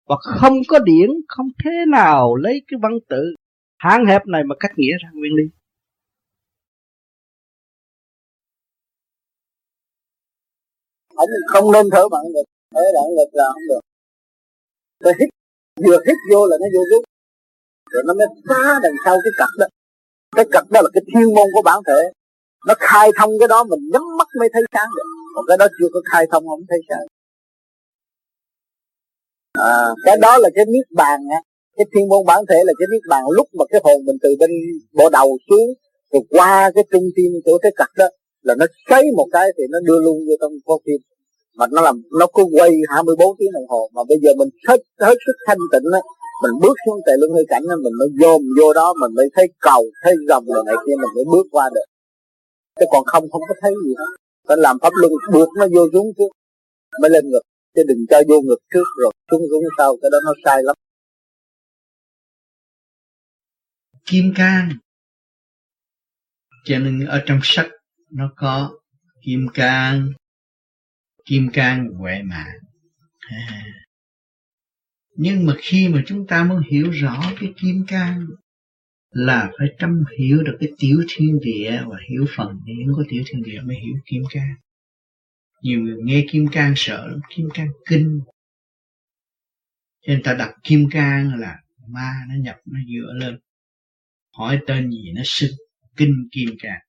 S36: và không có điển, không thế nào lấy cái văn tự hạn hẹp này mà cách nghĩa ra nguyên lý.
S37: Ông không nên thở bằng ngực thở bằng ngực là không được. Tôi hít, vừa hít vô là nó vô rút. Rồi nó mới phá đằng sau cái cật đó. Cái cật đó là cái thiên môn của bản thể nó khai thông cái đó mình nhắm mắt mới thấy sáng được. Còn cái đó chưa có khai thông không thấy sáng. À, cái đó là cái niết bàn á. Cái thiên môn bản thể là cái niết bàn lúc mà cái hồn mình từ bên bộ đầu xuống rồi qua cái trung tim chỗ cái cật đó là nó cháy một cái thì nó đưa luôn vô trong con tim. Mà nó làm nó cứ quay 24 tiếng đồng hồ. Mà bây giờ mình hết hết sức thanh tịnh á mình bước xuống tại luân hơi cảnh á mình mới dồn vô đó mình mới thấy cầu thấy dòng rồi này kia mình mới bước qua được chứ còn không không có thấy gì hết. Phải làm pháp luân buộc nó vô xuống trước, mới lên ngực. Chứ đừng cho vô ngực trước rồi, xuống xuống sau, cái đó nó sai lắm.
S3: Kim cang. Cho nên ở trong sách nó có kim cang. Kim cang huệ mạng à. nhưng mà khi mà chúng ta muốn hiểu rõ cái kim cang là phải chăm hiểu được cái tiểu thiên địa và hiểu phần điển của tiểu thiên địa, mới hiểu kim cang. Nhiều người nghe kim cang sợ lắm, kim cang kinh. Cho nên ta đặt kim cang là ma nó nhập, nó dựa lên. Hỏi tên gì nó xưng kinh kim cang.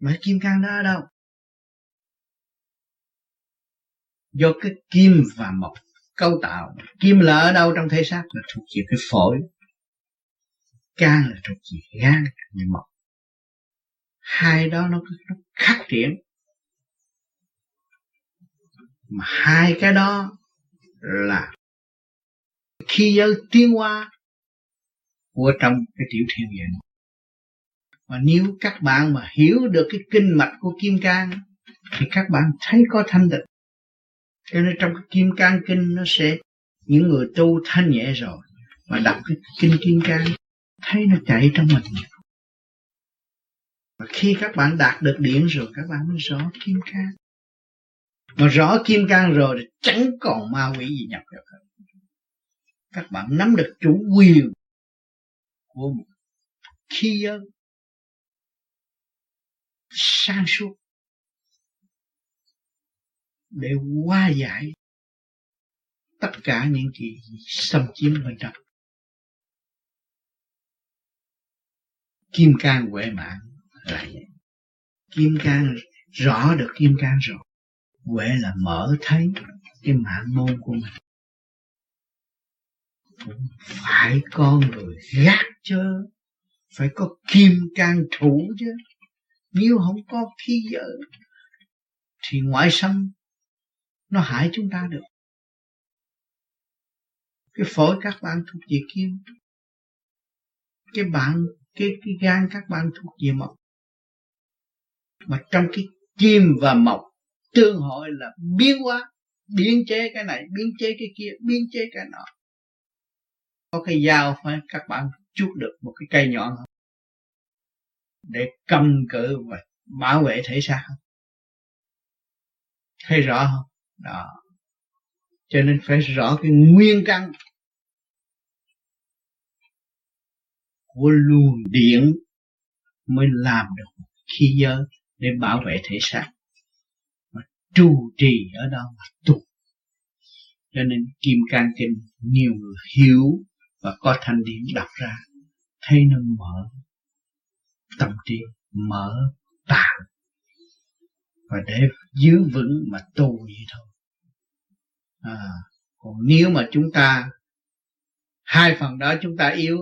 S3: Mà kim cang đó ở đâu? Do cái kim và mộc cấu tạo. Kim là ở đâu trong thể xác? Là thuộc về cái phổi can là thuộc về gan và mộc hai đó nó, nó khắc triển mà hai cái đó là khi giới tiến hóa của trong cái tiểu thiên địa này. Mà nếu các bạn mà hiểu được cái kinh mạch của kim cang thì các bạn thấy có thanh tịnh. Cho nên trong cái kim cang kinh nó sẽ những người tu thanh nhẹ rồi mà đọc cái kinh kim cang thấy nó chạy trong mình. Và khi các bạn đạt được điển rồi, các bạn mới rõ kim cang. Mà rõ kim cang rồi thì chẳng còn ma quỷ gì nhập được hết các bạn nắm được chủ quyền của một khi ơn sang suốt để hóa giải tất cả những gì xâm chiếm bên trong. Kim cang huệ mạng là vậy kim cang rõ được kim cang rồi. Huệ là mở thấy cái mạng môn của mình. Cũng phải con người gác chớ. Phải có kim can thủ chứ. Nếu không có khí giới thì ngoại xâm nó hại chúng ta được. Cái phổi các bạn thuộc về kim. Cái bạn cái cái gan các bạn thuộc về mộc mà trong cái kim và mộc, tương hội là biến hóa, biến chế cái này, biến chế cái kia, biến chế cái nọ. Có cái dao phải các bạn chuốt được một cái cây nhọn không để cầm cự và bảo vệ thể xác. Không thấy rõ không? Đó. Cho nên phải rõ cái nguyên căn. Của luồng điện mới làm được khí giới để bảo vệ thể xác. Mà trụ trì ở đó mà tu. Cho nên kim cang kinh nhiều người hiểu và có thanh điển đọc ra thấy nó mở tâm trí mở tạng. Và để giữ vững mà tu vậy thôi. À, còn nếu mà chúng ta hai phần đó chúng ta yếu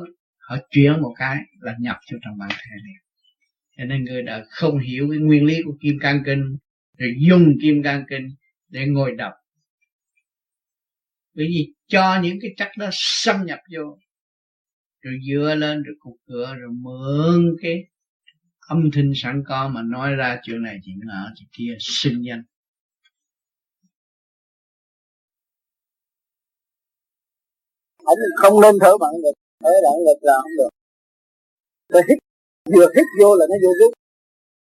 S3: họ chuyển một cái là nhập cho trong bản thể liền cho nên người đã không hiểu cái nguyên lý của kim cang kinh, rồi dùng kim cang kinh để ngồi đọc. Bởi vì cho những cái chất đó xâm nhập vô, rồi dựa lên, rồi cục cửa, rồi mượn cái âm thanh sẵn có mà nói ra chuyện này chuyện nọ, chuyện kia, sinh danh
S37: ông không nên thở bằng được ở động lực là không được. Rồi hít vừa hít vô là nó vô rút.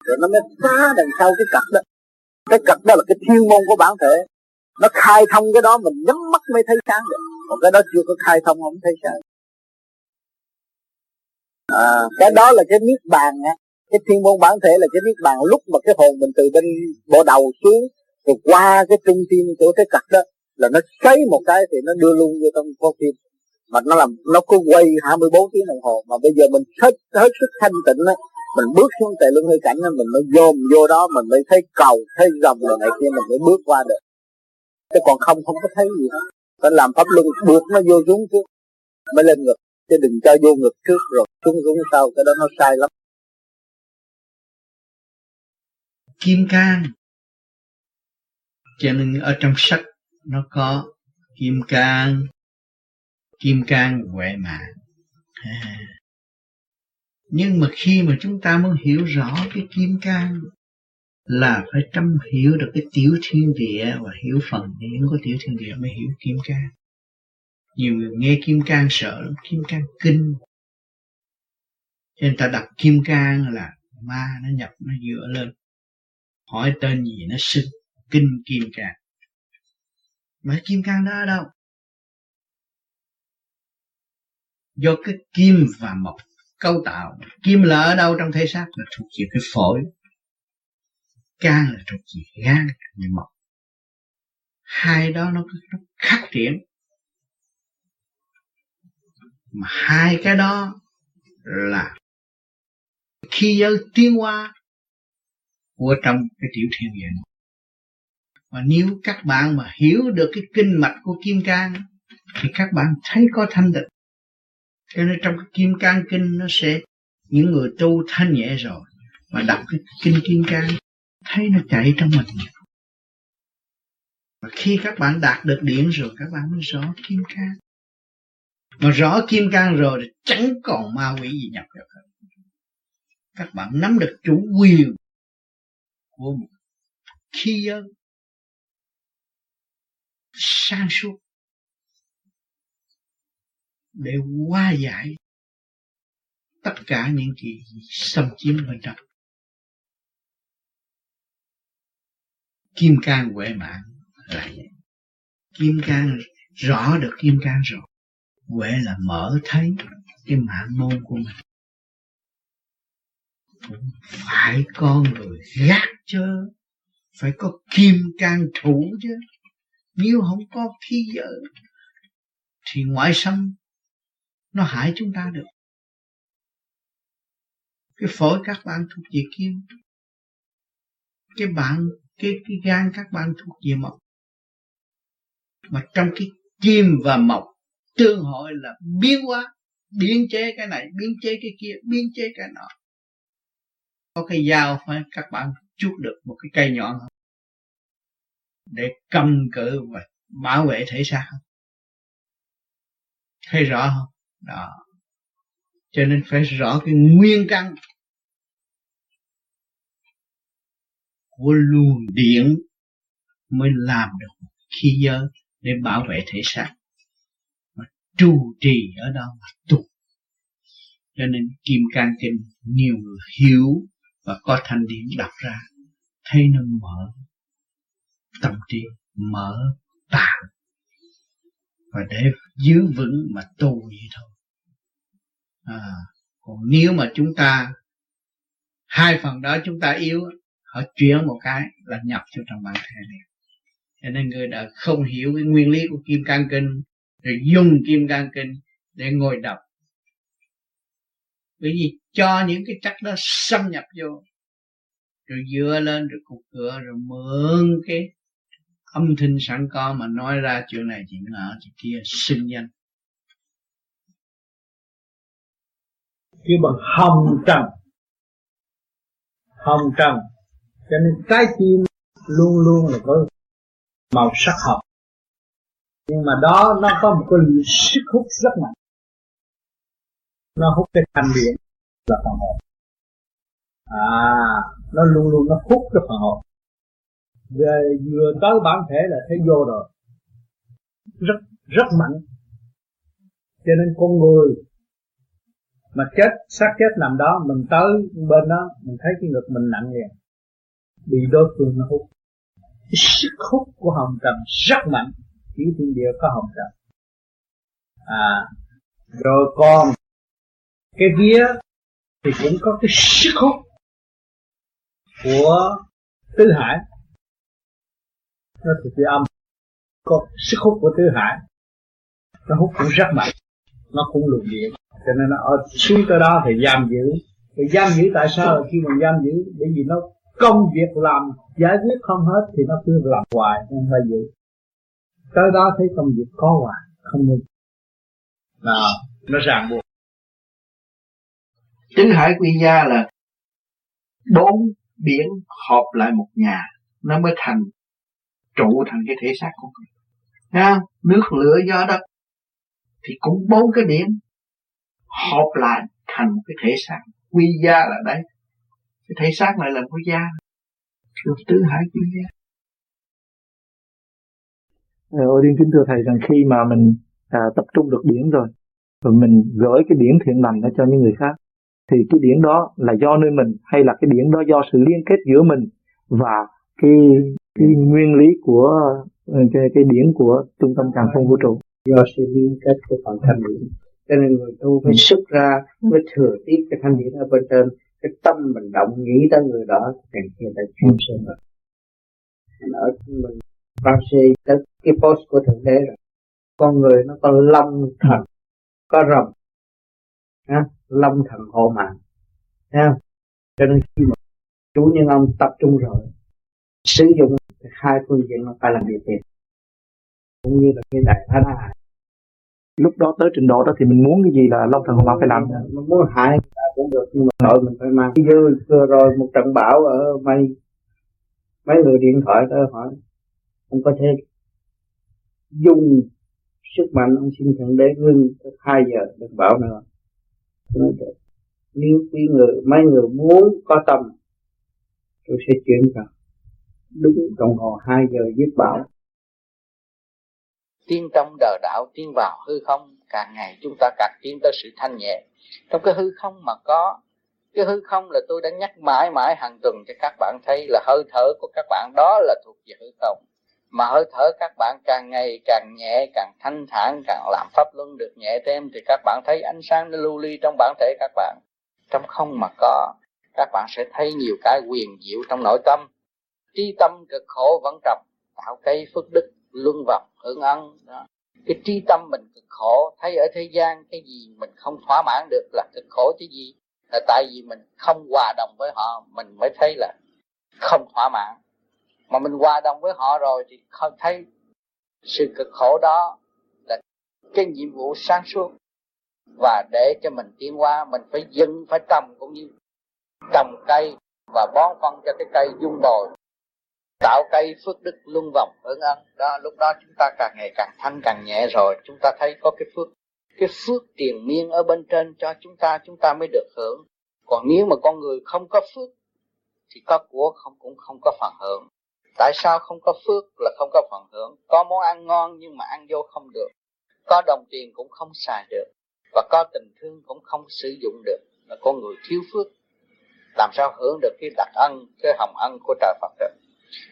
S37: Rồi nó mới phá đằng sau cái cặp đó. Cái cặp đó là cái thiên môn của bản thể. Nó khai thông cái đó mình nhắm mắt mới thấy sáng được. Còn cái đó chưa có khai thông không thấy sáng. À, cái đó là cái niết bàn á. Cái thiên môn bản thể là cái niết bàn lúc mà cái hồn mình từ bên bộ đầu xuống rồi qua cái trung tim chỗ cái cặp đó là nó cháy một cái thì nó đưa luôn vô trong con tim mà nó làm, nó cứ quay 24 tiếng đồng hồ. Mà bây giờ mình hết hết sức thanh tịnh á, mình bước xuống tề luân hư cảnh á, mình mới vô mình vô đó, mình mới thấy cầu, thấy dòng rồi này kia, mình mới bước qua được. Chứ còn không không có thấy gì hết. Phải làm pháp luân, buộc nó vô xuống trước, mới lên ngực. Chứ đừng cho vô ngực trước rồi xuống xuống sau, cái đó nó sai lắm.
S3: Kim cang. Cho nên ở trong sách nó có kim cang kim cang huệ mạng à. nhưng mà khi mà chúng ta muốn hiểu rõ cái kim cang là phải tâm hiểu được cái tiểu thiên địa và hiểu phần điển của tiểu thiên địa mới hiểu kim cang. Nhiều người nghe kim cang sợ lắm, kim cang kinh. Cho nên ta đặt kim cang là ma nó nhập nó dựa lên. Hỏi tên gì nó sinh, kinh kim cang. Mà kim cang đó ở đâu? Do cái kim và mộc cấu tạo. Kim là ở đâu trong thể xác? Là thuộc về cái phổi. Can là thuộc về gan và mộc. Hai đó nó, nó khắc triển. Mà hai cái đó là khi giới tiến hóa của trong cái tiểu thiên địa này. Và nếu các bạn mà hiểu được cái kinh mạch của kim cang thì các bạn thấy có thanh tịnh. Cho nên trong cái kim cang kinh nó sẽ, những người tu thanh nhẹ rồi, mà đọc cái kinh kim cang, thấy nó chạy trong mình. Và khi các bạn đạt được điển rồi, các bạn mới rõ kim cang. Mà rõ kim cang rồi thì chẳng còn ma quỷ gì nhập được hết. Các bạn nắm được chủ quyền của một khi giới sang suốt để hóa giải tất cả những gì xâm chiếm bên trong. Kim cang huệ mạng là vậy. Kim cang rõ được kim cang rồi. Huệ là mở thấy cái mạng môn của mình. Cũng phải con người gác chứ phải có kim can thủ chứ. Nếu không có khí giới, thì ngoại xâm nó hại chúng ta được. Cái phổi các bạn thuộc về kim. Cái bạn, cái cái gan các bạn thuộc về mộc. Mà trong cái kim và mộc, tương hội là biến hóa biến chế cái này biến chế cái kia biến chế cái nọ. Có cái dao phải các bạn chuốt được một cái cây nhọn không để cầm cự và bảo vệ thể xác. Không thấy rõ không? Đó. Cho nên phải rõ cái nguyên căn của luồng điện mới làm được khí giới để bảo vệ thể xác, mà trụ trì ở đó mà tu. Cho nên kim cang kinh nhiều người hiểu và có thanh điển đọc ra, thấy nó mở tâm trí, mở tạng. Và để giữ vững mà tu vậy thôi à, còn nếu mà chúng ta hai phần đó chúng ta yếu họ chuyển một cái là nhập cho trong bản thể này. Cho nên người đã không hiểu cái nguyên lý của kim cang kinh rồi dùng kim cang kinh để ngồi đọc. Bởi vì cho những cái chất đó xâm nhập vô rồi dựa lên rồi cục cửa rồi mượn cái âm thanh sẵn có mà nói ra chuyện này chuyện nọ chuyện kia sinh danh
S38: kêu bằng hồng trần. Hồng trần. Cho nên trái tim luôn luôn là có màu sắc hồng. Nhưng mà đó, nó có một cái sức hút rất mạnh. Nó hút cái thanh điện là phần hồn. À nó luôn luôn nó hút cái phần hồn. Về vừa tới bản thể là thấy vô rồi. Rất rất mạnh. Cho nên con người mà chết, xác chết nằm đó, mình tới bên đó, mình thấy cái ngực mình nặng liền bị đối phương nó hút. Cái sức hút của hồng trần rất mạnh. Chỉ thiên địa có hồng trần à rồi còn cái vía thì cũng có cái sức hút của tứ hải. Nó thuộc về âm. Có sức hút của tứ hải. Nó hút cũng rất mạnh. Nó cũng luồng điện cho nên nó ở xuống tới đó thì giam giữ. Thì giam giữ tại sao? Khi mà giam giữ bởi vì nó công việc làm giải quyết không hết thì nó cứ làm hoài không phải giữ. Tới đó thấy công việc có hoài không ngừng nào nó ràng buộc.
S3: Tứ hải quy gia là bốn
S39: biển hợp lại một nhà nó mới thành trụ thành cái thể xác của mình. Nha, nước lửa gió đất thì cũng bốn cái điểm hợp lại thành một cái thể xác. Quy gia là đấy. Cái thể xác này là quy gia. Lục tứ hải quy gia.
S32: Ờ, Ô Điên kính thưa Thầy rằng khi mà mình à, tập trung được điển rồi, rồi mình gửi cái điển thiện lành ra cho những người khác, thì cái điển đó là do nơi mình hay là cái điển đó do sự liên kết giữa mình và cái cái nguyên lý của ờ, cái, cái điển của trung tâm càng không vũ trụ?
S40: Do sự liên kết của phần thanh điển cho nên người tu phải xuất ra mới thừa tiếp cái thanh điển ở bên trên. Cái tâm mình động nghĩ tới người đó càng kia ta chuyên sâu rồi. Ở mình bác sĩ tới cái post của thượng đế rồi. Con người nó có long thần có rồng ha? Long thần hộ mạng ha cho nên khi mà chủ nhân ông tập trung rồi sử dụng hai phương diện nó phải làm điều thiện cũng như là cái đại thánh hại
S32: lúc đó tới trình độ đó thì mình muốn cái gì là long thần hộ mạng phải làm?
S40: Mình muốn hại người ta cũng được, nhưng mà nội mình phải mang. Dư vừa rồi một trận bão ở mây mấy người điện thoại tới hỏi, ông có thể dùng sức mạnh, ông xin thượng đế ngưng hai giờ đừng bảo nữa. Nếu quý người, mấy người muốn có tâm, tôi sẽ chuyển vào. Đúng đồng hồ hai giờ giết bão
S3: tiên trong đời đạo tiên vào hư không, càng ngày chúng ta càng tiến tới sự thanh nhẹ. Trong cái hư không mà có, cái hư không là tôi đã nhắc mãi mãi hàng tuần cho các bạn thấy là hơi thở của các bạn đó là thuộc về hư không. Mà hơi thở các bạn càng ngày càng nhẹ, càng thanh thản, càng làm pháp luân được nhẹ thêm thì các bạn thấy ánh sáng nó lưu ly trong bản thể các bạn. Trong không mà có, các bạn sẽ thấy nhiều cái quyền diệu trong nội tâm. Tri tâm cực khổ vẫn trầm tạo cây phước đức luân vọng hưởng ân, đó. cái tri tâm mình cực khổ, thấy ở thế gian cái gì mình không thỏa mãn được là cực khổ chứ gì. Là tại vì mình không hòa đồng với họ, mình mới thấy là không thỏa mãn. Mà mình hòa đồng với họ rồi thì không thấy sự cực khổ đó là cái nhiệm vụ sáng suốt. Và để cho mình tiến qua mình phải dừng phải trồng cũng như trồng cây và bón phân cho cái cây dung bồi tạo cây phước đức luân vòng hưởng ân. Đó, lúc đó chúng ta càng ngày càng thanh càng nhẹ rồi. Chúng ta thấy có cái phước cái phước tiền miên ở bên trên cho chúng ta chúng ta mới được hưởng. Còn nếu mà con người không có phước, thì có của không cũng không có phần hưởng. Tại sao không có phước là không có phần hưởng? Có món ăn ngon nhưng mà ăn vô không được. Có đồng tiền cũng không xài được. Và có tình thương cũng không sử dụng được. Là con người thiếu phước, làm sao hưởng được cái đặc ân, cái hồng ân của trời Phật được?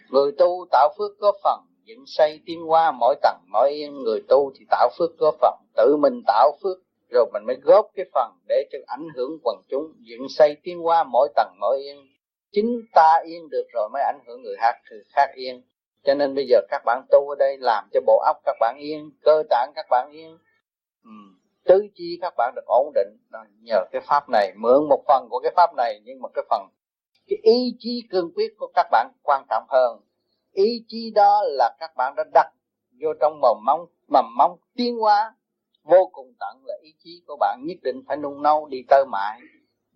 S3: Người tu tạo phước có phần, dựng xây tiến qua mỗi tầng, mỗi yên người tu thì tạo phước có phần. Tự mình tạo phước, rồi mình mới góp cái phần để cho ảnh hưởng quần chúng. Dựng xây tiến qua mỗi tầng, mỗi yên chính ta yên được rồi mới ảnh hưởng người khác thì khác yên. Cho nên bây giờ các bạn tu ở đây làm cho bộ óc các bạn yên, cơ tạng các bạn yên. Ừ. tứ chi các bạn được ổn định. Nhờ cái pháp này, mượn một phần của cái pháp này, nhưng mà cái phần cái ý chí cương quyết của các bạn quan trọng hơn. Ý chí đó là các bạn đã đặt vô trong mầm móng mầm móng tiến hóa. Vô cùng tận là ý chí của bạn nhất định phải nung nấu đi tới mãi.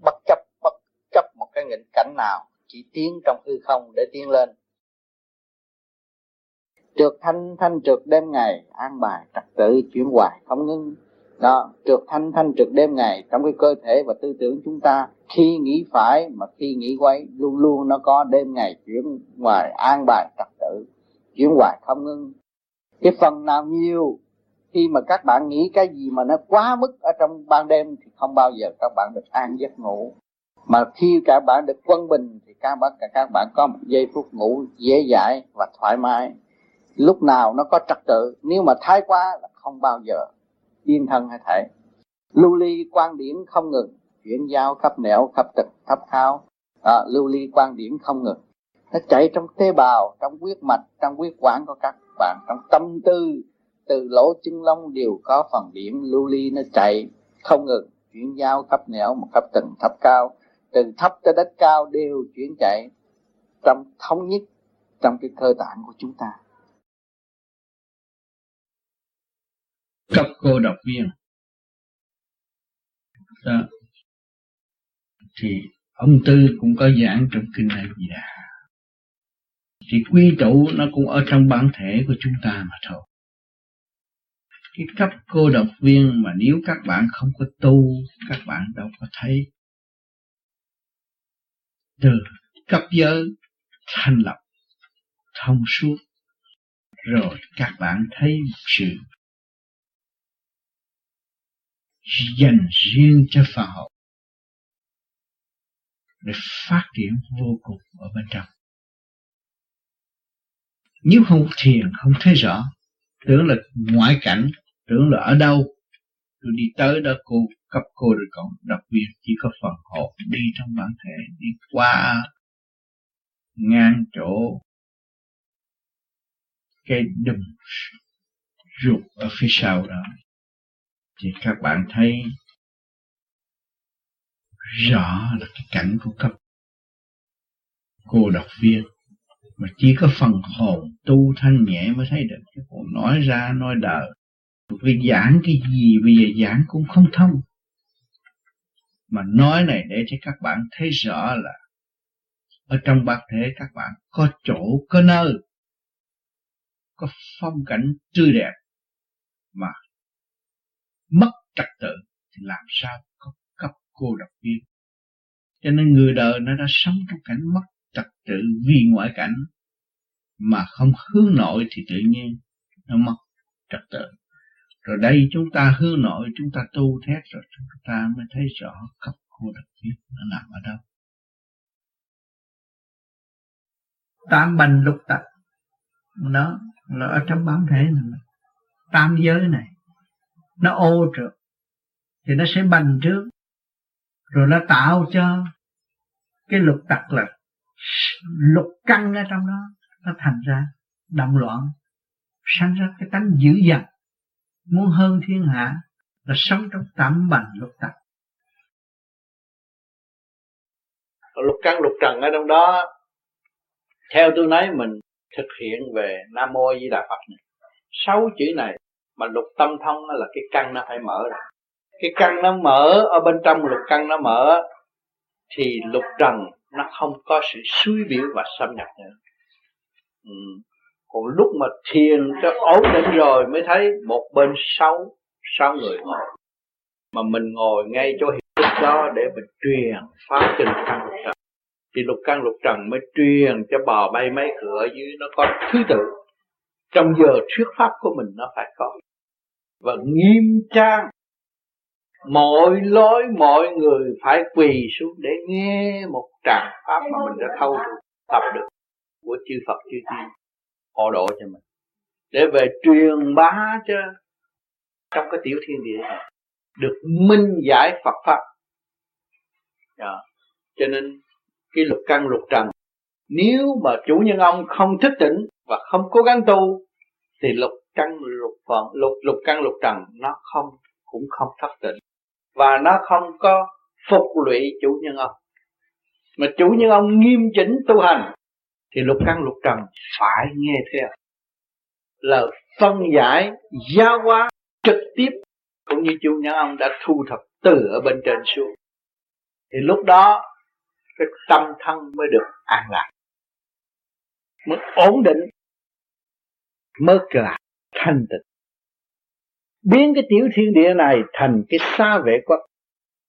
S3: Bất chấp bất chấp một cái nghịch cảnh nào, chỉ tiến trong hư không để tiến lên. Trượt thanh thanh trượt đêm ngày, an bài trật tự, chuyển hoài, không ngưng đó, trượt thanh thanh trượt đêm ngày trong cái cơ thể và tư tưởng chúng ta. Khi nghĩ phải mà khi nghĩ quay luôn luôn nó có đêm ngày chuyển ngoài an bài, trật tự, chuyển hoài không ngưng. Cái phần nào nhiều, khi mà các bạn nghĩ cái gì mà nó quá mức ở trong ban đêm thì không bao giờ các bạn được an giấc ngủ. Mà khi các bạn được quân bình thì các bạn các bạn có một giây phút ngủ dễ dãi và thoải mái. Lúc nào nó có trật tự, nếu mà thái quá là không bao giờ yên thân hay thể. Lưu ly quan điển không ngừng chuyển giao khắp nẻo khắp tịch khắp thao. À, lưu ly quan điển không ngừng. Nó chạy trong tế bào trong huyết mạch trong huyết quản của các bạn trong tâm tư từ lỗ chân lông đều có phần điểm. Lưu ly nó chạy không ngừng chuyển giao khắp nẻo một khắp tầng thấp cao. Từ thấp tới đất cao đều chuyển chạy trong thống nhất trong cái cơ tạng của chúng ta.
S41: Cấp cô độc viên. Đó. thì
S42: ông tư cũng có giảng trong kinh này gì đà. Thì quy tụ nó cũng ở trong bản thể của chúng ta mà thôi. Cái cấp cô độc viên mà nếu các bạn không có tu, các bạn đâu có thấy. Từ cấp giới thanh lập thông suốt, rồi các bạn thấy một sự dành riêng cho phật học. Để phát triển vô cùng ở bên trong. Nếu không thiền, không thấy rõ, tưởng là ngoại cảnh, tưởng là ở đâu, tôi đi tới đó cô, cấp cô rồi còn đặc biệt chỉ có phần hồn đi trong bản thể, đi qua ngang chỗ cái đùm ruột ở phía sau đó thì các bạn thấy rõ là cái cảnh của cấp cô độc viên. Mà chỉ có phần hồn tu thanh nhẹ mới thấy được. Chứ còn nói ra, nói đời vì giảng cái gì bây giờ giảng cũng không thông. Mà nói này để cho các bạn thấy rõ là ở trong bát thể các bạn có chỗ, có nơi, có phong cảnh tươi đẹp. Mà mất trật tự thì làm sao có cấp cô độc viên cho nên người đời nó đã sống trong cảnh mất trật tự vì ngoại cảnh mà không hướng nội thì tự nhiên nó mất trật tự. Rồi đây chúng ta hướng nội, chúng ta tu thét rồi chúng ta mới thấy rõ cấp cô độc viên nó nằm ở đâu. Tam bành lục tật nó là ở trong bản thể này. Tam giới này nó ô trượt. Thì nó sẽ bành trước rồi nó tạo cho cái lục tặc là lục căng ở trong đó, nó thành ra động loạn sanh ra cái tánh dữ dằn. Muốn hơn thiên hạ là sống trong tạm bành lục tặc.
S3: Lục căn lục trần ở trong đó, theo tôi nói mình thực hiện về nam mô di đà phật này, sáu chữ này mà lục tâm thông là cái căn nó phải mở ra. Cái căn nó mở, ở bên trong lục căn nó mở, thì lục trần nó không có sự suy biểu và xâm nhập nữa. Ừ. còn lúc mà thiền cho ổn định rồi mới thấy một bên sáu sáu người ngồi. Mà mình ngồi ngay chỗ hiện đó để mình truyền phá cho lục căn lục trần. Thì lục căn lục trần mới truyền cho bò bay mấy cửa dưới nó có thứ tự trong giờ thuyết pháp của mình nó phải có. Và nghiêm trang. Mọi lối, mọi người phải quỳ xuống để nghe một tràng pháp mà mình đã thâu được, tập được của chư Phật, chư Tiên họ độ cho mình. Để về truyền bá cho trong cái tiểu thiên địa này, được minh giải Phật pháp. Đó. cho nên cái lục căn lục trần, nếu mà chủ nhân ông không thức tỉnh và không cố gắng tu thì lục căn, lục phận, lục lục căn, lục trần, nó không, cũng không thất tỉnh và nó không có phục lụy chủ nhân ông. Mà chủ nhân ông nghiêm chỉnh tu hành, thì lục căn, lục trần phải nghe theo. Là phân giải giáo hóa trực tiếp, cũng như chủ nhân ông đã thu thập từ ở bên trên xuống. Thì lúc đó, cái tâm thân mới được an lạc. Mới ổn định mới là thanh tịnh. Biến cái tiểu thiên địa này thành cái xa vệ quốc.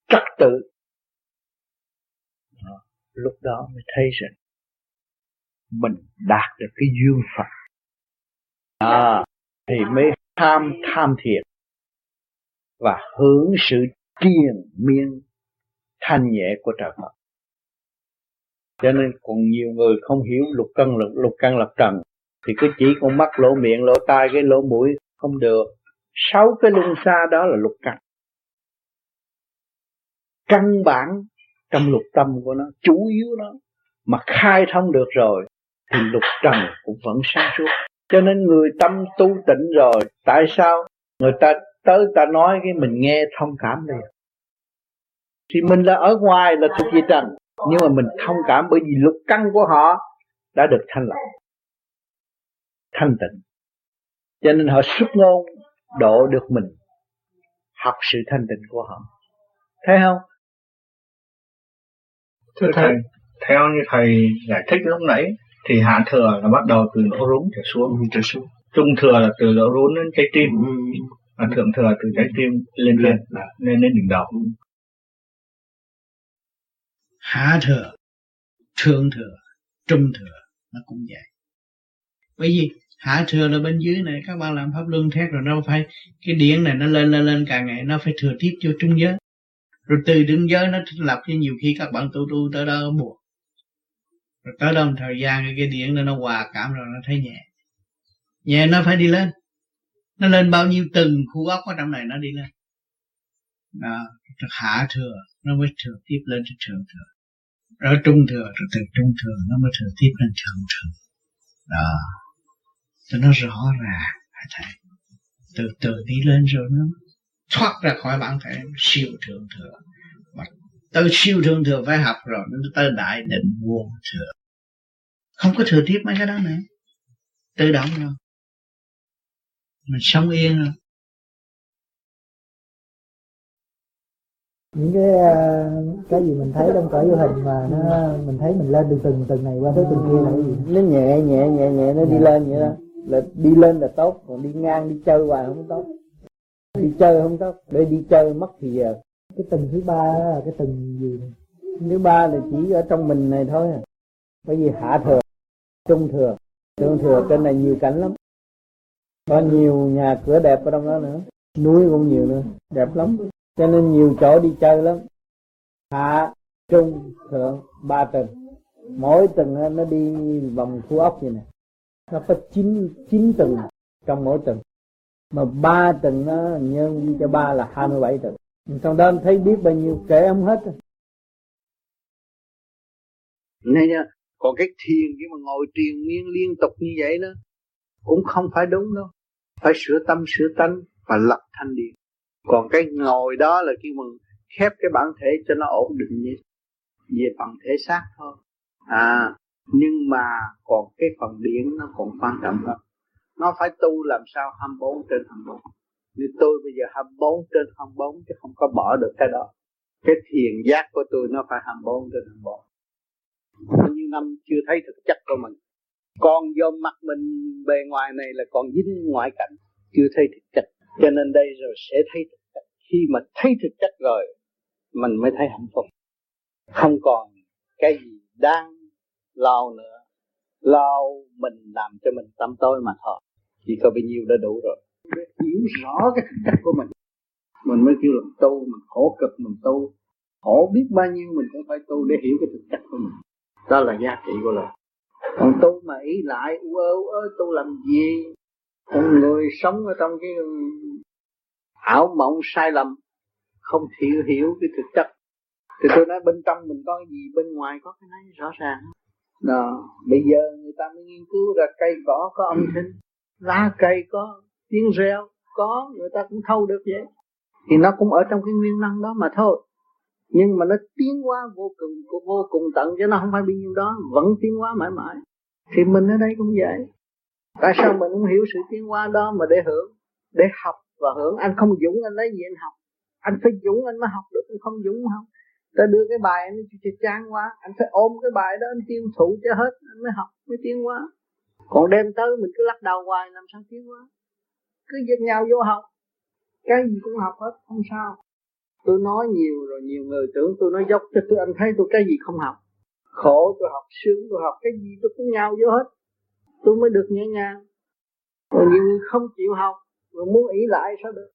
S3: Trật tự. Đó, lúc đó mới thấy rằng mình đạt được cái duyên Phật à, thì mới tham tham thiệt và hưởng sự triền miên thanh nhẹ của trời Phật. Cho nên còn nhiều người không hiểu lục căn lục, lục căn lập trần thì cứ chỉ con mắt, lỗ miệng, lỗ tai, cái lỗ mũi không được. Sáu cái luân xa đó là lục căn. Căn bản trong lục tâm của nó, chủ yếu nó mà khai thông được rồi, thì lục trần cũng vẫn sáng suốt. Cho nên người tâm tu tịnh rồi, tại sao người ta tới ta nói cái mình nghe thông cảm liền thì mình là ở ngoài là thuộc về trần, nhưng mà mình thông cảm bởi vì lục căn của họ đã được thanh lọc thanh tịnh. Cho nên họ xuất ngôn độ được mình học sự thanh tịnh của họ. Thấy không?
S32: Thưa thầy theo như thầy giải thích lúc nãy thì hạ thừa là bắt đầu từ lỗ rốn trở xuống.
S43: Ừ, trở xuống.
S32: Trung thừa là từ lỗ rốn đến trái tim. Ừ. và thượng thừa từ trái tim lên lên lên lên đỉnh đầu.
S3: Hạ thừa thượng thừa trung thừa nó cũng vậy. Bởi vì hạ thừa là bên dưới này, các bạn làm pháp luân thét rồi nó phải, cái điện này nó lên lên lên càng ngày, nó phải thừa tiếp cho trung giới. Rồi từ trung giới nó lập cho nhiều khi các bạn tu tu tới đó buộc rồi tới đó một thời gian, cái điện này nó hòa cảm rồi nó thấy nhẹ. Nhẹ nó phải đi lên. Nó lên bao nhiêu từng khu ốc ở trong này nó đi lên. Đó hạ thừa, nó mới thừa tiếp lên cho thượng thừa. Rồi trung thừa, rồi từ trung thừa nó mới thừa tiếp lên thượng thừa. Đó cho nó rõ ràng hả thầy từ từ đi lên rồi nó thoát ra khỏi bản thể siêu thượng thừa. Mà tới siêu thượng thừa phải học rồi nó tới đại định vô thừa. Không có thừa tiếp mấy cái đó nữa. Tự động rồi. Mình sống yên rồi.
S44: Những cái ờ, cái gì mình thấy trong cõi vô hình mà nó mình thấy mình lên từ từng từng này qua tới từng kia là cái gì?
S2: Nó nhẹ nhẹ nhẹ nhẹ nó đi lên vậy đó là đi lên là tốt, còn đi ngang, đi chơi hoài không tốt. Đi chơi không tốt, để đi chơi mất thì giờ
S44: cái tầng thứ ba là cái tầng gì
S2: thứ ba là chỉ ở trong mình này thôi à. Bởi vì hạ thừa, trung thừa. Thượng thừa trên này nhiều cảnh lắm. Có nhiều nhà cửa đẹp ở trong đó nữa. Núi cũng nhiều nữa, đẹp lắm. Cho nên nhiều chỗ đi chơi lắm. Hạ, trung thượng ba tầng. Mỗi tầng nó đi vòng khu ốc vậy nè nó có chín chín tầng trong mỗi tầng. Mà ba tầng nó nhân đi cho ba là 27 tầng. Trong đó thấy biết bao nhiêu kể ông hết. Nên nha, còn cái thiền khi mà ngồi triền miên liên tục như vậy đó, cũng không phải đúng đâu. Phải sửa tâm, sửa tánh và lập thanh điện còn cái ngồi đó là khi mà khép cái bản thể cho nó ổn định như về phần thể xác thôi. À nhưng mà còn cái phần điển nó còn quan trọng hơn. Nó phải tu làm sao 24 trên 24 như tôi bây giờ 24 trên 24 chứ không có bỏ được cái đó. Cái thiền giác của tôi nó phải 24 trên 24 bao nhiêu năm chưa thấy thực chất của mình. Còn do mặt mình bề ngoài này là còn dính ngoại cảnh. Chưa thấy thực chất. Cho nên đây rồi sẽ thấy thực chất. Khi mà thấy thực chất rồi, mình mới thấy hạnh phúc. Không còn cái gì đang lo nữa. Lo mình làm cho mình tâm tối mà thôi. Chỉ có bao nhiêu đã đủ rồi. Hiểu rõ cái thực chất của mình. Mình mới kêu làm tu mình khổ cực mình tu. Khổ biết bao nhiêu mình cũng phải tu để hiểu cái thực chất của mình. Đó là giá trị của lời. Còn tu mà ý lại u ơ u ơ tu làm gì? Con người sống ở trong cái ảo mộng sai lầm không hiểu hiểu cái thực chất. Thì tôi nói bên trong mình có cái gì bên ngoài có cái này rõ ràng đó bây giờ người ta mới nghiên cứu ra cây cỏ có âm thanh lá cây có tiếng reo có người ta cũng thâu được vậy. Thì nó cũng ở trong cái nguyên năng đó mà thôi. Nhưng mà nó tiến hóa vô cùng vô cùng tận chứ nó không phải bao nhiêu đó vẫn tiến hóa mãi mãi. Thì mình ở đây cũng vậy. Tại sao mình không hiểu sự tiến hóa đó mà để hưởng để học và hưởng? Anh không dũng anh lấy gì anh học? Anh phải dũng anh mới học được anh không dũng không ta đưa cái bài anh chị chán quá, anh phải ôm cái bài đó, anh tiêu thụ cho hết, anh mới học mới tiến quá. còn đem tới mình cứ lắc đầu hoài, làm sao tiến quá? cứ giật nhau vô học. Cái gì cũng học hết, không sao. Tôi nói nhiều rồi, nhiều người tưởng tôi nói dốc, cho tôi anh thấy tôi cái gì không học. Khổ, tôi học sướng, tôi học cái gì tôi cũng nhau vô hết. Tôi mới được nhẹ nhàng. Còn nhiều người không chịu học, rồi muốn ý lại sao được?